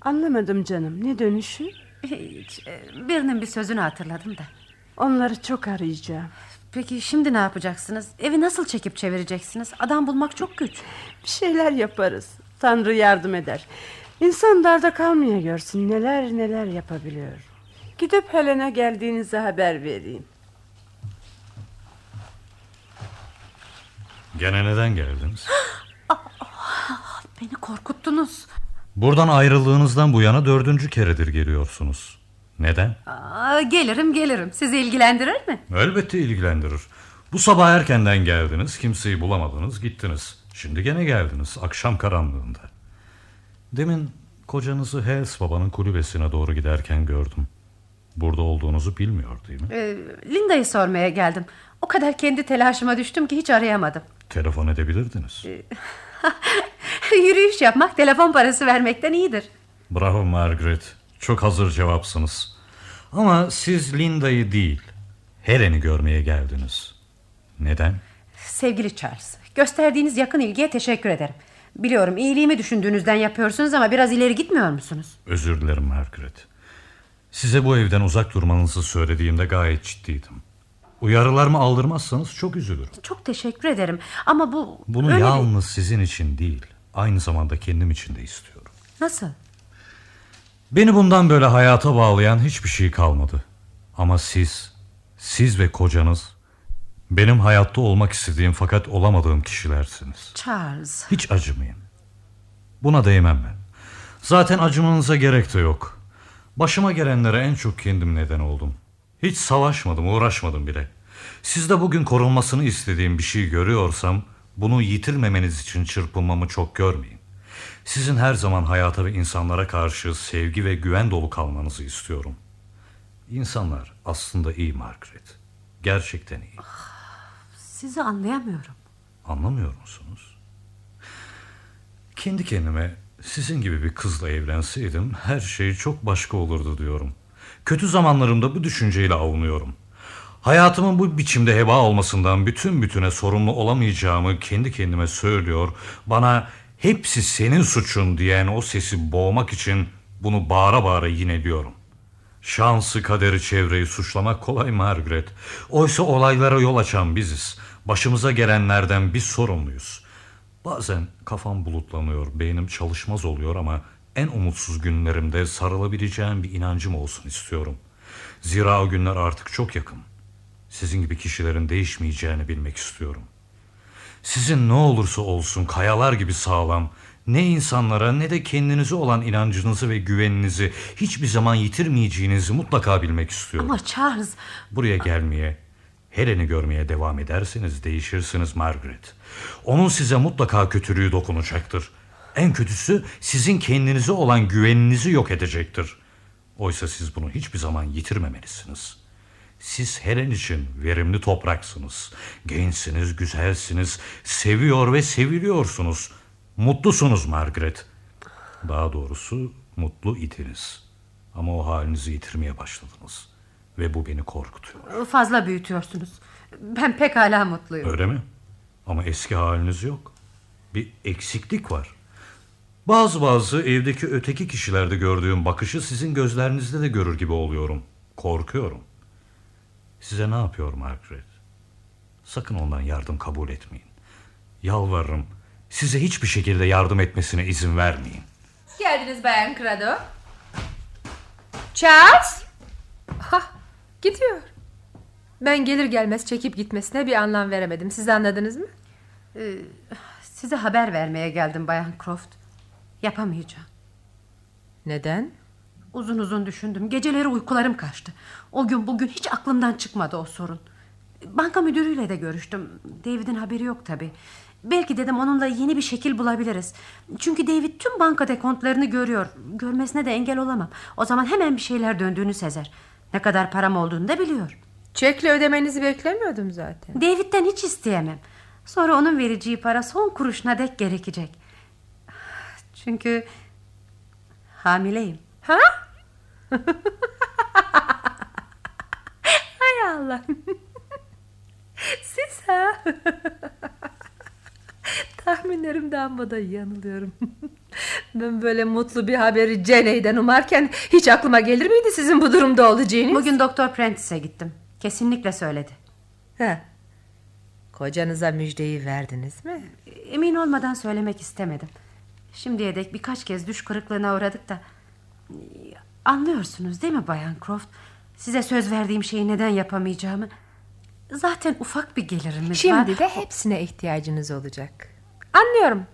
E: Anlamadım canım. Ne dönüşü?
H: Hiç. e, Birinin bir sözünü hatırladım da.
E: Onları çok arayacağım.
H: Peki şimdi ne yapacaksınız? Evi nasıl çekip çevireceksiniz? Adam bulmak çok güç.
E: Bir şeyler yaparız. Tanrı yardım eder. İnsan darda kalmaya görsün neler neler yapabiliyor. Gidip Helen'a geldiğinizi haber vereyim.
A: Gene neden geldiniz? (gasps)
H: Beni korkuttunuz.
A: Buradan ayrıldığınızdan bu yana dördüncü keredir geliyorsunuz. Neden?
H: Aa, gelirim gelirim. Sizi ilgilendirir mi?
A: Elbette ilgilendirir. Bu sabah erkenden geldiniz, kimseyi bulamadınız, gittiniz. Şimdi gene geldiniz, akşam karanlığında. Demin kocanızı Hales babanın kulübesine doğru giderken gördüm. Burada olduğunuzu bilmiyor değil mi?
H: Ee, Linda'yı sormaya geldim. O kadar kendi telaşıma düştüm ki hiç arayamadım.
A: Telefon edebilirdiniz. (laughs)
H: Yürüyüş yapmak telefon parası vermekten iyidir.
A: Bravo Margaret. Çok hazır cevapsınız. Ama siz Linda'yı değil, Helen'i görmeye geldiniz. Neden?
H: Sevgili Charles, gösterdiğiniz yakın ilgiye teşekkür ederim. Biliyorum iyiliğimi düşündüğünüzden yapıyorsunuz ama biraz ileri gitmiyor musunuz?
A: Özür dilerim Margaret. Size bu evden uzak durmanızı söylediğimde gayet ciddiydim. Uyarılarımı aldırmazsanız çok üzülürüm.
H: Çok teşekkür ederim ama bu...
A: Bunu
H: öyle
A: yalnız sizin için değil, aynı zamanda kendim için de istiyorum.
H: Nasıl?
A: Beni bundan böyle hayata bağlayan hiçbir şey kalmadı. Ama siz, siz ve kocanız benim hayatta olmak istediğim fakat olamadığım kişilersiniz.
H: Charles.
A: Hiç acımayın. Buna değmem ben. Zaten acımanıza gerek de yok. Başıma gelenlere en çok kendim neden oldum. Hiç savaşmadım, uğraşmadım bile. Siz de bugün korunmasını istediğim bir şey görüyorsam bunu yitirmemeniz için çırpınmamı çok görmeyin. Sizin her zaman hayata ve insanlara karşı sevgi ve güven dolu kalmanızı istiyorum. İnsanlar aslında iyi Margaret. Gerçekten iyi.
H: Sizi anlayamıyorum.
A: Anlamıyor musunuz? Kendi kendime sizin gibi bir kızla evlenseydim her şey çok başka olurdu diyorum. Kötü zamanlarımda bu düşünceyle avunuyorum. Hayatımın bu biçimde heba olmasından bütün bütüne sorumlu olamayacağımı kendi kendime söylüyor. Bana hepsi senin suçun diyen o sesi boğmak için bunu bağıra bağıra yineliyorum. Şansı kaderi çevreyi suçlamak kolay Margaret. Oysa olaylara yol açan biziz. Başımıza gelenlerden biz sorumluyuz. Bazen kafam bulutlanıyor, beynim çalışmaz oluyor ama en umutsuz günlerimde sarılabileceğim bir inancım olsun istiyorum. Zira o günler artık çok yakın. Sizin gibi kişilerin değişmeyeceğini bilmek istiyorum. Sizin ne olursa olsun kayalar gibi sağlam, ne insanlara ne de kendinize olan inancınızı ve güveninizi hiçbir zaman yitirmeyeceğinizi mutlaka bilmek istiyorum.
H: Ama Charles...
A: Buraya gelmeye, Helen'i görmeye devam ederseniz değişirsiniz Margaret. Onun size mutlaka kötülüğü dokunacaktır. En kötüsü sizin kendinize olan güveninizi yok edecektir. Oysa siz bunu hiçbir zaman yitirmemelisiniz. Siz Helen için verimli topraksınız. Gençsiniz, güzelsiniz, seviyor ve seviliyorsunuz. Mutlusunuz Margaret. Daha doğrusu mutlu idiniz. Ama o halinizi yitirmeye başladınız. Ve bu beni korkutuyor.
H: Fazla büyütüyorsunuz. Ben pekala mutluyum.
A: Öyle mi? Ama eski haliniz yok. Bir eksiklik var. Bazı bazı evdeki öteki kişilerde gördüğüm bakışı sizin gözlerinizde de görür gibi oluyorum. Korkuyorum. Size ne yapıyor Margaret? Sakın ondan yardım kabul etmeyin. Yalvarırım. Size hiçbir şekilde yardım etmesine izin vermeyin.
D: Geldiniz Bayan Crado. Charles. Gidiyor. Ben gelir gelmez çekip gitmesine bir anlam veremedim. Siz anladınız mı?
H: Ee, size haber vermeye geldim Bayan Croft. Yapamayacağım.
D: Neden?
H: Uzun uzun düşündüm. Geceleri uykularım kaçtı. O gün bugün hiç aklımdan çıkmadı o sorun. Banka müdürüyle de görüştüm. David'in haberi yok tabi. Belki dedim onunla yeni bir şekil bulabiliriz. Çünkü David tüm banka dekontlarını görüyor. Görmesine de engel olamam. O zaman hemen bir şeyler döndüğünü sezer. Ne kadar param olduğunu da biliyor.
D: Çekle ödemenizi beklemiyordum zaten.
H: David'den hiç isteyemem. Sonra onun vereceği para son kuruşuna dek gerekecek. Çünkü hamileyim.
D: Ha? (laughs) Hay Allah. Siz ha? (laughs) Tahminlerimden bu da yanılıyorum. (laughs) Ben böyle mutlu bir haberi Jenny'den umarken hiç aklıma gelir miydi sizin bu durumda olacağınız?
H: Bugün Doktor Prentice'e gittim. Kesinlikle söyledi.
D: Ha. Kocanıza müjdeyi verdiniz mi?
H: Emin olmadan söylemek istemedim. Şimdiye dek birkaç kez düş kırıklığına uğradık da... Anlıyorsunuz değil mi Bayan Croft? Size söz verdiğim şeyi neden yapamayacağımı. Zaten ufak bir gelirimiz var.
D: Şimdi de hepsine ihtiyacınız olacak. Anlıyorum.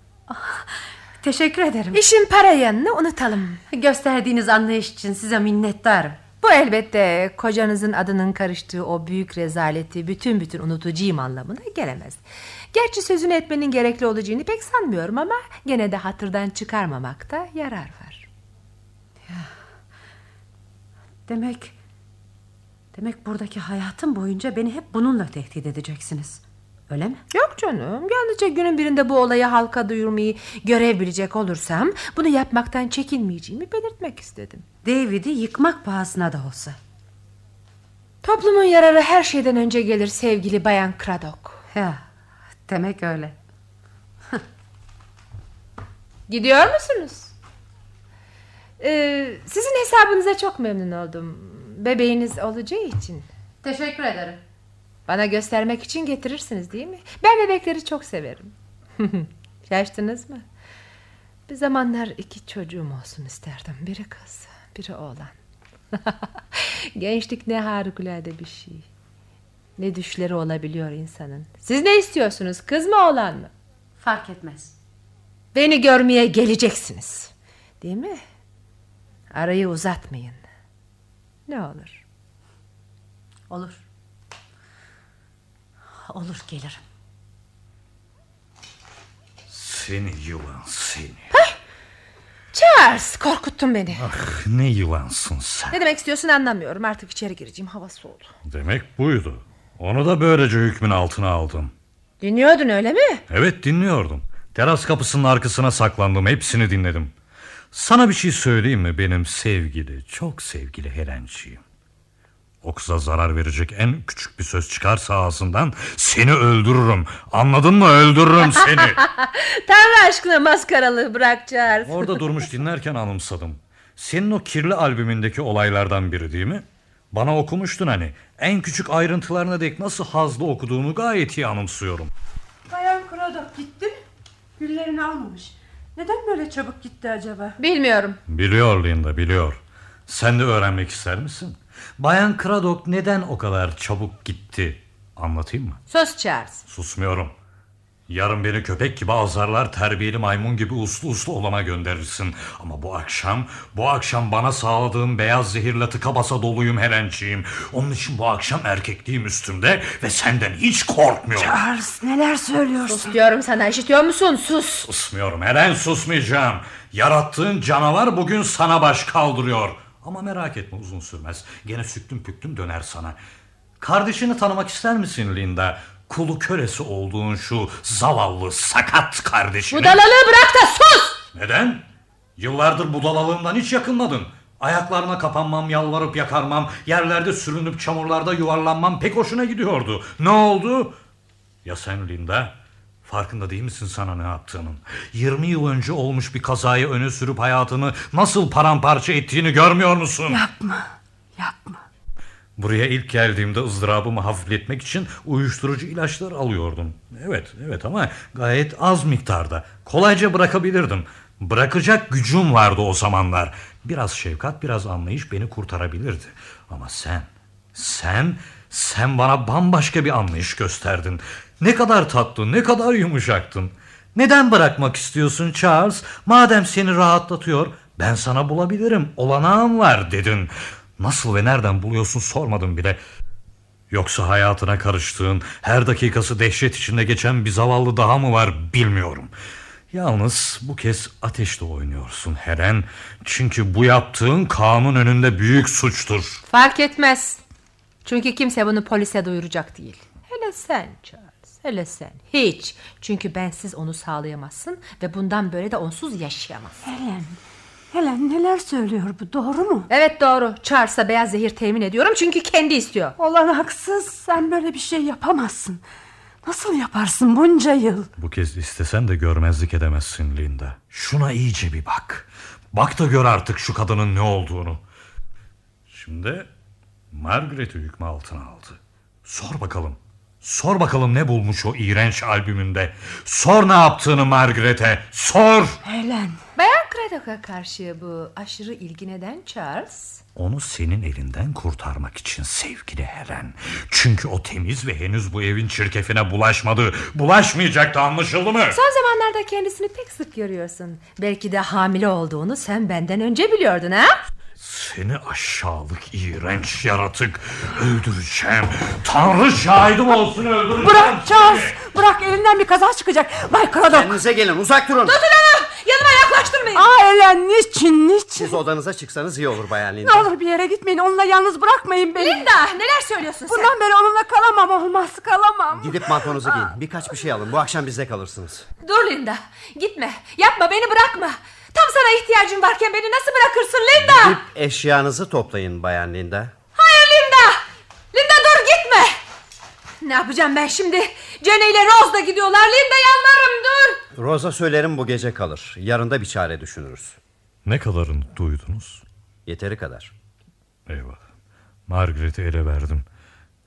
H: Teşekkür ederim.
D: İşin para yanını unutalım.
H: Gösterdiğiniz anlayış için size minnettarım.
D: Bu elbette kocanızın adının karıştığı o büyük rezaleti bütün bütün unutacağım anlamına gelemez. Gerçi sözünü etmenin gerekli olacağını pek sanmıyorum ama gene de hatırdan çıkarmamakta yarar var.
H: Demek... Demek buradaki hayatım boyunca beni hep bununla tehdit edeceksiniz. Öyle mi?
D: Yok canım. Yalnızca günün birinde bu olayı halka duyurmayı görev bilecek olursam bunu yapmaktan çekinmeyeceğimi belirtmek istedim.
H: David'i yıkmak pahasına da olsa.
D: Toplumun yararı her şeyden önce gelir sevgili Bayan Craddock.
H: Ya, demek öyle. (laughs)
D: Gidiyor musunuz? Ee, sizin hesabınıza çok memnun oldum. Bebeğiniz olacağı için.
H: Teşekkür ederim.
D: Bana göstermek için getirirsiniz değil mi? Ben bebekleri çok severim. (laughs) Şaştınız mı? Bir zamanlar iki çocuğum olsun isterdim. Biri kız, biri oğlan. (laughs) Gençlik ne harikulade bir şey. Ne düşleri olabiliyor insanın. Siz ne istiyorsunuz? Kız mı oğlan mı?
H: Fark etmez.
D: Beni görmeye geleceksiniz. Değil mi? Arayı uzatmayın. Ne olur.
H: Olur. Olur gelirim.
A: Seni yılan seni.
D: Charles korkuttun beni.
A: Ah ne yılansın sen.
D: Ne demek istiyorsun anlamıyorum. Artık içeri gireceğim. Hava soğudu.
A: Demek buydu. Onu da böylece hükmün altına aldım.
D: Dinliyordun öyle mi?
A: Evet dinliyordum. Teras kapısının arkasına saklandım. Hepsini dinledim. Sana bir şey söyleyeyim mi benim sevgili, çok sevgili Herenciğim? O kıza zarar verecek en küçük bir söz çıkarsa ağzından seni öldürürüm. Anladın mı? Öldürürüm seni. (laughs)
D: Tanrı aşkına maskaralığı bırak Charles.
A: Orada durmuş dinlerken anımsadım. Senin o kirli albümündeki olaylardan biri değil mi? Bana okumuştun hani. En küçük ayrıntılarına dek nasıl hazlı okuduğunu gayet iyi anımsıyorum.
E: Bayan Craddock gitti mi? Güllerini almamış. Neden böyle çabuk gitti acaba?
D: Bilmiyorum.
A: Biliyor Linda biliyor. Sen de öğrenmek ister misin? Bayan Craddock neden o kadar çabuk gitti? Anlatayım mı?
D: Sus Charles.
A: Susmuyorum. Yarın beni köpek gibi azarlar, terbiyeli maymun gibi uslu uslu olana gönderirsin. Ama bu akşam, bu akşam bana sağladığın beyaz zehirle tıka basa doluyum Herenciğim. Onun için bu akşam erkekliğim üstümde ve senden hiç korkmuyorum.
H: Charles neler söylüyorsun?
D: Sus diyorum sana işitiyor musun? Sus.
A: Susmuyorum Heren susmayacağım. Yarattığın canavar bugün sana baş kaldırıyor. Ama merak etme uzun sürmez. Gene süktüm püktüm döner sana. Kardeşini tanımak ister misin Linda? Kulu kölesi olduğun şu zavallı sakat kardeşini.
D: Budalalığı bırak da sus.
A: Neden? Yıllardır budalalığımdan hiç yakınmadın. Ayaklarına kapanmam, yalvarıp yakarmam, yerlerde sürünüp çamurlarda yuvarlanmam pek hoşuna gidiyordu. Ne oldu? Ya sen Linda? Farkında değil misin sana ne yaptığının? 20 yıl önce olmuş bir kazayı öne sürüp hayatını nasıl paramparça ettiğini görmüyor musun?
H: Yapma, yapma.
A: Buraya ilk geldiğimde ızdırabımı hafifletmek için uyuşturucu ilaçlar alıyordum. Evet, evet ama gayet az miktarda. Kolayca bırakabilirdim. Bırakacak gücüm vardı o zamanlar. Biraz şefkat, biraz anlayış beni kurtarabilirdi. Ama sen, sen, sen bana bambaşka bir anlayış gösterdin. Ne kadar tatlı, ne kadar yumuşaktın. Neden bırakmak istiyorsun Charles? Madem seni rahatlatıyor, ben sana bulabilirim. Olanağım var dedin. Nasıl ve nereden buluyorsun sormadım bile. Yoksa hayatına karıştığın, her dakikası dehşet içinde geçen bir zavallı daha mı var bilmiyorum. Yalnız bu kez ateşle oynuyorsun Helen. Çünkü bu yaptığın kanun önünde büyük suçtur.
D: Fark etmez. Çünkü kimse bunu polise duyuracak değil. Hele sen Charles. Hele sen. Hiç. Çünkü bensiz onu sağlayamazsın ve bundan böyle de onsuz yaşayamazsın.
E: Helen, Helen neler söylüyor bu doğru mu?
D: Evet doğru. Charles'a beyaz zehir temin ediyorum çünkü kendi istiyor.
E: Olan haksız sen böyle bir şey yapamazsın. Nasıl yaparsın bunca yıl?
A: Bu kez istesen de görmezlik edemezsin Linda. Şuna iyice bir bak. Bak da gör artık şu kadının ne olduğunu. Şimdi Margaret'i hükmü altına aldı. Sor bakalım. Sor bakalım ne bulmuş o iğrenç albümünde. Sor ne yaptığını Margaret'e. Sor.
E: Helen.
D: Bayan Craddock'a karşı bu aşırı ilgi neden Charles?
A: Onu senin elinden kurtarmak için sevgili Helen. Çünkü o temiz ve henüz bu evin çirkefine bulaşmadı. Bulaşmayacaktı anlaşıldı mı?
D: Son zamanlarda kendisini pek sık görüyorsun. Belki de hamile olduğunu sen benden önce biliyordun ha?
A: Seni aşağılık iğrenç yaratık öldüreceğim. Tanrı şahidim olsun öldüreceğim.
E: Bırak Charles. Bırak elinden bir kaza çıkacak. Bay Craddock.
I: Kendinize gelin uzak durun.
D: Yanıma yaklaştırmayın.
E: Aa Helen niçin niçin?
I: Siz odanıza çıksanız iyi olur Bayan
E: Ne
I: Linda.
E: olur bir yere gitmeyin onunla yalnız bırakmayın beni.
D: Linda neler söylüyorsun sen?
E: Bundan beri onunla kalamam olmaz kalamam.
I: Gidip mantonuzu giyin. Birkaç bir şey alın. Bu akşam bizde kalırsınız.
D: Dur Linda gitme yapma beni bırakma. Tam sana ihtiyacım varken beni nasıl bırakırsın Linda?
I: Gidip eşyanızı toplayın Bayan Linda.
D: Hayır Linda. Linda dur gitme. Ne yapacağım ben şimdi? Jenny ile Rose da gidiyorlar. Linda yalvarırım dur.
I: Rosa söylerim bu gece kalır. Yarın da bir çare düşünürüz.
A: Ne kadarını duydunuz?
I: Yeteri kadar.
A: Eyvah. Margaret'i ele verdim.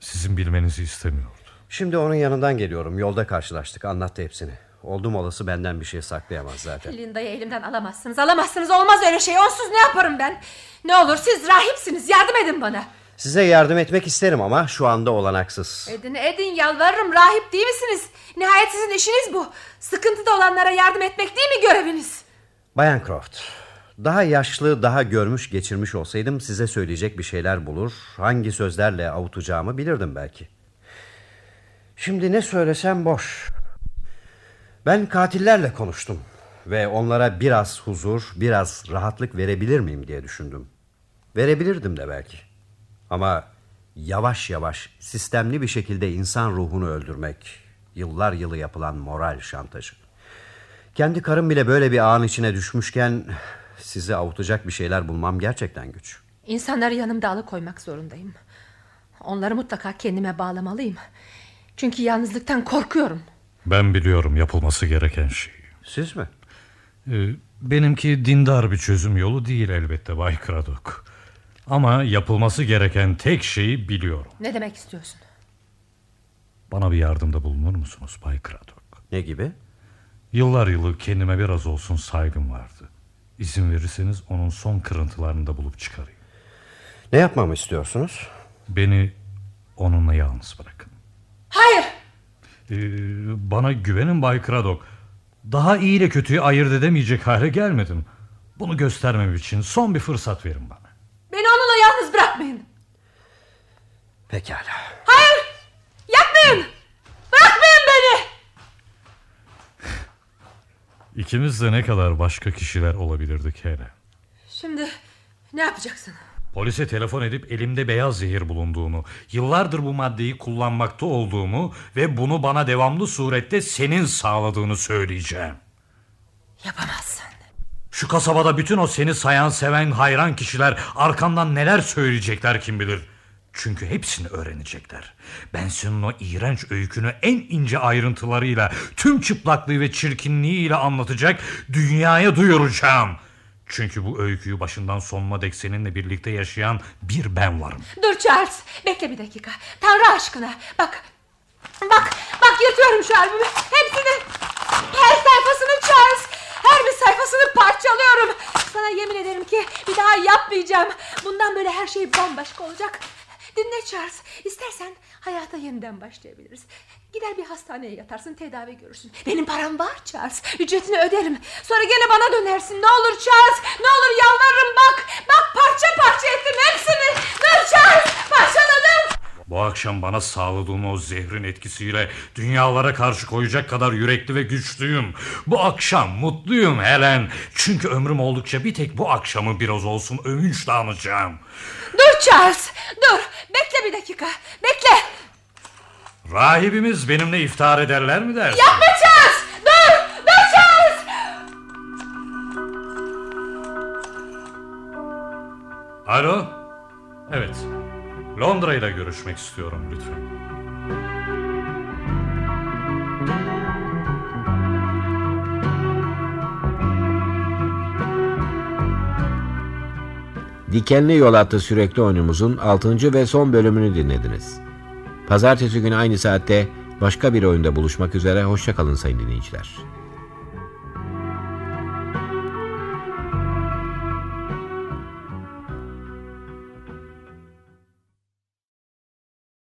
A: Sizin bilmenizi istemiyordu.
I: Şimdi onun yanından geliyorum. Yolda karşılaştık. Anlattı hepsini. Oldum olası benden bir şey saklayamaz zaten.
D: Linda'yı elimden alamazsınız alamazsınız olmaz öyle şey onsuz ne yaparım ben Ne olur siz rahipsiniz yardım edin bana
I: Size yardım etmek isterim ama şu anda olanaksız.
D: Edin edin yalvarırım rahip değil misiniz Nihayet sizin işiniz bu Sıkıntıda olanlara yardım etmek değil mi göreviniz
I: Bayan Croft, daha yaşlı, daha görmüş geçirmiş olsaydım size söyleyecek bir şeyler bulur, hangi sözlerle avutacağımı bilirdim belki. Şimdi ne söylesem boş. Ben katillerle konuştum ve onlara biraz huzur, biraz rahatlık verebilir miyim diye düşündüm. Verebilirdim de belki. Ama yavaş yavaş, sistemli bir şekilde insan ruhunu öldürmek, yıllar yılı yapılan moral şantajı. Kendi karım bile böyle bir ağın içine düşmüşken sizi avutacak bir şeyler bulmam gerçekten güç.
D: İnsanları yanımda alıkoymak zorundayım Onları mutlaka kendime bağlamalıyım Çünkü yalnızlıktan korkuyorum
A: Ben biliyorum yapılması gereken şeyi.
I: Siz mi?
A: Ee, benimki dindar bir çözüm yolu değil elbette Bay Craddock. Ama yapılması gereken tek şeyi biliyorum.
D: Ne demek istiyorsun
A: Bana bir yardımda bulunur musunuz Bay Craddock?
I: Ne gibi?
A: Yıllar yılı kendime biraz olsun saygım vardı. İzin verirseniz onun son kırıntılarını da bulup çıkarayım.
I: Ne yapmamı istiyorsunuz?
A: Beni onunla yalnız bırakın.
D: Hayır
A: Ee, bana güvenin Bay Craddock. Daha iyi ile kötüyü ayırt edemeyecek hale gelmedim. Bunu göstermem için son bir fırsat verin bana.
D: Beni onunla yalnız bırakmayın
I: Pekala.
D: Hayır yapmayın Bırakmayın beni
A: İkimiz de ne kadar başka kişiler olabilirdik hele.
D: Şimdi ne yapacaksın
A: Polise telefon edip elimde beyaz zehir bulunduğunu, yıllardır bu maddeyi kullanmakta olduğumu ve bunu bana devamlı surette senin sağladığını söyleyeceğim.
D: Yapamazsın
A: Şu kasabada bütün o seni sayan, seven, hayran kişiler arkandan neler söyleyecekler kim bilir. Çünkü hepsini öğrenecekler. Ben senin o iğrenç öykünü en ince ayrıntılarıyla, tüm çıplaklığı ve çirkinliğiyle anlatacak, dünyaya duyuracağım. Çünkü bu öyküyü başından sonuna dek seninle birlikte yaşayan bir ben varım.
D: Dur Charles bekle bir dakika. Tanrı aşkına bak. Bak bak yırtıyorum şu albümü. Hepsini. Her sayfasını Charles. Her bir sayfasını parçalıyorum. Sana yemin ederim ki bir daha yapmayacağım. Bundan böyle her şey bambaşka olacak. Dinle Charles. İstersen hayata yeniden başlayabiliriz. Gider bir hastaneye yatarsın tedavi görürsün. Benim param var Charles. Ücretini öderim. Sonra gene bana dönersin. Ne olur Charles. Ne olur yalvarırım bak. Bak parça parça ettim hepsini. Dur Charles. Parçaladım.
A: Bu akşam bana sağladığın o zehrin etkisiyle dünyalara karşı koyacak kadar yürekli ve güçlüyüm. Bu akşam mutluyum Helen. Çünkü ömrüm oldukça bir tek bu akşamı biraz olsun övünçle anacağım.
D: Dur Charles. Dur. Bekle bir dakika. Bekle.
A: Rahibimiz benimle iftar ederler mi dersin?
D: Yapma Charles. Dur. Dur Charles.
A: Alo? Evet. Londra ile görüşmek istiyorum lütfen.
B: Dikenli Yol adlı sürekli oyunumuzun 6. ve son bölümünü dinlediniz. Pazartesi günü aynı saatte başka bir oyunda buluşmak üzere hoşçakalın sayın dinleyiciler.